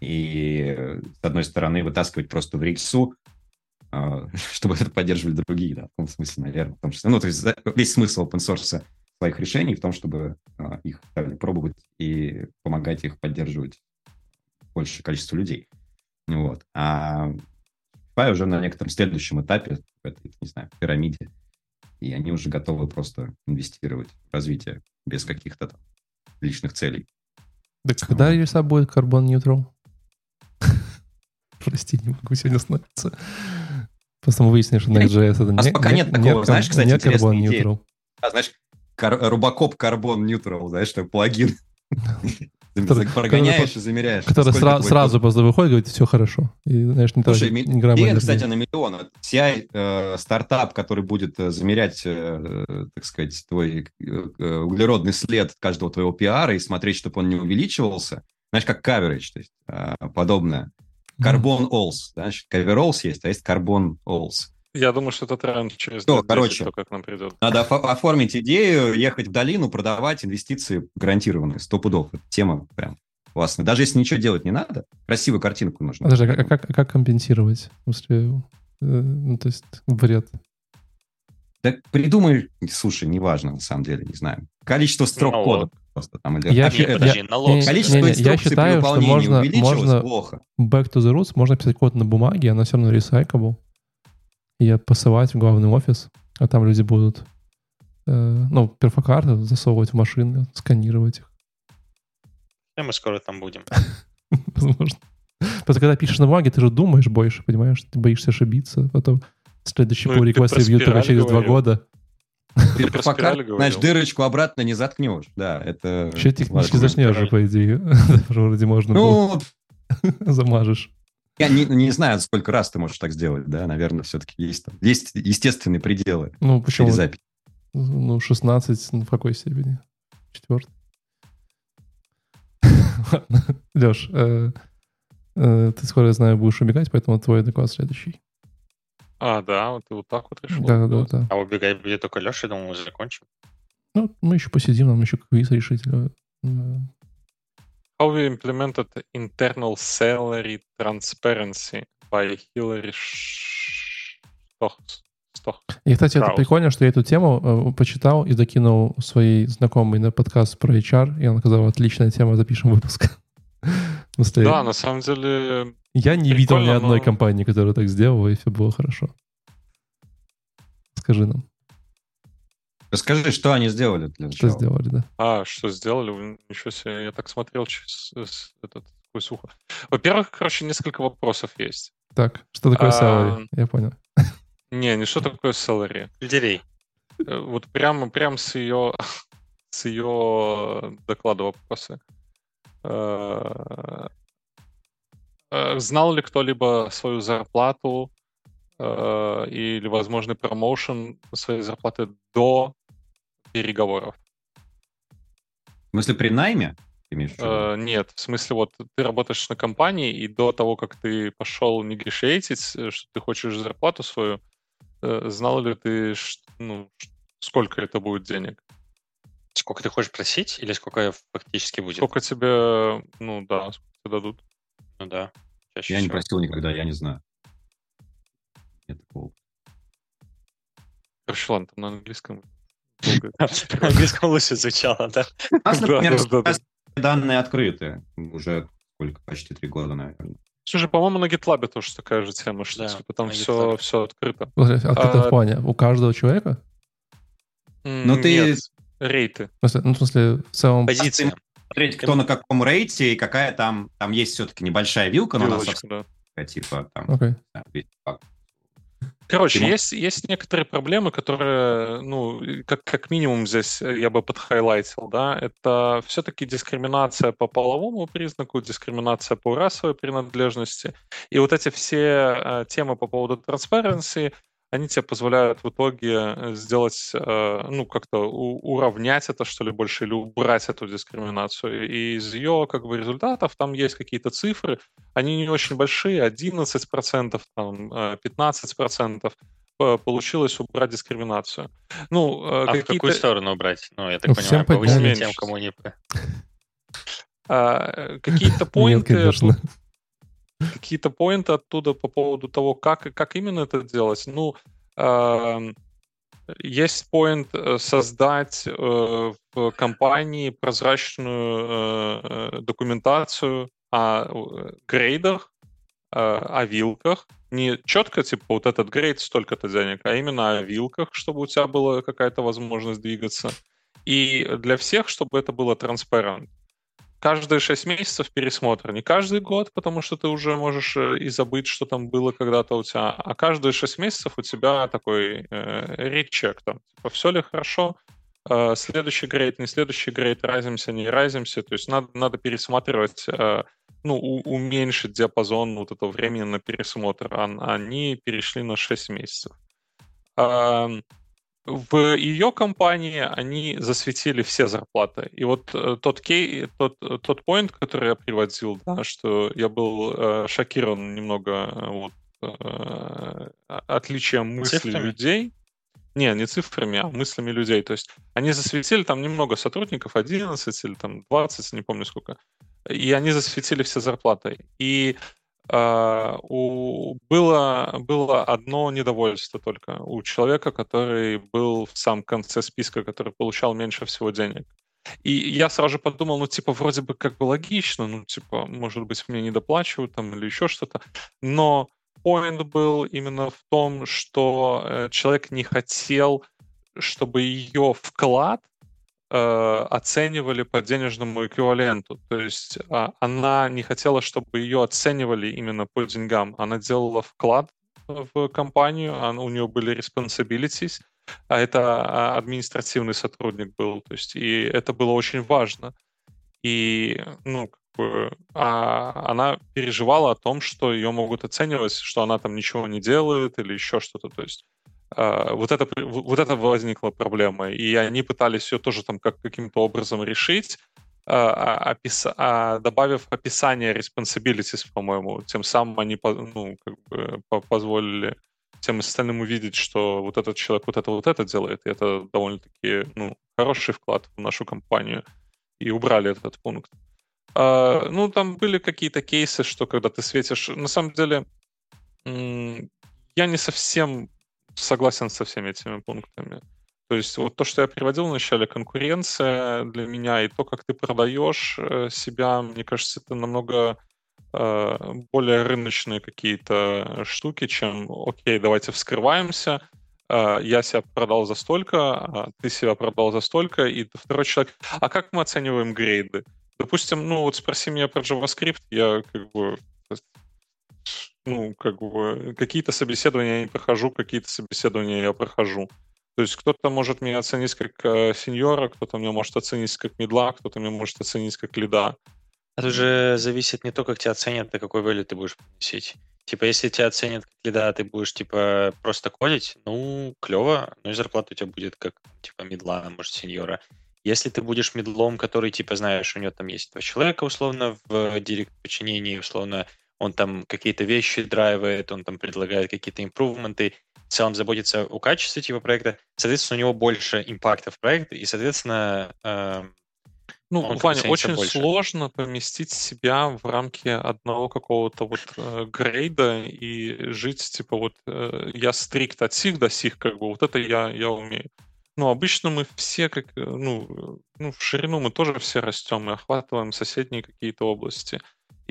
И, с одной стороны, вытаскивать просто в рельсу а, чтобы это поддерживали другие, да, в том смысле, наверное. Потому что, ну, то есть весь смысл open source своих решений в том, чтобы uh, их пробовать и помогать их поддерживать большее количество людей. Вот. А Shopify уже на некотором следующем этапе, в этой, не знаю, пирамиде, и они уже готовы просто инвестировать в развитие без каких-то там личных целей. Да когда. ESA будет Carbon Neutral? Прости, не могу сегодня остановиться. Просто мы выяснили, что Next.js это не... пока нет такого, знаешь, кстати, Carbon Neutral. А, знаешь, Рубакоп Carbon Neutral, знаешь, что плагин. Который, прогоняешь и замеряешь. Который сра- сразу просто выходит и говорит, все хорошо. И, знаешь, не Слушай, ми- идея, кстати, на миллион. CI э, стартап, который будет э, замерять, э, так сказать, твой э, э, углеродный след каждого твоего пиара и смотреть, чтобы он не увеличивался. Знаешь, как coverage, то есть э, подобное. Carbon Alls. Значит, Coveralls есть, а есть Carbon Alls. Я думаю, что это тренд через Что, короче, то, как нам придет. Надо оформить идею, ехать в долину, продавать инвестиции гарантированные, сто пудов. Это тема прям классная. Даже если ничего делать не надо, красивую картинку нужно. Подожди, а как, как, как компенсировать? После, э, ну, то есть вред. Да придумай, слушай, неважно, на самом деле, не знаю. Количество строк налог. кода просто там. Или... Я, а, налог. Количество не, не, я считаю, что можно, можно плохо. back to the roots, можно писать код на бумаге, она все равно recyclable, и посылать в главный офис, а там люди будут э, ну, перфокарты засовывать в машины, сканировать их. И мы скоро там будем. Возможно. Просто когда пишешь на бумаге, ты же думаешь больше, понимаешь? Ты боишься ошибиться, потом следующий ну, request ревью только через два года. Ты пока, знаешь, дырочку обратно не заткнешь. Да, это... Вообще технически заткнешь же, по идее. Вроде можно ну, Замажешь. Я не, не знаю, сколько раз ты можешь так сделать, да, наверное, все-таки есть там. Есть естественные пределы. Ну, почему? Запись. Ну, 16 ну, в какой степени? Четвертый. Леш, э, э, ты скоро, я знаю, будешь убегать, поэтому твой доклад следующий. А, да, вот ты вот так вот решил. Да, да, да. А убегать будет только Леша, я думал, мы закончим. Ну, мы еще посидим, нам еще квиз решить. How we implemented internal salary transparency by Hillary Stocks. И, кстати, Страус. это прикольно, что я эту тему э, почитал и закинул своей знакомой на подкаст про HR, и она сказала, отличная тема, запишем выпуск. Да, на самом деле я не видел ни одной но... компании, которая так сделала, и все было хорошо. Скажи нам. Расскажи, что они сделали для начала. Что сделали, да. А, что сделали? Ничего себе, я так смотрел через этот сквозь ухо. Во-первых, короче, несколько вопросов есть. Так, что такое а... salary? Я понял. Не, не что такое salary. Лидерей. Э, вот прямо, прям с ее, с ее доклада вопросы. Э, Э, знал ли кто-либо свою зарплату или возможный промоушен своей зарплаты до переговоров? В смысле, при найме? Э, нет, в смысле, вот ты работаешь на компании, и до того, как ты пошел негрешейтить, э, что ты хочешь зарплату свою, э, знал ли ты, ну, сколько это будет денег? Сколько ты хочешь просить или сколько фактически будет? Сколько тебе, ну да, сколько тебе дадут. Ну да. Чаще я всего. не просил никогда, я не знаю. Нет такого. Хорошо, ладно, там на английском. Английском лучше звучало, да? У нас, например, данные открыты уже сколько, почти три года, наверное. Слушай, по-моему, на GitLab тоже такая же тема, что да, типа, там все, все открыто. Открыто а, в плане у каждого человека? Ну ты... Нет, рейты. В смысле, ну, в смысле, в целом... Позиция. Смотреть, кто на каком рейте и какая там... Там есть все-таки небольшая вилка, но Вилочка, она... Да. Типа там... Okay. Короче, Тима? есть, есть некоторые проблемы, которые, ну, как, как минимум здесь я бы подхайлайтил, да, это все-таки дискриминация по половому признаку, дискриминация по расовой принадлежности. И вот эти все э, темы по поводу transparency, они тебе позволяют в итоге э, сделать, э, ну, как-то уравнять это, что ли, больше, или убрать эту дискриминацию. И из ее, как бы, результатов там есть какие-то цифры, они не очень большие, 11%, там, 15% э, получилось убрать дискриминацию. Ну, а в какую сторону убрать? Ну, я так ну, понимаю, повысить тем, кому не... А, какие-то поинты... Какие-то поинты оттуда по поводу того, как, как именно это делать. Ну, э, есть поинт э, создать э, в компании прозрачную э, документацию о э, грейдах, э, о вилках. Не четко, типа, вот этот грейд столько-то денег, а именно о вилках, чтобы у тебя была какая-то возможность двигаться. И для всех, чтобы это было транспарент каждые 6 месяцев пересмотр. Не каждый год, потому что ты уже можешь э, и забыть, что там было когда-то у тебя, а каждые 6 месяцев у тебя такой э, речек там. Типа, все ли хорошо, э, следующий грейд, не следующий грейд, разимся, не разимся. То есть надо, надо пересматривать, э, ну, у, уменьшить диапазон вот этого времени на пересмотр. А, они перешли на 6 месяцев. Э, в ее компании они засветили все зарплаты. И вот э, тот кей, тот, тот point, который я приводил, да, что я был э, шокирован немного э, вот, э, отличием мыслей цифрами? людей. Не, не цифрами, а мыслями людей. То есть они засветили там немного сотрудников, 11 или там 20, не помню сколько. И они засветили все зарплаты. И у, было, было одно недовольство только у человека, который был в самом конце списка, который получал меньше всего денег. И я сразу же подумал, ну, типа, вроде бы как бы логично, ну, типа, может быть, мне не доплачивают там или еще что-то. Но поинт был именно в том, что э, человек не хотел, чтобы ее вклад оценивали по денежному эквиваленту. То есть а, она не хотела, чтобы ее оценивали именно по деньгам. Она делала вклад в компанию, она, у нее были responsibilities, а это а, административный сотрудник был. То есть и это было очень важно. И ну, а она переживала о том, что ее могут оценивать, что она там ничего не делает или еще что-то. То есть а, вот это, вот это возникла проблема. И они пытались ее тоже там как, каким-то образом решить, а, а, опис... а, добавив описание responsibilities, по-моему. Тем самым они ну, как бы позволили всем остальным увидеть, что вот этот человек вот это вот это делает, и это довольно-таки ну, хороший вклад в нашу компанию. И убрали этот пункт. А, ну, там были какие-то кейсы, что когда ты светишь... На самом деле, я не совсем согласен со всеми этими пунктами. То есть вот то, что я приводил в начале, конкуренция для меня и то, как ты продаешь э, себя, мне кажется, это намного э, более рыночные какие-то штуки, чем, окей, давайте вскрываемся, э, я себя продал за столько, а ты себя продал за столько, и второй человек, а как мы оцениваем грейды? Допустим, ну вот спроси меня про JavaScript, я как бы ну, как бы, какие-то собеседования я не прохожу, какие-то собеседования я прохожу. То есть кто-то может меня оценить как э, сеньора, кто-то меня может оценить как медла, кто-то меня может оценить как лида. Это же зависит не то, как тебя оценят, а какой value ты будешь приносить. Типа, если тебя оценят как лида, а ты будешь, типа, просто кодить, ну, клево, но и зарплата у тебя будет как, типа, медла, может, сеньора. Если ты будешь медлом, который, типа, знаешь, у него там есть два человека, условно, в директ подчинении, условно, он там какие-то вещи драйвает, он там предлагает какие-то импрувменты, в целом заботится о качестве типа проекта, соответственно, у него больше импакта в проект, и, соответственно, э, ну, Ваня, очень больше. сложно поместить себя в рамки одного какого-то вот э, грейда и жить, типа, вот э, я стрикт от сих до сих, как бы, вот это я, я умею. ну, обычно мы все, как, э, ну, ну, в ширину мы тоже все растем и охватываем соседние какие-то области.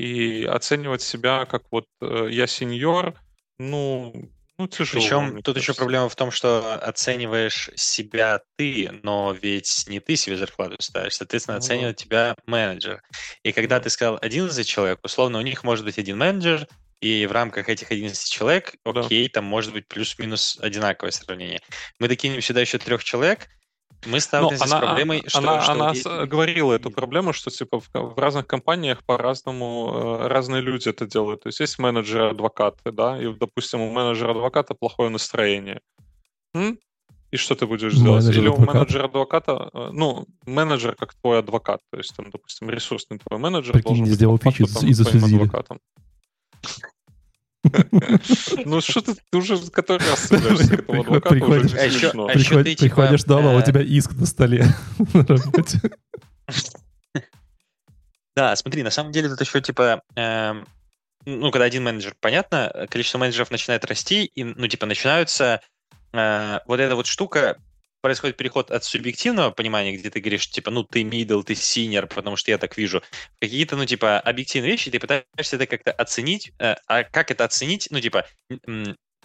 И оценивать себя как вот э, я сеньор, ну, ну, тяжело. Причем тут кажется. еще проблема в том, что оцениваешь себя ты, но ведь не ты себе зарплату ставишь, соответственно, ну, оценивает да. тебя менеджер. И когда да. ты сказал 11 человек, условно, у них может быть один менеджер, и в рамках этих 11 человек, окей, да. там может быть плюс-минус одинаковое сравнение. Мы докинем сюда еще трех человек, мы сталкиваемся она, с проблемой, что... Она, что она говорила эту проблему, что типа в, в разных компаниях по-разному э, разные люди это делают. То есть есть менеджеры-адвокаты, да, и, допустим, у менеджера-адвоката плохое настроение. М? И что ты будешь делать? Или у менеджера-адвоката, э, ну, менеджер как твой адвокат, то есть, там, допустим, ресурсный твой менеджер Прикинь, должен быть сделал фичу и засудили. адвокатом. Ну что ты, ты уже который раз собираешься? К этому адвокату, приходишь, а еще, а ты, типа, приходишь дома, у э, тебя иск на столе Да, смотри, на самом деле тут еще типа, эм, ну, когда один менеджер, понятно, количество менеджеров начинает расти, и, ну, типа, начинаются э, вот эта вот штука происходит переход от субъективного понимания, где ты говоришь, типа, ну, ты middle, ты senior, потому что я так вижу, какие-то, ну, типа, объективные вещи, ты пытаешься это как-то оценить, э, а как это оценить, ну, типа,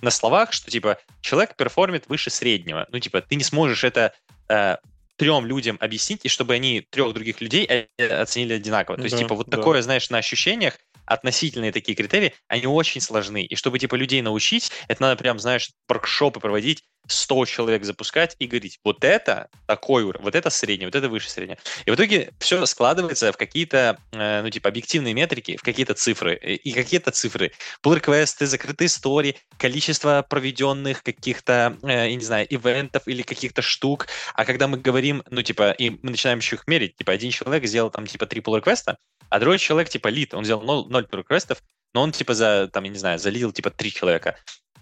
на словах, что, типа, человек перформит выше среднего, ну, типа, ты не сможешь это э, трем людям объяснить, и чтобы они трех других людей э, оценили одинаково. То есть, типа, вот да. такое, знаешь, на ощущениях, относительные такие критерии, они очень сложны. И чтобы, типа, людей научить, это надо прям, знаешь, воркшопы проводить, 100 человек запускать и говорить, вот это такой уровень, вот это средний, вот это выше среднего. И в итоге все складывается в какие-то, э, ну, типа, объективные метрики, в какие-то цифры. И какие-то цифры. Pull-реквесты, закрытые истории, количество проведенных каких-то, э, я не знаю, ивентов или каких-то штук. А когда мы говорим, ну, типа, и мы начинаем еще их мерить, типа, один человек сделал там, типа, три pull-реквеста, а другой человек, типа, лид, он сделал 0, 0 реквестов, но он, типа, за, там, я не знаю, залил, типа, три человека.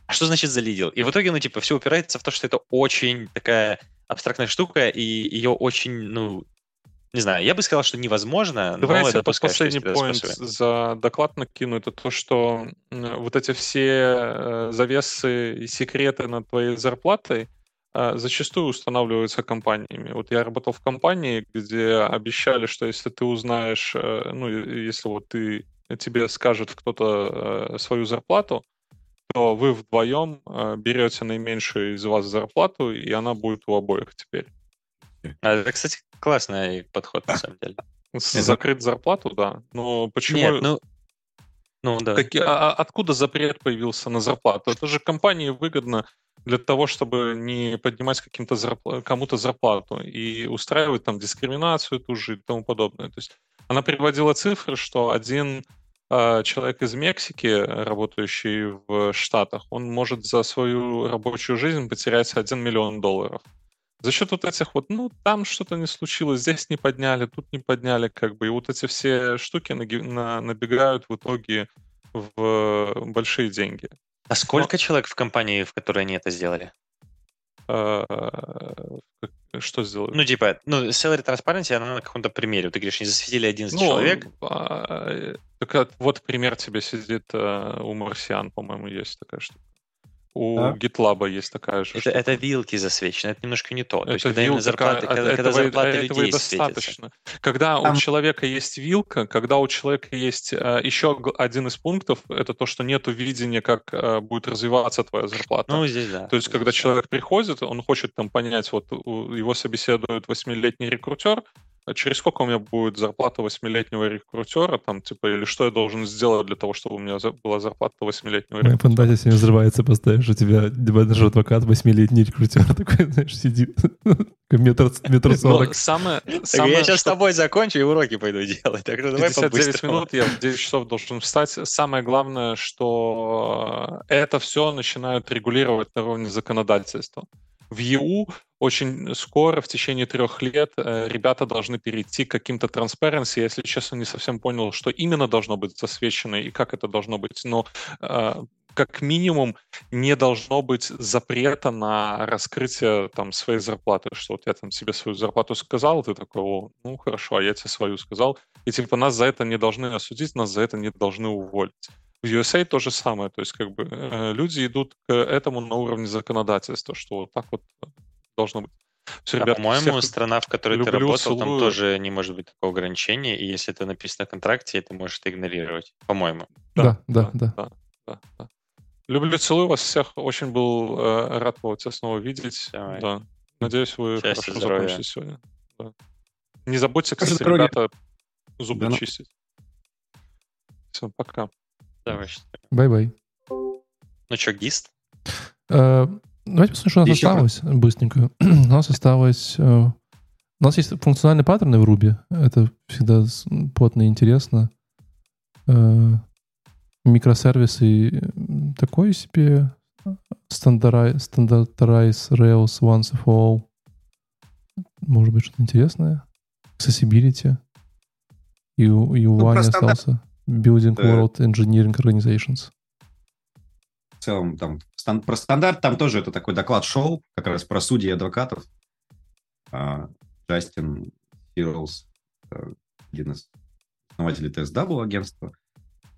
А что значит залидил? И в итоге, ну, типа, все упирается в то, что это очень такая абстрактная штука, и ее очень, ну, не знаю, я бы сказал, что невозможно, Давайте но это последний поинт за доклад накину, это то, что вот эти все э, завесы и секреты над твоей зарплатой э, зачастую устанавливаются компаниями. Вот я работал в компании, где обещали, что если ты узнаешь, э, ну, если вот ты тебе скажет кто-то свою зарплату, то вы вдвоем э, берете наименьшую из вас зарплату, и она будет у обоих теперь. А это, кстати, классный подход, на самом деле. Закрыть зарплату, да. Но почему... Нет, ну, ну да. Как, а, а, откуда запрет появился на зарплату? Это же компании выгодно для того, чтобы не поднимать каким-то зарпла- кому-то зарплату и устраивать там дискриминацию ту же и тому подобное. То есть она приводила цифры, что один человек из Мексики, работающий в Штатах, он может за свою рабочую жизнь потерять 1 миллион долларов. За счет вот этих вот, ну, там что-то не случилось, здесь не подняли, тут не подняли, как бы, и вот эти все штуки набегают в итоге в большие деньги. А сколько Но... человек в компании, в которой они это сделали? А, что сделали? Ну, типа, ну, salary transparency, она на каком-то примере. Ты говоришь, не засветили 11 ну, человек. А, так вот пример тебе сидит а, у марсиан, по-моему, есть такая штука. У а? GitLab есть такая же. Это, это вилки засвечены, это немножко не то. то есть, когда именно зарплаты, когда, этого, когда зарплаты этого людей достаточно. Светятся. Когда Там... у человека есть вилка, когда у человека есть а, еще один из пунктов, это то, что нету видения, как а, будет развиваться твоя зарплата. Ну, здесь да. То есть, когда человек приходит, он хочет там понять, вот его собеседует восьмилетний рекрутер, а через сколько у меня будет зарплата восьмилетнего рекрутера, там, типа, или что я должен сделать для того, чтобы у меня была зарплата восьмилетнего рекрутера. Моя фантазия сегодня взрывается, поставишь, у тебя менеджер адвокат, восьмилетний рекрутер такой, знаешь, сидит, метр, метр сорок. Самое, самое, я сейчас что... с тобой закончу и уроки пойду делать, так что давай 59 минут, я в 9 часов должен встать. Самое главное, что это все начинают регулировать на уровне законодательства. В ЕУ очень скоро, в течение трех лет, э, ребята должны перейти к каким-то транспаренси. Я, если честно, не совсем понял, что именно должно быть засвечено и как это должно быть. Но э, как минимум не должно быть запрета на раскрытие там своей зарплаты, что вот я там себе свою зарплату сказал, ты такой, о, ну хорошо, а я тебе свою сказал, и типа нас за это не должны осудить, нас за это не должны уволить. В USA то же самое, то есть как бы э, люди идут к этому на уровне законодательства, что вот так вот должно быть. Все, ребят, по-моему, всех... страна, в которой Люблю, ты работал, целую. там тоже не может быть такого ограничения, и если это написано в контракте, ты можешь это игнорировать, по-моему. Да, да, да. да. да, да, да. Люблю, целую вас всех. Очень был э, рад вас снова видеть. Давай. Да. Надеюсь, вы Счастья, хорошо здоровья. закончите сегодня. Да. Не забудьте, кстати, здоровья. ребята, зубы да. чистить. Все, пока. Давай. Bye-bye. Ну что, гист? Э, давайте посмотрим, что у нас Еще осталось раз. быстренько. у нас осталось... Э, у нас есть функциональные паттерны в Ruby. Это всегда плотно и интересно. Э, микросервисы такой себе. Standardize, standardize Rails once and for all. Может быть, что-то интересное. Accessibility. И, и у ну, остался. Building World Engineering Organizations целом там стан, про стандарт там тоже это такой доклад-шоу, как раз про судей и адвокатов. А, Джастин Хирлс, э, один из основателей TSW агентства.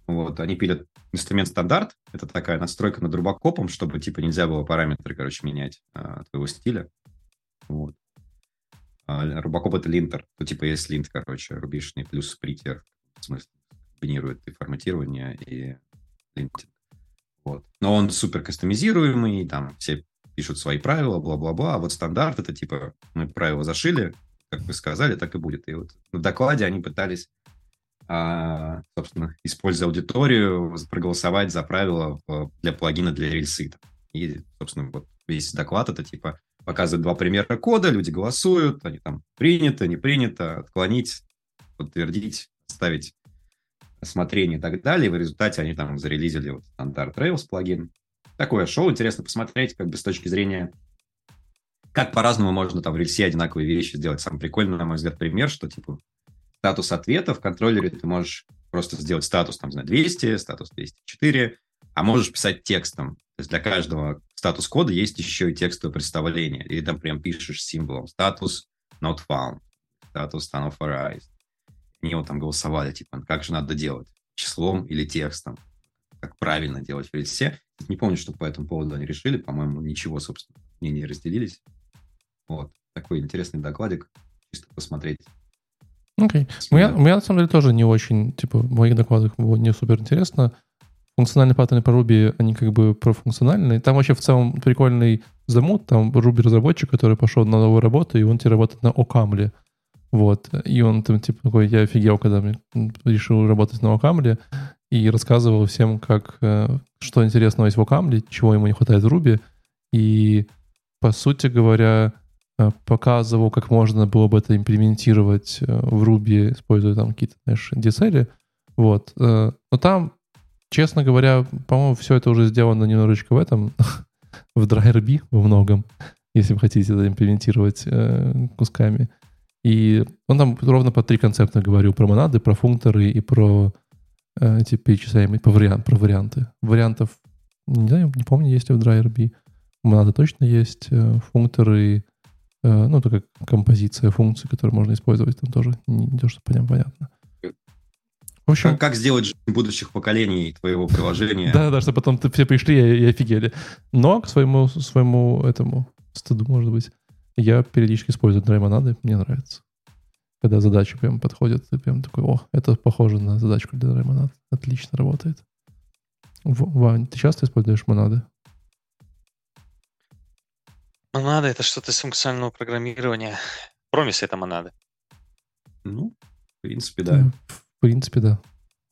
Вот, они пилят инструмент стандарт. Это такая настройка над рубокопом, чтобы типа нельзя было параметры, короче, менять а, твоего стиля. Вот. А, рубокоп это линтер. Ну, типа есть линт, короче, рубишный плюс притер. В смысле, комбинирует и форматирование, и линтинг. Вот. Но он супер кастомизируемый, там все пишут свои правила, бла-бла-бла. А вот стандарт это типа мы правила зашили, как вы сказали, так и будет. И вот в докладе они пытались, а, собственно, используя аудиторию, проголосовать за правила для плагина для рельсы. И, собственно, вот весь доклад это типа показывает два примера кода, люди голосуют, они там принято, не принято, отклонить, подтвердить, ставить осмотрение и так далее. И в результате они там зарелизили вот стандарт Rails плагин. Такое шоу, интересно посмотреть, как бы с точки зрения, как по-разному можно там в рельсе одинаковые вещи сделать. Самый прикольный, на мой взгляд, пример, что типа статус ответа в контроллере ты можешь просто сделать статус, там, знаю, 200, статус 204, а можешь писать текстом. То есть для каждого статус-кода есть еще и текстовое представление. Или там прям пишешь символом статус not found, статус unauthorized, вот там голосовали, типа, как же надо делать, числом или текстом, как правильно делать в рельсе. Не помню, что по этому поводу они решили, по-моему, ничего, собственно, не не разделились. Вот, такой интересный докладик, чисто посмотреть. Окей. Okay. Мне, мне, на самом деле, тоже не очень, типа, в моих докладах было не супер интересно. Функциональные паттерны по Ruby, они как бы профункциональные. Там вообще в целом прикольный замут, там Ruby-разработчик, который пошел на новую работу, и он теперь работает на Окамле. Вот. И он там, типа, такой, я офигел, когда решил работать на Окамле, и рассказывал всем, как, э, что интересного есть в Окамле, чего ему не хватает в Руби. И, по сути говоря, э, показывал, как можно было бы это имплементировать э, в Руби, используя там какие-то, знаешь, DSL. Вот. Но там, честно говоря, по-моему, все это уже сделано немножечко в этом, в DryRB во многом, если вы хотите это имплементировать кусками. И он там ровно по три концепта говорил про монады, про функторы и про э, эти перечисляемые, по вариант, про варианты. Вариантов, не знаю, не помню, есть ли в DryRB. Монады точно есть, э, функторы, э, ну, это как композиция функций, которые можно использовать, там тоже не то, что понятно. В общем, как, как сделать жизнь будущих поколений твоего приложения? Да, да, что потом все пришли и, и офигели. Но к своему, своему этому стыду, может быть, я периодически использую драймонады, мне нравится. Когда задача прям подходит, ты прям такой, о, это похоже на задачку для драймонад. Отлично работает. Вань, ты часто используешь монады? Монады — это что-то из функционального программирования. Промисы — это монады. Ну, в принципе, да. В принципе, да.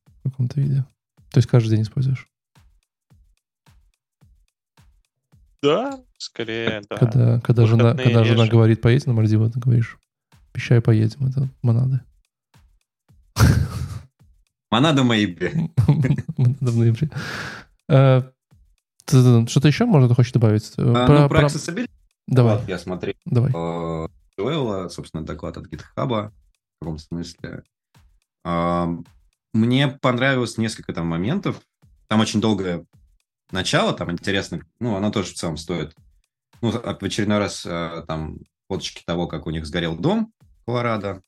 В каком-то виде. То есть каждый день используешь? Да, скорее, да. Когда, когда, жена, когда жена говорит, поедем на Мальдивы, ты говоришь, обещаю, поедем. Это монады. Монада в ноябре. Монада в ноябре. Э, что-то еще можно хочешь добавить? А, ну, про Accessibility. Давай. Я смотрел. Давай. Джоэла, собственно, доклад от GitHub в каком смысле. Мне понравилось несколько там моментов. Там очень долгое начало, там интересно, ну, оно тоже в целом стоит. Ну, в очередной раз э, там фоточки того, как у них сгорел дом Колорадо,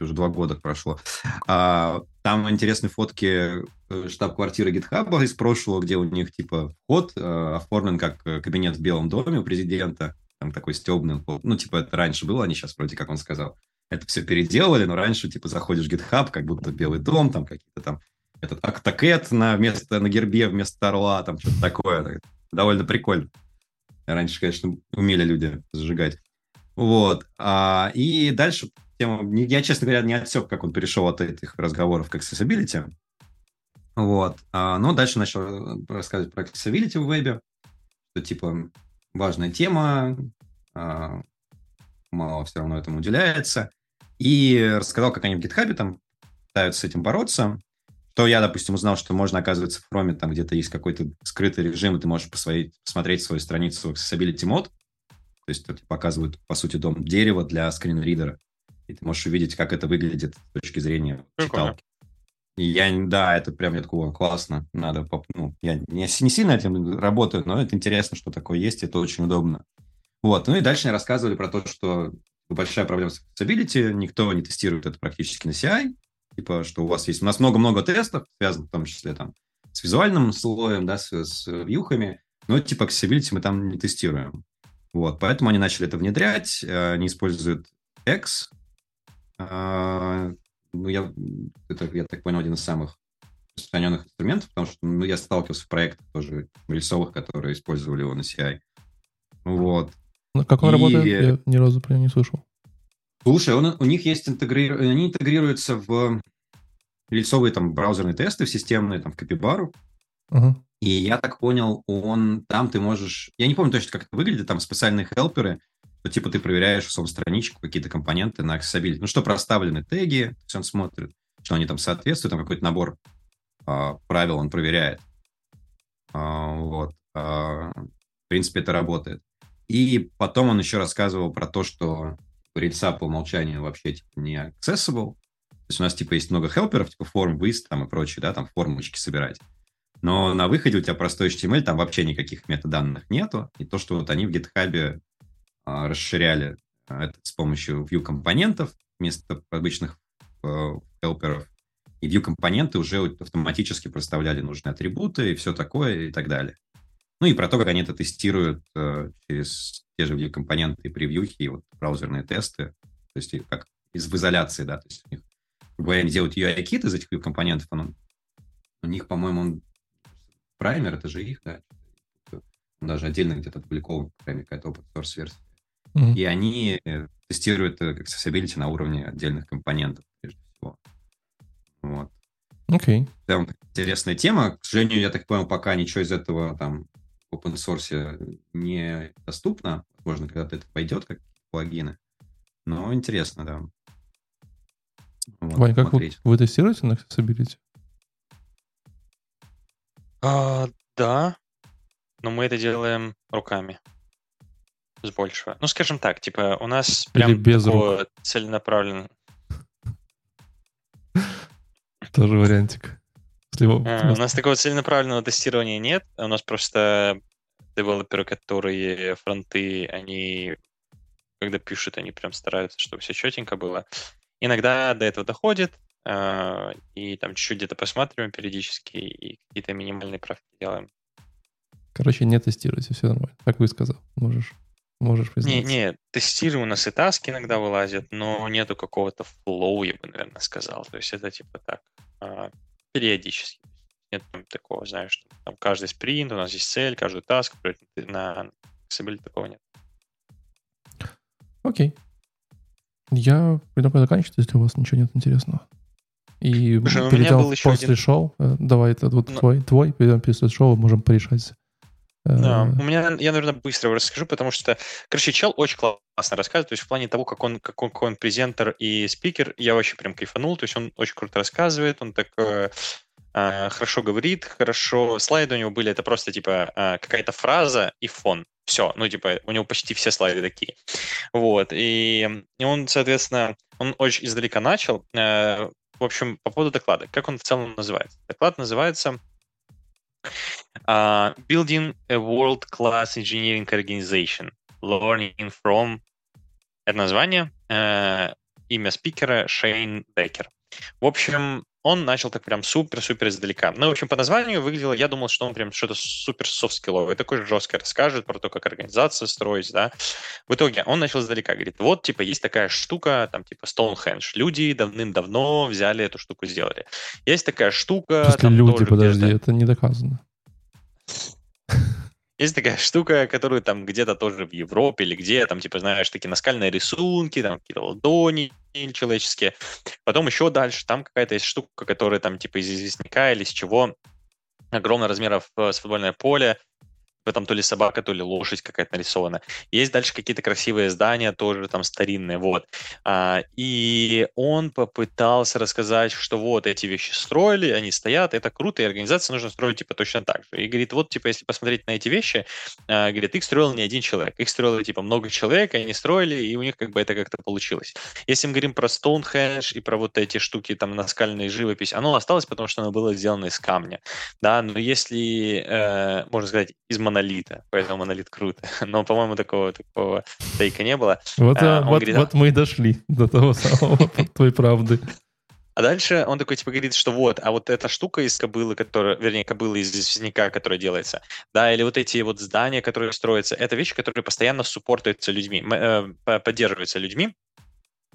уже два года прошло. А, там интересные фотки э, штаб-квартиры GitHub из прошлого, где у них типа вход э, оформлен как кабинет в Белом доме у президента. там такой стебный. Ну, типа, это раньше было, они сейчас вроде, как он сказал, это все переделали, но раньше, типа, заходишь в GitHub, как будто Белый дом, там какие-то там этот Octocat на, вместо, на гербе вместо орла, там что-то такое. Довольно прикольно. Раньше, конечно, умели люди зажигать. Вот. А, и дальше тема... Я, честно говоря, не отсек, как он перешел от этих разговоров к accessibility. Вот. А, но дальше начал рассказывать про accessibility в вебе, что, типа, важная тема, а, мало все равно этому уделяется. И рассказал, как они в GitHub там пытаются с этим бороться. То я, допустим, узнал, что можно, оказывается, в Chrome там где-то есть какой-то скрытый режим, и ты можешь посмотреть, посмотреть свою страницу Accessibility Mode. То есть это показывают, по сути, дом дерева для скринридера. И ты можешь увидеть, как это выглядит с точки зрения читалки. И я, да, это прям я такого классно, надо, ну, я не, не сильно этим работаю, но это интересно, что такое есть, это очень удобно. Вот, ну и дальше мне рассказывали про то, что большая проблема с accessibility, никто не тестирует это практически на CI, типа, что у вас есть, у нас много-много тестов, связанных в том числе там с визуальным слоем, да, с, с вьюхами, но типа accessibility мы там не тестируем. Вот, поэтому они начали это внедрять, э, они используют X, а, ну, я, это, я так понял, один из самых распространенных инструментов, потому что ну, я сталкивался в проектах тоже рельсовых, которые использовали его на CI. Вот. Как он и... работает? Я ни разу про него не слышал. Слушай, он, у них есть интегри... они интегрируются в рельсовые там браузерные тесты, в системные, там, в Капибару. Uh-huh. И я так понял, он там ты можешь... Я не помню точно, как это выглядит, там специальные хелперы, то типа ты проверяешь в своем страничку какие-то компоненты на accessibility. Ну, что проставлены теги, есть он смотрит, что они там соответствуют, там какой-то набор а, правил он проверяет. А, вот. А, в принципе, это работает. И потом он еще рассказывал про то, что рельса по умолчанию вообще типа, не accessible. То есть у нас типа есть много хелперов, типа форм, выезд там и прочее, да, там формочки собирать. Но на выходе у тебя простой HTML, там вообще никаких метаданных нету. И то, что вот они в GitHub а, расширяли а, это с помощью view компонентов вместо обычных э, хелперов. И view компоненты уже автоматически проставляли нужные атрибуты и все такое и так далее. Ну и про то, как они это тестируют э, через те же компоненты и превьюхи, и вот браузерные тесты, то есть как из в изоляции, да, то есть у них, грубо говоря, делают UI-кит из этих компонентов, он, у них, по-моему, он праймер, это же их, да, он даже отдельно где-то опубликован, прямо какая-то open source версия. Mm-hmm. И они э, тестируют accessibility на уровне отдельных компонентов, прежде всего. Вот. Окей. Okay. Интересная тема. К сожалению, я так понял, пока ничего из этого там open source не доступно. Возможно, когда-то это пойдет, как плагины. Но интересно, да. Вот, Вань, как вы, вы тестируете на Accessibility? А, да, но мы это делаем руками. С большего. Ну, скажем так, типа, у нас прям без такого целенаправленно. Тоже вариантик. А, у нас такого целенаправленного тестирования нет. У нас просто девелоперы, которые фронты, они, когда пишут, они прям стараются, чтобы все четенько было. Иногда до этого доходит, а, и там чуть-чуть где-то посматриваем периодически, и какие-то минимальные правки делаем. Короче, не тестируйте, все нормально. Как вы сказал, можешь, можешь признаться. Не, не, тестируем, у нас и таски иногда вылазят, но нету какого-то флоу, я бы, наверное, сказал. То есть это типа так, а, периодически. Нет там такого, знаешь, что там каждый спринт, у нас есть цель, каждый таск, на Accessibility такого нет. Окей. Я предлагаю заканчивать, если у вас ничего нет интересного. И Слушай, перейдем после один... шоу. Э, давай, это вот Но... Ну твой, твой, перейдем после шоу, можем порешать да, у меня, я, наверное, быстро расскажу, потому что, короче, чел очень классно рассказывает, то есть в плане того, как он, как он, какой он презентер и спикер, я вообще прям кайфанул, то есть он очень круто рассказывает, он так э, э, хорошо говорит, хорошо, слайды у него были, это просто, типа, э, какая-то фраза и фон, все, ну, типа, у него почти все слайды такие, вот, и, и он, соответственно, он очень издалека начал, э, в общем, по поводу доклада, как он в целом называется? Доклад называется Uh, building a world-class engineering organization. Learning from... Это название. Uh, имя спикера Шейн Беккер. В общем, он начал так прям супер-супер издалека. Ну, в общем, по названию выглядело, я думал, что он прям что-то супер софт-скилловое, такой жесткий расскажет про то, как организация строить, да. В итоге он начал издалека, говорит, вот, типа, есть такая штука, там, типа, Stonehenge. Люди давным-давно взяли эту штуку, сделали. Есть такая штука... Там люди, подожди, это не доказано. Есть такая штука, которую там где-то тоже в Европе или где, там, типа, знаешь, такие наскальные рисунки, там какие-то ладони человеческие. Потом еще дальше, там какая-то есть штука, которая там, типа, из известняка или из чего, огромных размеров с футбольное поле, там то ли собака, то ли лошадь какая-то нарисована. Есть дальше какие-то красивые здания, тоже там старинные, вот. А, и он попытался рассказать, что вот эти вещи строили, они стоят, это круто, и организация нужно строить типа точно так же. И говорит, вот типа если посмотреть на эти вещи, а, говорит, их строил не один человек, их строило типа много человек, они строили, и у них как бы это как-то получилось. Если мы говорим про Stonehenge и про вот эти штуки, там, наскальная живопись, оно осталось, потому что оно было сделано из камня, да, но если, э, можно сказать, из монолита, поэтому монолит круто. Но, по-моему, такого, такого тейка не было. Вот, а, вот, говорит, вот мы и дошли до того самого, той правды. А дальше он такой, типа, говорит, что вот, а вот эта штука из кобылы, которая, вернее, кобылы из известняка, которая делается, да, или вот эти вот здания, которые строятся, это вещи, которые постоянно суппортуются людьми, э, поддерживаются людьми,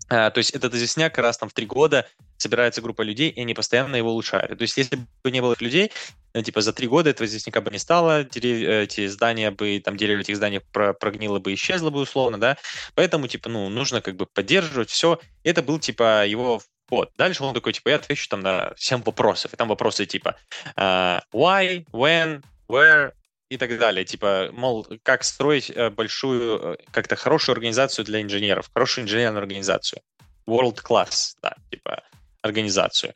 а, то есть этот известняк раз там в три года собирается группа людей, и они постоянно его улучшают. То есть если бы не было людей, э, типа за три года этого известняка бы не стало, дерев... эти здания бы, там дерево этих зданий прогнило бы, исчезло бы условно, да, поэтому, типа, ну, нужно как бы поддерживать все. Это был, типа, его вот. Дальше он такой, типа, я отвечу там на 7 вопросов. И там вопросы типа uh, why, when, where, и так далее. Типа, мол, как строить э, большую, э, как-то хорошую организацию для инженеров, хорошую инженерную организацию. World class, да, типа, организацию.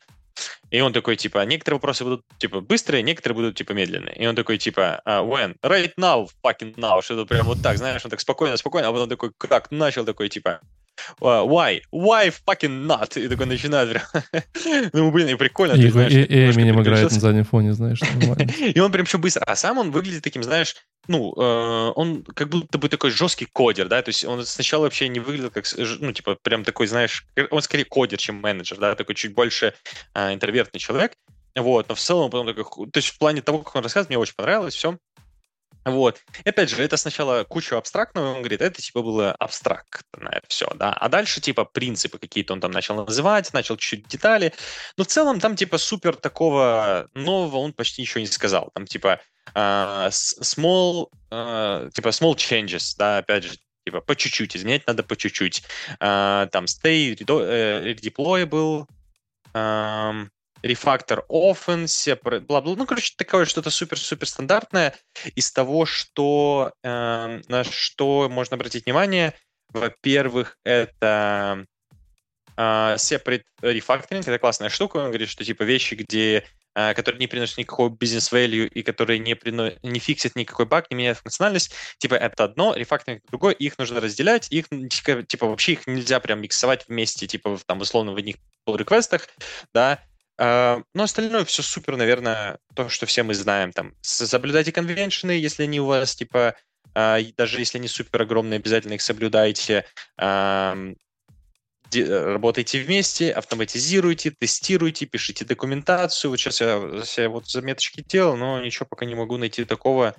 И он такой, типа, некоторые вопросы будут, типа, быстрые, некоторые будут, типа, медленные. И он такой, типа, when? Right now, fucking now. Что-то прям вот так, знаешь, он так спокойно, спокойно, а потом такой, как начал такой, типа, why? Why fucking not? И такой начинает прям... ну, блин, и прикольно. И, знаешь, и, и Эминем играет на заднем фоне, знаешь. и он прям еще быстро. А сам он выглядит таким, знаешь, ну, э, он как будто бы такой жесткий кодер, да, то есть он сначала вообще не выглядел как, ну, типа, прям такой, знаешь, он скорее кодер, чем менеджер, да, такой чуть больше э, интровертный человек, вот, но в целом потом такой, то есть в плане того, как он рассказывает, мне очень понравилось все, вот. И опять же, это сначала кучу абстрактного, он говорит, это типа было абстрактное все, да. А дальше типа принципы какие-то он там начал называть, начал чуть-чуть детали. Но в целом там типа супер такого нового он почти ничего не сказал. Там типа uh, small, uh, типа small changes, да, опять же, типа по чуть-чуть, изменять надо по чуть-чуть. Uh, там stay redeployable, um, рефактор separate, бла-бла. Ну, короче, такое что-то супер-супер стандартное. Из того, что, э, на что можно обратить внимание, во-первых, это э, separate refactoring, это классная штука. Он говорит, что типа вещи, где э, которые не приносят никакого бизнес-value и которые не, прино... не фиксят никакой баг, не меняют функциональность, типа это одно, рефакторинг другое, их нужно разделять, их типа вообще их нельзя прям миксовать вместе, типа там условно в одних pull-реквестах, да, а, но остальное все супер, наверное, то, что все мы знаем. Там, соблюдайте конвеншены, если они у вас, типа, а, даже если они супер огромные, обязательно их соблюдайте. Работайте вместе, автоматизируйте, тестируйте, пишите документацию. Вот сейчас я, я вот заметочки делал, но ничего пока не могу найти такого,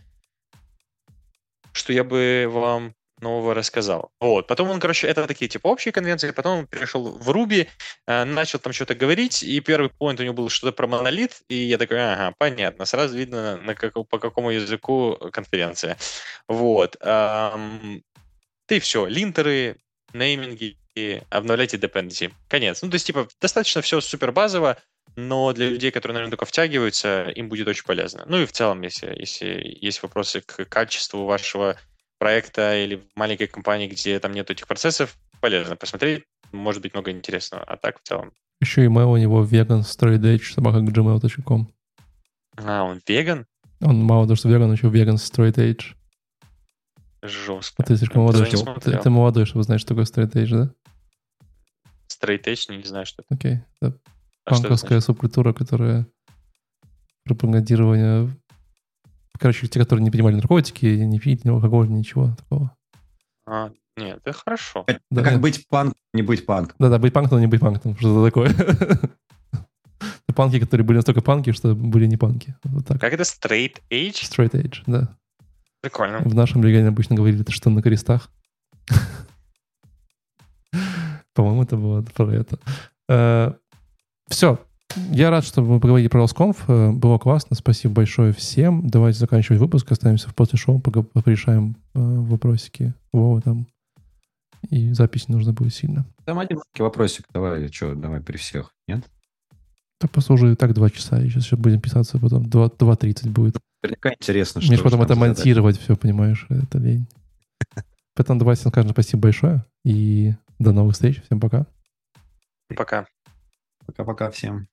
что я бы вам нового рассказал. Вот. Потом он, короче, это такие типа общие конвенции, потом он перешел в Ruby, э, начал там что-то говорить, и первый поинт у него был что-то про монолит, и я такой, ага, понятно, сразу видно, на как, по какому языку конференция. Вот. И все, линтеры, нейминги, обновляйте dependency. Конец. Ну, то есть, типа, достаточно все супер базово, но для людей, которые, наверное, только втягиваются, им будет очень полезно. Ну и в целом, если, если есть вопросы к качеству вашего проекта или в маленькой компании, где там нет этих процессов, полезно посмотреть. Может быть много интересного. А так в целом. Еще email у него vegan straightedge собака gmail.com. А, он веган? Он мало того, что веган, еще vegan straightedge. Жестко. А ты слишком молодой, ты, ты молодой, чтобы знать, что такое straight edge, да? Straight edge, не знаю, что это. Окей. Okay. Это а панковская субкультура, которая пропагандирование короче, те, которые не принимали наркотики, не пить, ни алкоголь, ничего такого. А, нет, это хорошо. Это да, как быть панк, не быть панком. Да-да, быть панком, не быть панком, что-то такое. Панки, которые были настолько панки, что были не панки. Вот так. Как это? Straight Edge? Straight Edge, да. Прикольно. В нашем регионе обычно говорили, что на крестах. По-моему, это было про это. Э, Все. Я рад, что мы поговорили про Роскомф. Э, было классно. Спасибо большое всем. Давайте заканчивать выпуск. Останемся в после шоу, порешаем э, вопросики. Вова там. И запись нужно будет сильно. Там один вопросик. Давай, что, давай при всех. Нет? Уже и так два часа. И сейчас, сейчас будем писаться, потом 2.30 будет. Наверняка интересно, что Мне потом это монтировать все, понимаешь? Это лень. Поэтому давайте скажем спасибо большое. И до новых встреч. Всем пока. Пока. Пока-пока всем.